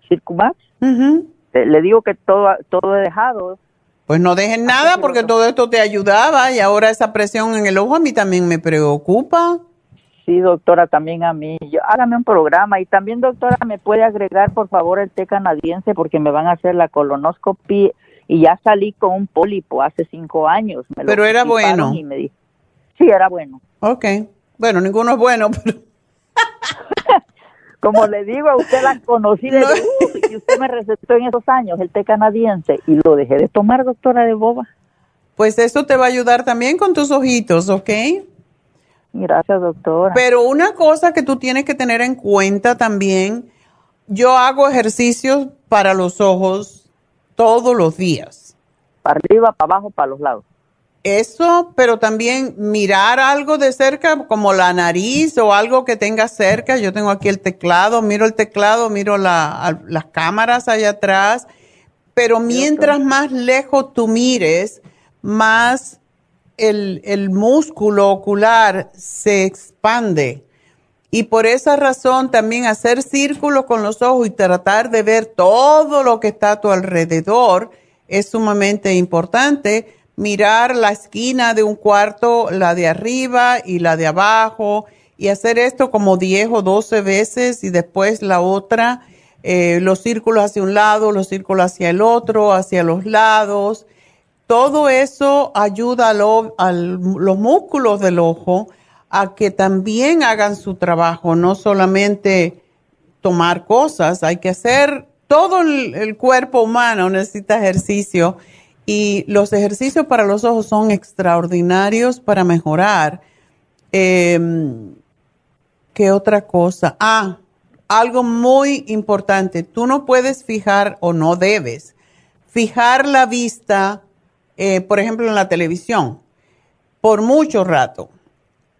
Circumax, le, le digo que todo, todo he dejado.
Pues no dejes nada porque todo esto te ayudaba y ahora esa presión en el ojo a mí también me preocupa.
Sí, doctora, también a mí. Yo, hágame un programa y también, doctora, me puede agregar, por favor, el té canadiense porque me van a hacer la colonoscopia y ya salí con un pólipo hace cinco años. Me
Pero era bueno.
y me di- Sí, era bueno.
Ok. Bueno, ninguno es bueno, pero
Como le digo, a usted la conocí de uh, y usted me recetó en esos años el té canadiense y lo dejé de tomar, doctora de boba.
pues eso te va a ayudar también con tus ojitos, ¿ok?
Gracias, doctora.
Pero una cosa que tú tienes que tener en cuenta también, yo hago ejercicios para los ojos todos los días.
Para arriba, para abajo, para los lados.
Eso, pero también mirar algo de cerca, como la nariz o algo que tenga cerca. Yo tengo aquí el teclado, miro el teclado, miro la- las cámaras allá atrás. Pero mientras más lejos tú mires, más el, músculo ocular se expande. Y por esa razón también hacer círculos con los ojos y tratar de ver todo lo que está a tu alrededor es sumamente importante. Mirar la esquina de un cuarto, la de arriba y la de abajo, y hacer esto como 10 o 12 veces y después la otra, eh, los círculos hacia un lado, los círculos hacia el otro, hacia los lados. Todo eso ayuda a, lo- a los músculos del ojo a que también hagan su trabajo, no solamente tomar cosas, hay que hacer, todo el, el cuerpo humano necesita ejercicio y los ejercicios para los ojos son extraordinarios para mejorar. Em, ¿Qué otra cosa? Ah, algo muy importante, tú no puedes fijar o no debes fijar la vista, eh, por ejemplo, en la televisión, por mucho rato.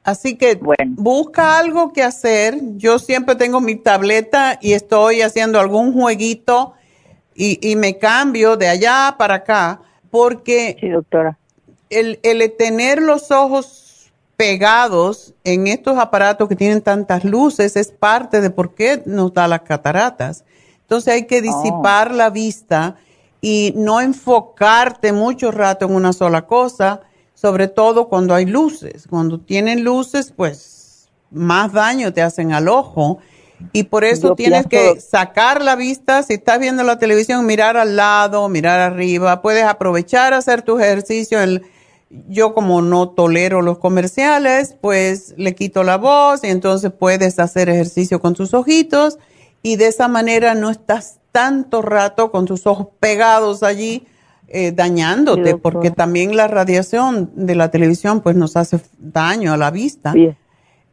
Así que busca algo que hacer. Yo siempre tengo mi tableta y estoy haciendo algún jueguito y, y me cambio de allá para acá porque El, el tener los ojos pegados en estos aparatos que tienen tantas luces es parte de por qué nos da las cataratas. Entonces hay que disipar la vista y no enfocarte mucho rato en una sola cosa, sobre todo cuando hay luces. Cuando tienen luces, pues más daño te hacen al ojo. Y por eso
Yo
tienes
pienso-
que sacar la vista, si estás viendo la televisión, mirar al lado, mirar arriba. Puedes aprovechar a hacer tus ejercicios. El- yo como no tolero los comerciales, pues le quito la voz y entonces puedes hacer ejercicio con tus ojitos y de esa manera no estás tanto rato con tus ojos pegados allí eh, dañándote,
Sí,
porque también la radiación de la televisión pues nos hace daño a la vista.
Sí.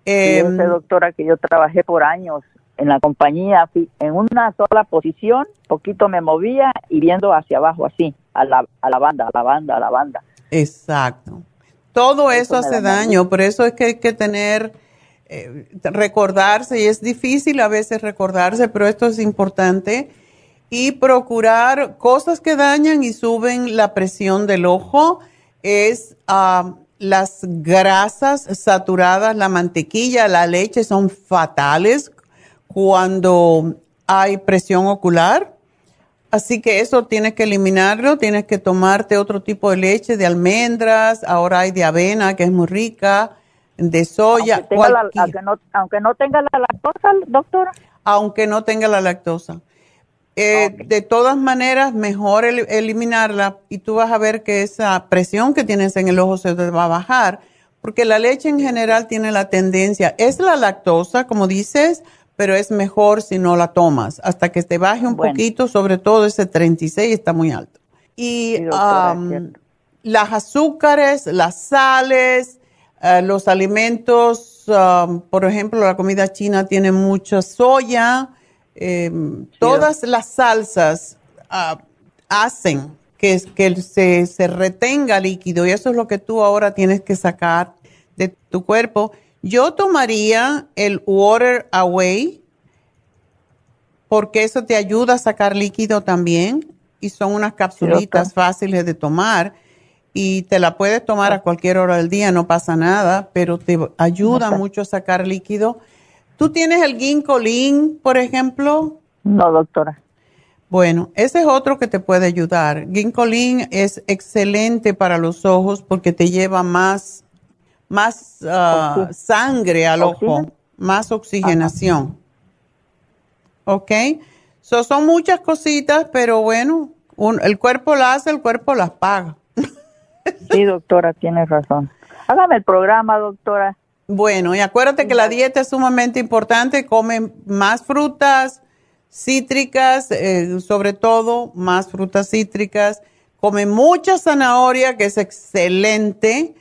Eh,
Fíjese, doctora, que yo trabajé por años en la compañía, en una sola posición, poquito me movía y viendo hacia abajo así, a la, a la banda, a la banda, a la banda.
Exacto. Todo eso, hace
da
daño, por eso es que hay que tener, eh, recordarse, y es difícil a veces recordarse, pero esto es importante, y procurar cosas que dañan y suben la presión del ojo, es ah, las grasas saturadas, la mantequilla, la leche son fatales cuando hay presión ocular. Así que eso tienes que eliminarlo, tienes que tomarte otro tipo de leche de almendras, ahora hay de avena que es muy rica, de soya,
la- aunque no, aunque no tenga la lactosa, doctora.
aunque no tenga la lactosa. Eh, De todas maneras, mejor el- eliminarla y tú vas a ver que esa presión que tienes en el ojo se te va a bajar, porque la leche en general tiene la tendencia, es la lactosa, como dices, pero es mejor si no la tomas, hasta que te baje un
Bueno.
poquito, sobre todo ese 36 está muy alto. Y
doctora,
las azúcares, las sales, eh, los alimentos, por ejemplo, la comida china tiene mucha soya, em, todas las salsas ah, hacen que, que se, se retenga líquido y eso es lo que tú ahora tienes que sacar de tu cuerpo. Yo tomaría el Water Away porque eso te ayuda a sacar líquido también y son unas capsulitas fáciles de tomar y te la puedes tomar a cualquier hora del día, no pasa nada, pero te ayuda mucho a sacar líquido. ¿Tú tienes el ginkolin, por ejemplo?
No, doctora.
Bueno, ese es otro que te puede ayudar. Ginkolin es excelente para los ojos porque te lleva más, más ah, sangre al ojo, más oxigenación. ¿Ok? So, son muchas cositas, pero bueno, el cuerpo las hace, el cuerpo las paga.
sí, doctora, tiene razón. Hágame el programa, doctora.
Bueno, y acuérdate que la dieta es sumamente importante. Come más frutas cítricas, eh, sobre todo más frutas cítricas. Come mucha zanahoria, que es excelente.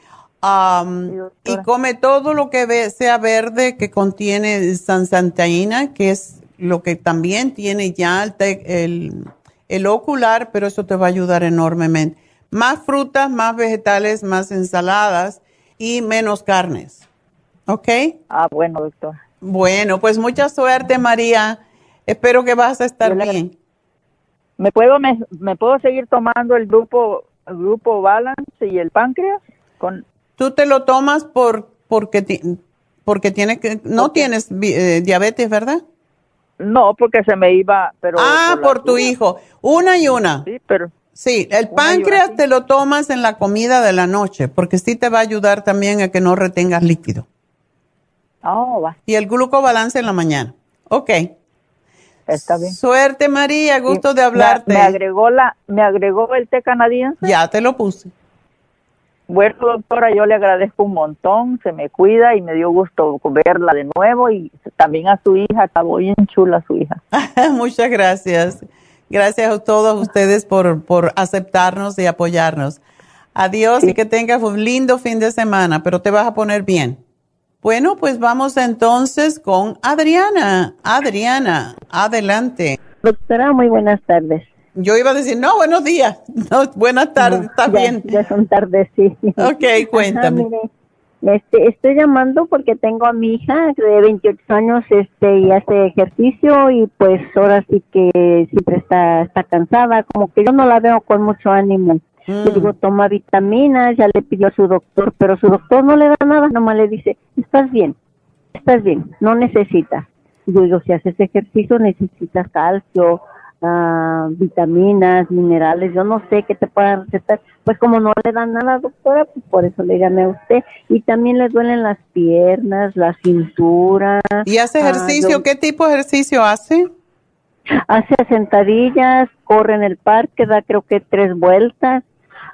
y come todo lo que sea verde que contiene sansantaína, que es lo que también tiene ya el, el ocular, pero eso te va a ayudar enormemente. Más frutas, más vegetales, más ensaladas y menos carnes. ¿Ok?
Ah, bueno, doctor.
Bueno, pues mucha suerte, María. Espero que vas a estar bien.
¿Me puedo, me, puedo seguir tomando el grupo, grupo Balance y el páncreas? Con...
Tú te lo tomas por, porque, porque tiene que, no tienes eh, diabetes, ¿verdad?
No, porque se me iba, pero...
Ah, por, tu hijo. Una y una.
Sí, pero...
Sí, el páncreas te lo tomas en la comida de la noche, porque sí te va a ayudar también a que no retengas líquido.
Oh, va.
Y el glucobalance en la mañana. Ok.
Está bien.
Suerte, María, gusto de hablarte.
Me, agregó la, me agregó el té canadiense.
Ya te lo puse.
Bueno, doctora, yo le agradezco un montón, se me cuida y me dio gusto verla de nuevo y también a su hija, acabó bien chula su hija.
Muchas gracias. Gracias a todos ustedes por, por aceptarnos y apoyarnos. Adiós y que tengas un lindo fin de semana, pero te vas a poner bien. Bueno, pues vamos entonces con Adriana. Adriana, adelante.
Doctora, muy buenas tardes.
Yo iba a decir, no, buenos días. No, buenas tardes, está bien.
Ya son tardes, sí.
Ok, cuéntame.
este, estoy llamando porque tengo a mi hija de 28 años este, y hace ejercicio y pues ahora sí que siempre está, está cansada, como que yo no la veo con mucho ánimo. Le digo, mm. toma vitaminas, ya le pidió a su doctor, pero su doctor no le da nada, nomás le dice, estás bien, estás bien, no necesitas. Yo digo, si haces ejercicio necesitas calcio, uh, vitaminas, minerales, yo no sé qué te puedan recetar. Pues como no le dan nada, doctora, pues por eso le llamé a usted. Y también le duelen las piernas, la cintura.
¿Y hace ah, ejercicio? ¿Qué tipo de ejercicio hace?
Hace sentadillas, corre en el parque, da creo que tres vueltas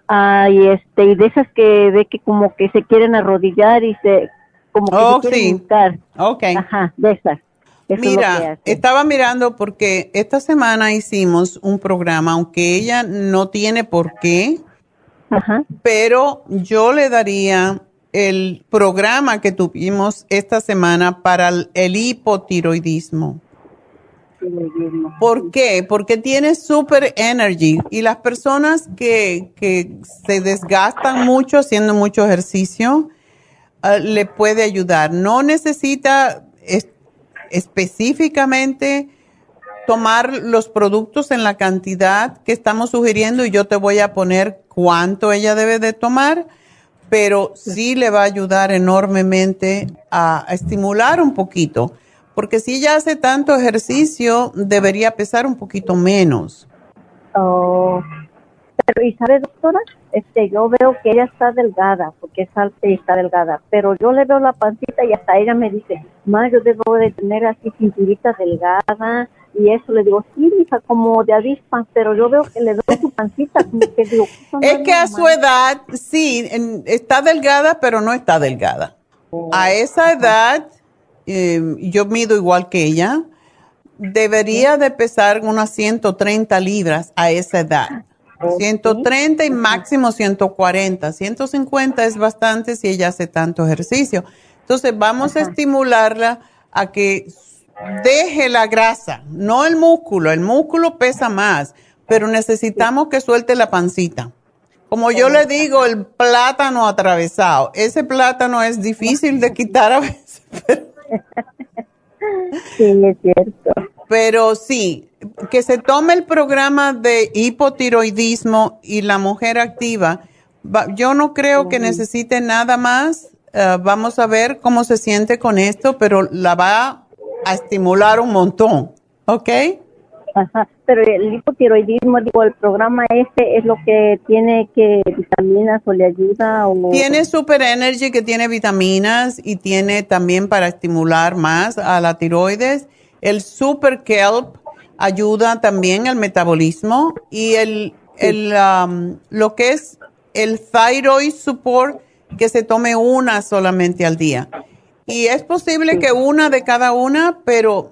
Ah, y este y de esas que ve que como que se quieren arrodillar y se como que se oh, quieren sí.
Okay.
Ajá, de esas.
Mira, estaba mirando porque esta semana hicimos un programa, aunque ella no tiene por qué, Ajá. pero yo le daría el programa que tuvimos esta semana para el hipotiroidismo. ¿Por qué? Porque tiene super energy y las personas que, que se desgastan mucho haciendo mucho ejercicio ah, le puede ayudar. No necesita específicamente tomar los productos en la cantidad que estamos sugiriendo y yo te voy a poner cuánto ella debe de tomar, pero sí le va a ayudar enormemente a estimular un poquito porque si ella hace tanto ejercicio, debería pesar un poquito menos.
Oh, pero ¿y sabe, doctora? Este, yo veo que ella está delgada, porque es alta y está delgada, pero yo le veo la pancita y hasta ella me dice, ma, yo debo de tener así cinturita delgada, y eso le digo, sí, hija, como de avispa, pero yo veo que le doy su pancita, como que digo,
es que a su edad, sí, está delgada, pero no está delgada. A esa edad eh, yo mido igual que ella, debería de pesar unas 130 libras a esa edad. 130 y máximo 140. 150 es bastante si ella hace tanto ejercicio. Entonces vamos a estimularla a que deje la grasa, no el músculo. El músculo pesa más, pero necesitamos que suelte la pancita. Como yo le digo, el plátano atravesado. Ese plátano es difícil de quitar a veces, pero
sí, es cierto.
Pero sí, que se tome el programa de hipotiroidismo y la mujer activa. Yo no creo que necesite nada más. Eh, vamos a ver cómo se siente con esto, pero la va a estimular un montón. ¿Ok?
Ajá, pero el hipotiroidismo, digo, el programa este es lo que tiene que vitaminas o le ayuda o...
Tiene Super Energy que tiene vitaminas y tiene también para estimular más a la tiroides. El Super Kelp ayuda también al metabolismo y el, el um, lo que es el Thyroid Support que se tome una solamente al día. Y es posible que una de cada una, pero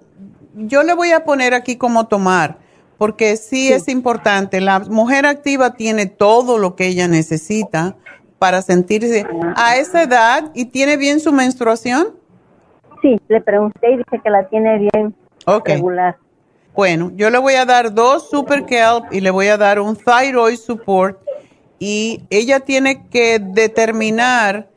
yo le voy a poner aquí cómo tomar, porque sí, es importante. La mujer activa tiene todo lo que ella necesita para sentirse a esa edad y tiene bien su menstruación.
Sí, le pregunté y dice que la tiene bien regular.
Bueno, yo le voy a dar dos Super Kelp y le voy a dar un Thyroid Support y ella tiene que determinar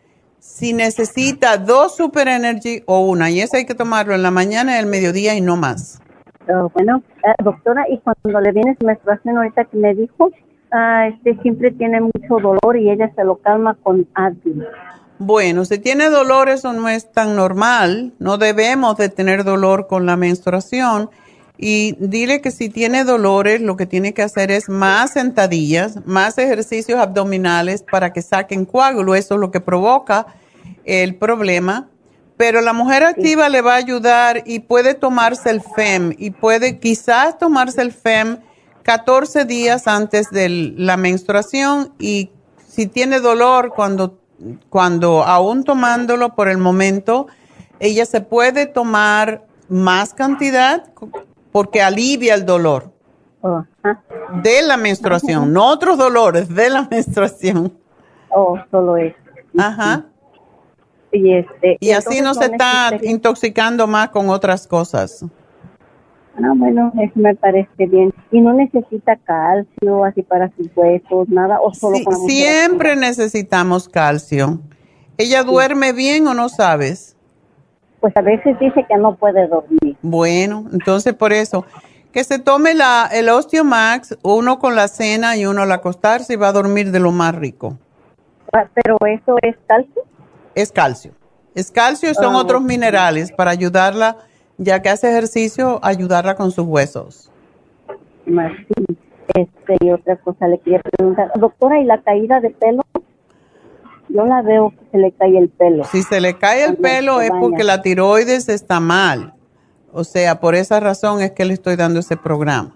si necesita dos Super Energy o una, y eso hay que tomarlo en la mañana y el mediodía y no más.
Oh, bueno, eh, doctora, y cuando le viene su menstruación ahorita que me dijo, ah, este siempre tiene mucho dolor y ella se lo calma con Advil.
Bueno, si tiene dolor eso no es tan normal, no debemos de tener dolor con la menstruación y dile que si tiene dolores lo que tiene que hacer es más sentadillas, más ejercicios abdominales para que saquen coágulo, eso es lo que provoca el problema. Pero la mujer activa le va a ayudar y puede tomarse el FEM y puede quizás tomarse el FEM 14 días antes de la menstruación y si tiene dolor cuando, cuando aún tomándolo por el momento, ella se puede tomar más cantidad porque alivia el dolor
oh,
de la menstruación, no otros dolores, de la menstruación.
Oh, solo eso.
Ajá.
Y, este,
y así no se está intoxicando más con otras cosas.
Ah, bueno, eso me parece bien. ¿Y no necesita calcio así para sus huesos, nada? ¿O solo
Siempre necesitamos calcio. ¿Ella duerme bien o no sabes?
Pues a veces dice que no puede dormir.
Bueno, entonces por eso, que se tome la, el Osteomax, uno con la cena y uno al acostarse y va a dormir de lo más rico.
Ah, ¿Pero eso es calcio?
Es calcio. Es calcio y son
Ah,
otros minerales para ayudarla, ya que hace ejercicio, ayudarla con sus huesos.
Sí. Este, y otra cosa le quería preguntar. Doctora, ¿y la caída de pelo? Yo la veo que se le cae el pelo.
Si se le cae el pelo es porque la tiroides está mal. O sea, por esa razón es que le estoy dando ese programa.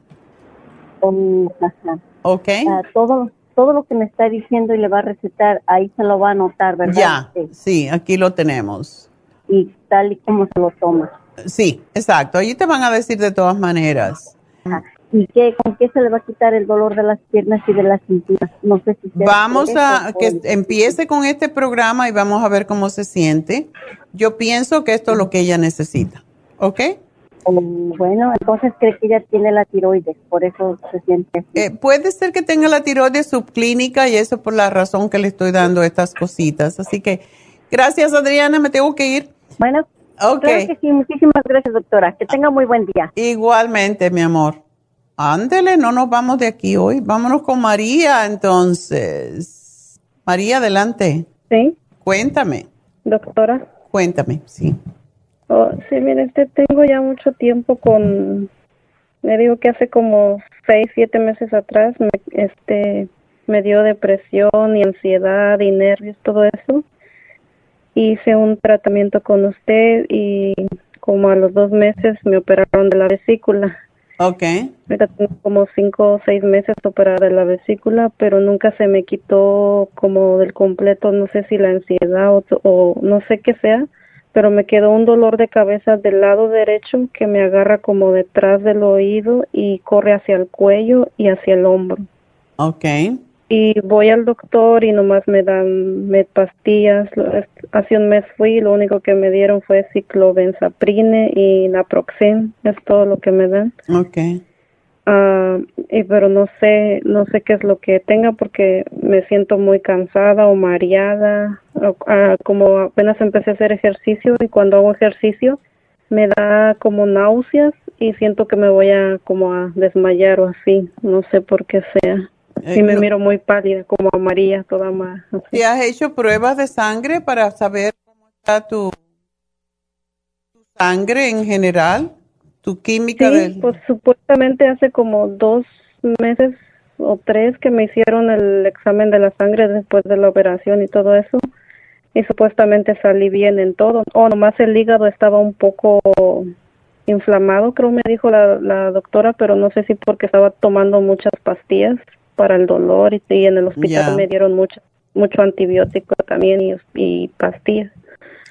Ajá.
¿Ok?
Todo, todo lo que me está diciendo y le va a recetar, ahí se lo va a anotar, ¿verdad?
Ya,
Sí.
sí, aquí lo tenemos.
Y tal y como se lo toma.
Sí, exacto. Allí te van a decir de todas maneras.
Ajá. ¿Y qué, con qué se le va a quitar el dolor de las piernas y de la cintura? No sé si
Vamos a que empiece con este programa y vamos a ver cómo se siente. Yo pienso que esto es lo que ella necesita. ¿Ok?
o, bueno, entonces cree que ella tiene la tiroides, por eso se siente así.
Eh, puede ser que tenga la tiroides subclínica y eso por la razón que le estoy dando estas cositas. Así que gracias, Adriana. Me tengo que ir.
Bueno,
ok.
claro que sí. Muchísimas gracias, doctora. Que tenga muy buen día.
Igualmente, mi amor. Ándele, no nos vamos de aquí hoy. Vámonos con María, entonces. María, adelante.
Sí.
Cuéntame.
Doctora.
Cuéntame, sí.
Oh, sí, mire, este, tengo ya mucho tiempo con, me digo que hace como seis, siete meses atrás, me, este, me dio depresión y ansiedad y nervios, todo eso. Hice un tratamiento con usted y como a los dos meses me operaron de la vesícula.
Ok.
Tengo como cinco o seis meses operada de la vesícula, pero nunca se me quitó como del completo, no sé si la ansiedad o, o no sé qué sea, pero me quedó un dolor de cabeza del lado derecho que me agarra como detrás del oído y corre hacia el cuello y hacia el hombro.
Ok.
Y voy al doctor y nomás me dan me pastillas. Hace un mes fui y lo único que me dieron fue ciclobenzaprine y naproxen. Es todo lo que me dan.
Ok.
Ah, y pero no sé, no sé qué es lo que tenga porque me siento muy cansada o mareada, ah, como apenas empecé a hacer ejercicio y cuando hago ejercicio me da como náuseas y siento que me voy a como a desmayar o así, no sé por qué sea.
Eh,
y me
no-
miro muy pálida, como amarilla, toda más.
¿Te has hecho pruebas de sangre para saber cómo está tu, tu sangre en general? tu química
Sí,
del...
pues supuestamente hace como dos meses o tres que me hicieron el examen de la sangre después de la operación y todo eso. Y supuestamente salí bien en todo. O nomás el hígado estaba un poco inflamado, creo me dijo la, la doctora, pero no sé si porque estaba tomando muchas pastillas para el dolor y, y en el hospital
Ya.
me dieron mucho, mucho antibiótico también y, y pastillas.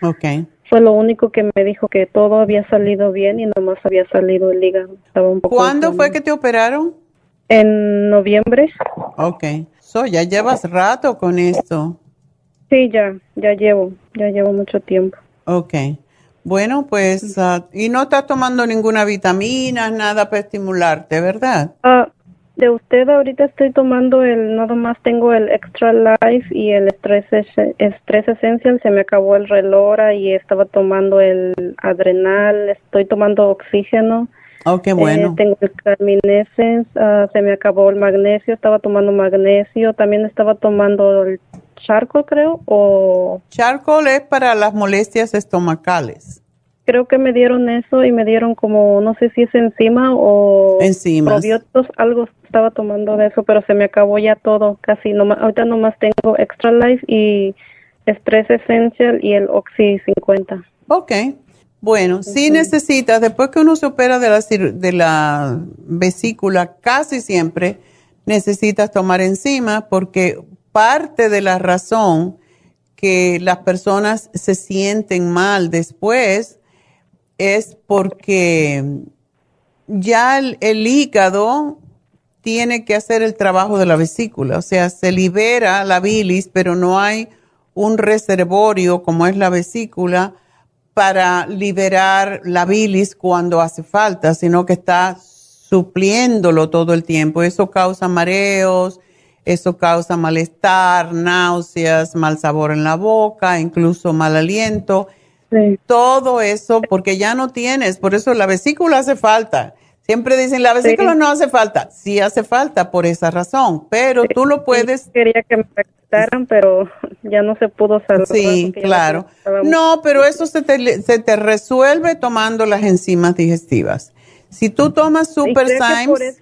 Ok.
Fue lo único que me dijo que todo había salido bien y nomás había salido el hígado. Estaba un poco
¿Cuándo fue que te operaron?
En noviembre.
Ok. So, ya llevas rato con esto.
Sí, ya, ya llevo, ya llevo mucho tiempo.
Ok. Bueno, pues, ah, y no estás tomando ninguna vitamina, nada para estimularte, ¿verdad?
Ah, de usted ahorita estoy tomando el, nada más tengo el Extra Life y el Stress, Ess- Stress Essential, se me acabó el Relora y estaba tomando el Adrenal, estoy tomando oxígeno.
Oh, qué
Eh,
bueno.
tengo el Carminescence, ah, se me acabó el magnesio, estaba tomando magnesio, también estaba tomando el charco, creo, o
Charcoal es para las molestias estomacales.
Creo que me dieron eso y me dieron como, no sé si es enzima o
Enzimas.
probióticos, algo estaba tomando de eso, pero se me acabó ya todo, casi, nomás, ahorita nomás tengo Extra Life y Stress Essential y el Oxy 50.
Ok. Bueno, si necesitas, después que uno se opera de la, de la vesícula, casi siempre necesitas tomar enzima porque parte de la razón que las personas se sienten mal después es porque ya el, hígado tiene que hacer el trabajo de la vesícula, o sea, se libera la bilis, pero no hay un reservorio como es la vesícula para liberar la bilis cuando hace falta, sino que está supliéndolo todo el tiempo. Eso causa mareos, eso causa malestar, náuseas, mal sabor en la boca, incluso mal aliento. Todo eso porque ya no tienes, por eso la vesícula hace falta. Siempre dicen, la vesícula
Sí.
no hace falta. Sí hace falta por esa razón, pero tú lo puedes...
Quería que me la quitaran, pero ya no se pudo salvar.
Sí, claro. No, pero eso se te, se te resuelve tomando las enzimas digestivas. Si tú tomas Super Symes,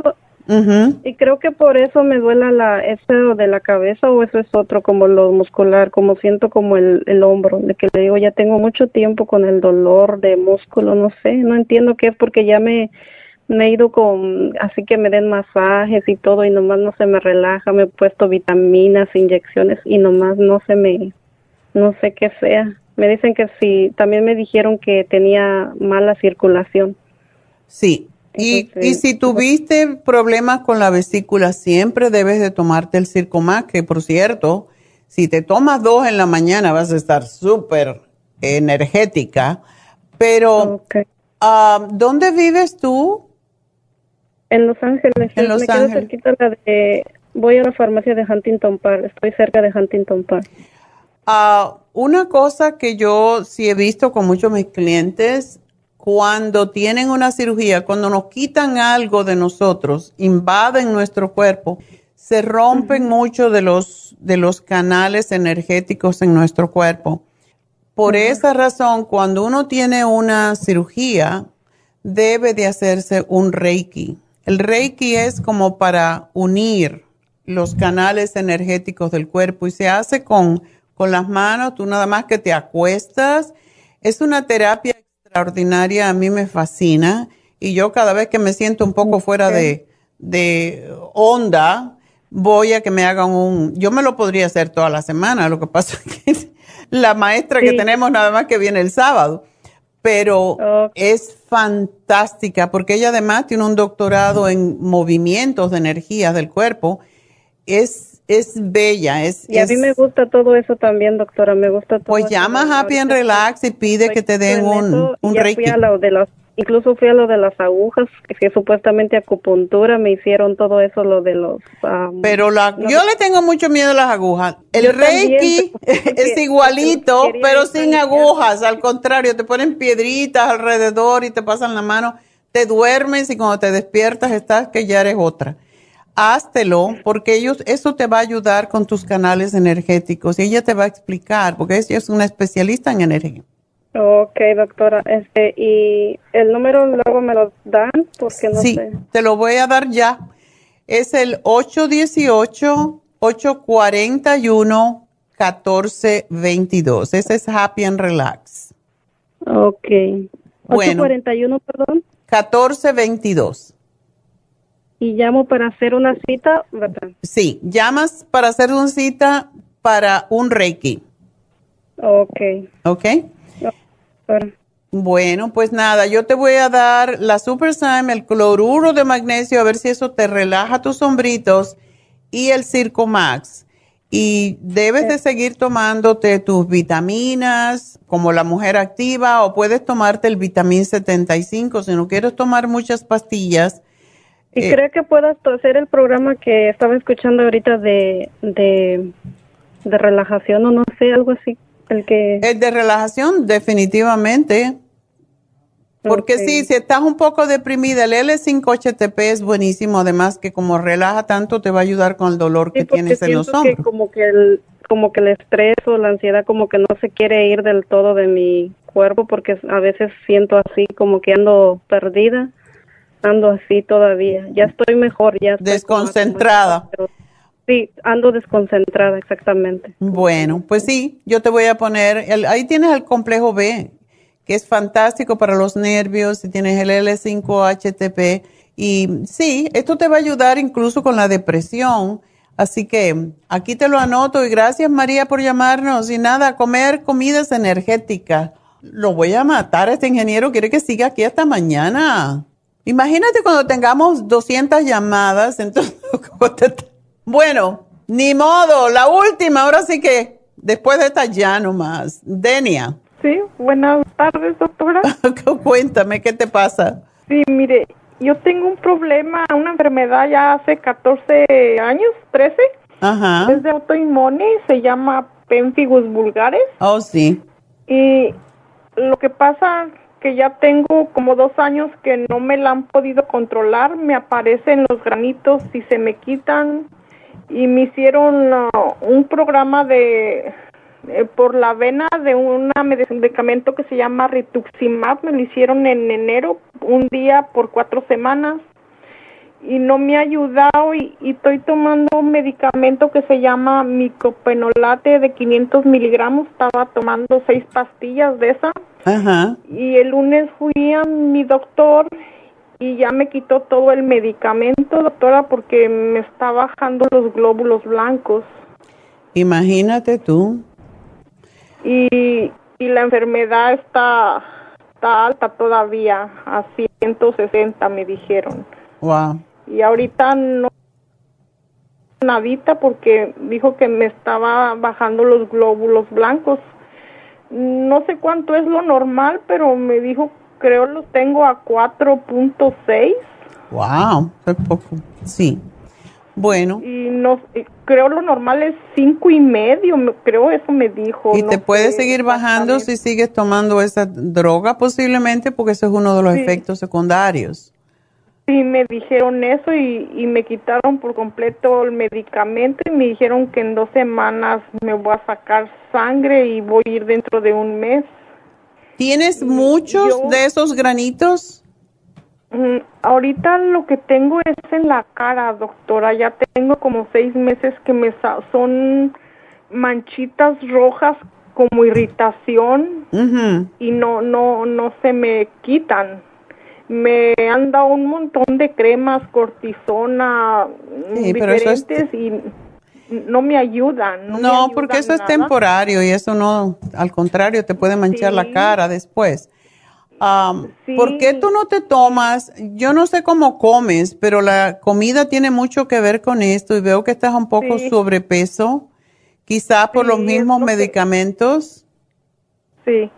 Y creo que por eso me duela la eso de la cabeza o eso es otro como lo muscular, como siento como el, el hombro, de que le digo ya tengo mucho tiempo con el dolor de músculo, no sé, no entiendo qué es porque ya me, me he ido con, así que me den masajes y todo y nomás no se me relaja, me he puesto vitaminas, inyecciones y nomás no se me, no sé qué sea. Me dicen que sí, también me dijeron que tenía mala circulación.
sí. Y, y si tuviste problemas con la vesícula, siempre debes de tomarte el Circomax, que por cierto, si te tomas dos en la mañana vas a estar súper energética. Pero, ah, ¿dónde vives tú?
En Los Ángeles,
En Los
me quedo
Ángeles.
cerquita la de, voy a la farmacia de Huntington Park, estoy cerca de Huntington Park.
Ah, una cosa que yo sí he visto con muchos de mis clientes, cuando tienen una cirugía, cuando nos quitan algo de nosotros, invaden nuestro cuerpo, se rompen mucho de los, de los canales energéticos en nuestro cuerpo. Por esa razón, cuando uno tiene una cirugía, debe de hacerse un Reiki. El Reiki es como para unir los canales energéticos del cuerpo y se hace con, con las manos, tú nada más que te acuestas. Es una terapia extraordinaria, a mí me fascina y yo cada vez que me siento un poco fuera de, de onda, voy a que me hagan un, yo me lo podría hacer toda la semana, lo que pasa es que la maestra que tenemos nada más que viene el sábado, pero es fantástica porque ella además tiene un doctorado en movimientos de energías del cuerpo, es, es bella, es...
Y a
es-
mí me gusta todo eso también, doctora, me gusta todo.
pues llama a Happy and Relax y pide que te den un, un
ya
reiki.
fui a lo de las, incluso fui a lo de las agujas, que, supuestamente acupuntura, me hicieron todo eso, lo de los... am,
Pero la,
no
yo le tengo mucho miedo a las agujas. El
también,
Reiki es igualito, pero sin agujas. Al contrario, te ponen piedritas alrededor y te pasan la mano. Te duermes y cuando te despiertas estás que ya eres otra. Háztelo porque ellos, eso te va a ayudar con tus canales energéticos y ella te va a explicar porque ella es una especialista en energía.
Ok, doctora. Este, y el número luego me lo dan porque no
sí,
sé.
te lo voy a dar ya. Es el 818-841-1422. Ese es Happy and Relax.
Ok.
Bueno.
841, perdón.
1422.
Y llamo para hacer una cita, ¿verdad?
Sí, llamas para hacer una cita para un Reiki.
Ok.
¿Ok? Bueno, pues nada, yo te voy a dar la Super el cloruro de magnesio, a ver si eso te relaja tus sombritos, y el Circo Max. Y debes de seguir tomándote tus vitaminas, como la mujer activa, o puedes tomarte el vitamín 75 si no quieres tomar muchas pastillas.
¿Y
Eh,
cree que puedas hacer el programa que estaba escuchando ahorita de, de, de relajación o no sé, algo así? El que...
El de relajación, definitivamente. Porque
Ok.
sí, si estás un poco deprimida, el L5-HTP es buenísimo, además que como relaja tanto te va a ayudar con el dolor que
Sí,
tienes en los
siento que
hombros.
como que el como que el estrés o la ansiedad como que no se quiere ir del todo de mi cuerpo porque a veces siento así como que ando perdida, ando así todavía. Ya estoy mejor, ya estoy
Desconcentrada.
pero sí, ando desconcentrada exactamente.
Bueno, pues sí, yo te voy a poner, el- ahí tienes el complejo B, que es fantástico para los nervios, y tienes el L5-HTP, y sí, esto te va a ayudar incluso con la depresión. Así que aquí te lo anoto y gracias María por llamarnos. Y nada, comer comidas energéticas. Lo voy a matar, este ingeniero quiere que siga aquí hasta mañana. Imagínate cuando tengamos 200 llamadas, entonces, ¿cómo te- bueno, ni modo, la última, ahora sí que después de esta ya nomás. Denia,
Sí, buenas tardes, doctora.
cuéntame, ¿qué te pasa?
Sí, mire, yo tengo un problema, una enfermedad ya hace 14 años, 13.
Ajá.
Es de autoinmune, se llama pemphigus vulgares.
Oh, sí.
Y lo que pasa que ya tengo como dos años que no me la han podido controlar, me aparecen los granitos y se me quitan. Y me hicieron uh, un programa de eh, por la vena de un medicamento que se llama rituximab, me lo hicieron en enero, un día por cuatro semanas. Y no me ha ayudado y, y estoy tomando un medicamento que se llama micopenolate de 500 miligramos, estaba tomando seis pastillas de esa
Ajá.
y el lunes fui a mi doctor y ya me quitó todo el medicamento, doctora, porque me está bajando los glóbulos blancos
Imagínate tú.
y, y la enfermedad está, está alta todavía, a 160 me dijeron.
Wow.
Y ahorita no nadita porque dijo que me estaba bajando los glóbulos blancos. No sé cuánto es lo normal, pero me dijo, creo los tengo a 4.6
Wow, es poco. Sí. Bueno,
y no creo lo normal es cinco y medio, me- creo eso me dijo.
y
no
te puede
sé
seguir bajando si sigues tomando esa droga posiblemente porque ese es uno de los
Sí.
efectos secundarios.
Sí, me dijeron eso y, y me quitaron por completo el medicamento y me dijeron que en dos semanas me voy a sacar sangre y voy a ir dentro de un mes.
¿Tienes muchos
yo-
de esos granitos?
Mm, ahorita lo que tengo es en la cara, doctora. Ya tengo como seis meses que me sa- son manchitas rojas como irritación y no no no se me quitan. Me han dado un montón de cremas, cortisona,
Sí, es-
diferentes y no me ayudan. No, me
porque eso es temporario y eso no, al contrario, te puede manchar la cara después. Am, ¿Por qué tú no te tomas? Yo no sé cómo comes, pero la comida tiene mucho que ver con esto y veo que estás un poco sobrepeso, quizás por los mismos
lo que-
medicamentos.
Sí.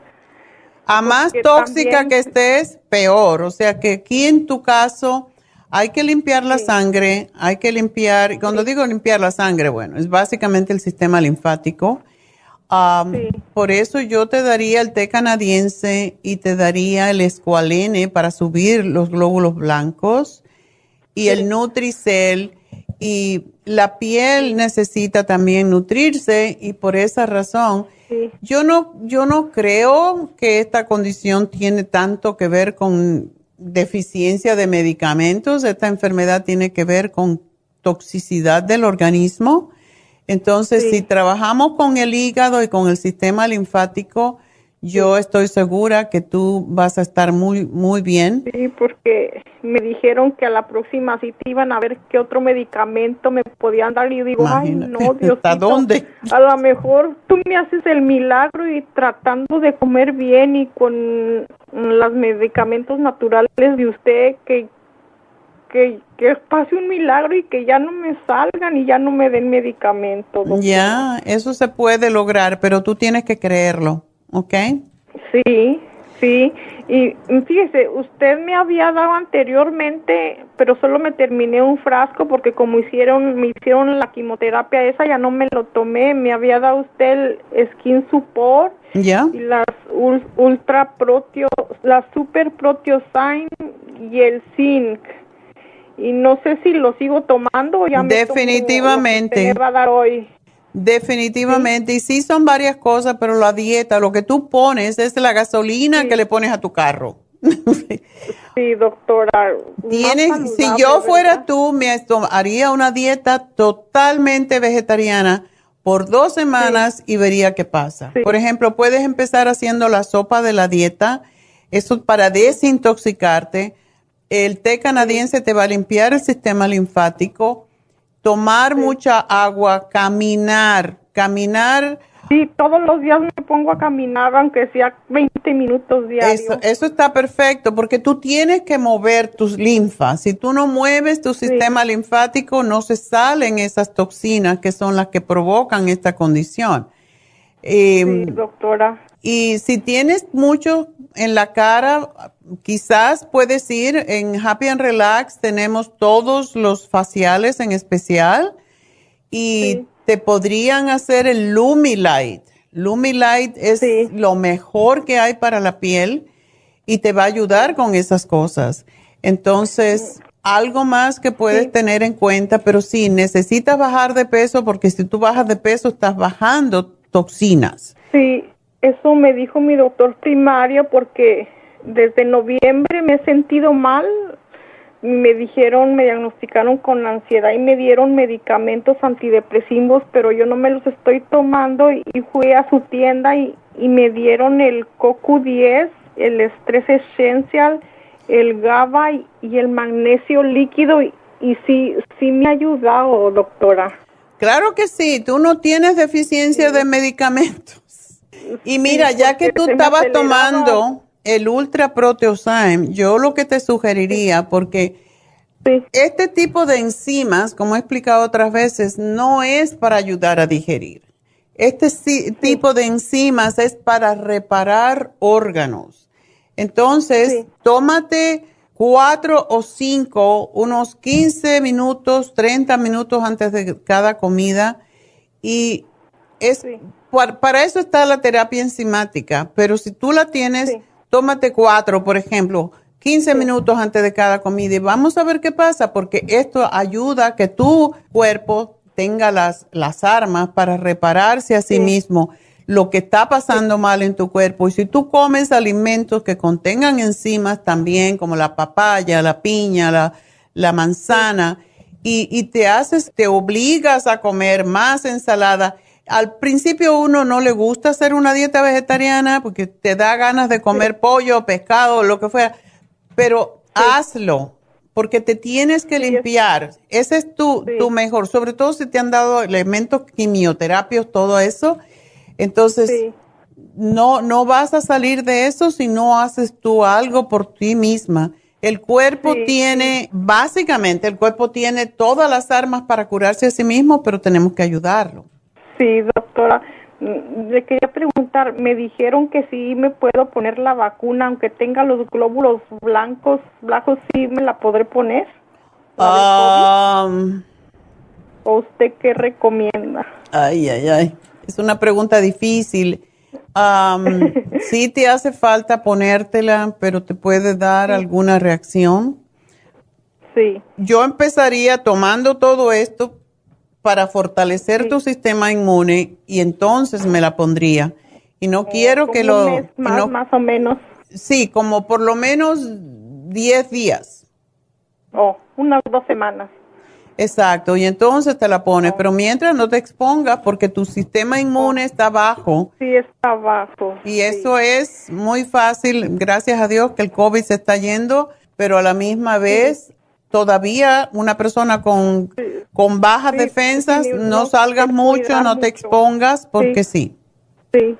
A más tóxica
también-
que estés, peor. O sea que aquí en tu caso hay que limpiar la sangre, hay que limpiar, cuando digo limpiar la sangre, bueno, es básicamente el sistema linfático. Por eso yo te daría el té canadiense y te daría el escualene para subir los glóbulos blancos y el Nutricel. Y la piel necesita también nutrirse y por esa razón Yo no, yo no creo que esta condición tiene tanto que ver con deficiencia de medicamentos. Esta enfermedad tiene que ver con toxicidad del organismo. Entonces, si trabajamos con el hígado y con el sistema linfático, yo estoy segura que tú vas a estar muy, muy bien.
Sí, porque me dijeron que a la próxima cita iban a ver qué otro medicamento me podían dar. Y digo, ay, no, Dios
¿Hasta dónde?
A lo mejor tú me haces el milagro y tratando de comer bien y con los medicamentos naturales de usted, que, que, que pase un milagro y que ya no me salgan y ya no me den medicamento. doctora.
Ya, eso se puede lograr, pero tú tienes que creerlo, ¿ok?
Sí, sí. Y fíjese, usted me había dado anteriormente, pero solo me terminé un frasco porque como hicieron, me hicieron la quimioterapia esa, ya no me lo tomé. Me había dado usted el Skin Support
¿Ya?
y las ul- Ultra Proteo, la Super Proteosign y el Zinc. Y no sé si lo sigo tomando o ya me tomo lo que
Definitivamente.
me va a dar hoy.
Definitivamente, y sí son varias cosas, pero la dieta, lo que tú pones es la gasolina que le pones a tu carro.
Sí, doctora.
Tienes, si yo fuera
¿verdad?
tú, me haría una dieta totalmente vegetariana por dos semanas y vería qué pasa. Por ejemplo, puedes empezar haciendo la sopa de la dieta, eso es para desintoxicarte. El té canadiense te va a limpiar el sistema linfático, tomar mucha agua, caminar, caminar.
Sí, todos los días me pongo a caminar, aunque sea 20 minutos diarios.
Eso, eso está perfecto porque tú tienes que mover tus linfas. Si tú no mueves tu sistema linfático, no se salen esas toxinas que son las que provocan esta condición. Eh,
doctora.
Y si tienes mucho en la cara, quizás puedes ir en Happy and Relax. Tenemos todos los faciales en especial y te podrían hacer el Lumilight. Lumilight es lo mejor que hay para la piel y te va a ayudar con esas cosas. Entonces, algo más que puedes tener en cuenta, pero sí, necesitas bajar de peso porque si tú bajas de peso estás bajando toxinas.
Sí, eso me dijo mi doctor primario porque desde noviembre me he sentido mal. Me dijeron, me diagnosticaron con ansiedad y me dieron medicamentos antidepresivos, pero yo no me los estoy tomando y, fui a su tienda y, me dieron el CoQ10, el Stress Essential, el GABA y, y el magnesio líquido y, y sí, sí me ha ayudado, doctora.
Claro que sí, tú no tienes deficiencia de medicamentos. Y mira, ya que tú estabas tomando el Ultra Proteosyme, yo lo que te sugeriría, porque este tipo de enzimas, como he explicado otras veces, no es para ayudar a digerir. Este si- tipo de enzimas es para reparar órganos. Entonces, tómate cuatro o cinco, unos 15 minutos, 30 minutos antes de cada comida. Y es par- para eso está la terapia enzimática, pero si tú la tienes, tómate cuatro, por ejemplo, 15 minutos antes de cada comida y vamos a ver qué pasa, porque esto ayuda a que tu cuerpo tenga las, las armas para repararse a sí, mismo lo que está pasando mal en tu cuerpo. Y si tú comes alimentos que contengan enzimas también, como la papaya, la piña, la, la manzana, y, y te haces, te obligas a comer más ensalada. Al principio uno no le gusta hacer una dieta vegetariana porque te da ganas de comer pollo, pescado, lo que fuera, pero hazlo porque te tienes que limpiar. Ese es tu, tu mejor, sobre todo si te han dado elementos quimioterapios, todo eso. Entonces, no, no vas a salir de eso si no haces tú algo por ti misma. El cuerpo tiene, básicamente, el cuerpo tiene todas las armas para curarse a sí mismo, pero tenemos que ayudarlo.
Sí, doctora. Mm, Le quería preguntar, me dijeron que sí me puedo poner la vacuna, aunque tenga los glóbulos blancos, blancos, sí me la podré poner.
Um,
¿O usted qué recomienda?
Ay, ay, ay. Es una pregunta difícil. Am, sí te hace falta ponértela, pero te puede dar alguna reacción.
Sí.
Yo empezaría tomando todo esto para fortalecer tu sistema inmune y entonces me la pondría. Y no quiero que lo...
Mes más,
no-
más o menos.
sí, como por lo menos 10 días.
Oh, unas dos semanas.
Exacto, y entonces te la pones, pero mientras no te expongas porque tu sistema inmune está bajo.
Sí, está bajo.
Y eso es muy fácil, gracias a Dios que el COVID se está yendo, pero a la misma vez todavía una persona con, con bajas defensas, no salgas mucho, no te expongas, porque sí.
Sí,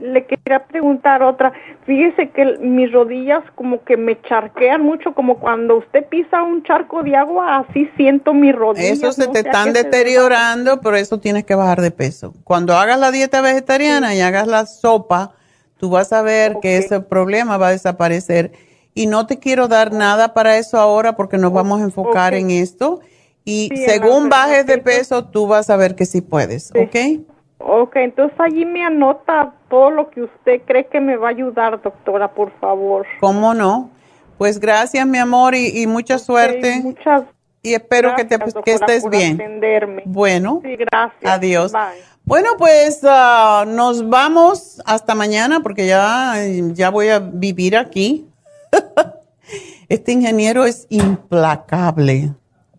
Le quería preguntar otra. Fíjese que mis rodillas como que me charquean mucho, como cuando usted pisa un charco de agua, así siento mis rodillas.
Eso se
no
te están
se
deteriorando, por eso tienes que bajar de peso. Cuando hagas la dieta vegetariana y hagas la sopa, tú vas a ver que ese problema va a desaparecer. Y no te quiero dar nada para eso ahora porque nos vamos a enfocar en esto. Y
Sí,
según bajes de peso, tú vas a ver que sí puedes, ¿ok?
Ok, entonces allí me anota todo lo que usted cree que me va a ayudar, doctora, por favor.
¿Cómo no? Pues gracias, mi amor, y, y mucha suerte.
muchas
y espero que, te,
Gracias,
que
doctora,
estés
por
bien.
atenderme.
Bueno,
Sí, gracias.
adiós.
Bye.
Bueno, pues ah, nos vamos hasta mañana porque ya, ya voy a vivir aquí. este ingeniero es implacable.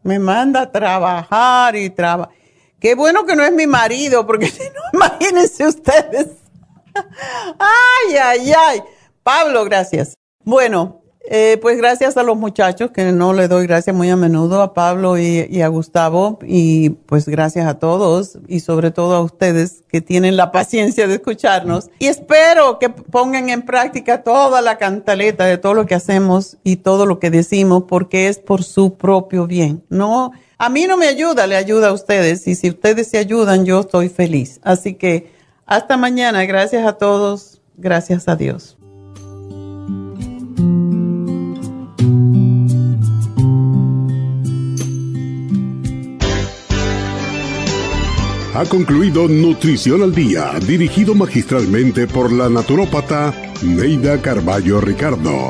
Me manda a trabajar y trabajar. Qué bueno que no es mi marido, porque no, imagínense ustedes. ay, ay, ay. Pablo, gracias. Bueno, eh, pues gracias a los muchachos, que no le doy gracias muy a menudo, a Pablo y, y a Gustavo, y pues gracias a todos y sobre todo a ustedes que tienen la paciencia de escucharnos. Y espero que pongan en práctica toda la cantaleta de todo lo que hacemos y todo lo que decimos, porque es por su propio bien. No, a mí no me ayuda, le ayuda a ustedes, y si ustedes se ayudan, yo estoy feliz. Así que hasta mañana, gracias a todos, gracias a Dios.
Ha concluido Nutrición al Día, dirigido magistralmente por la naturópata Neida Carballo Ricardo.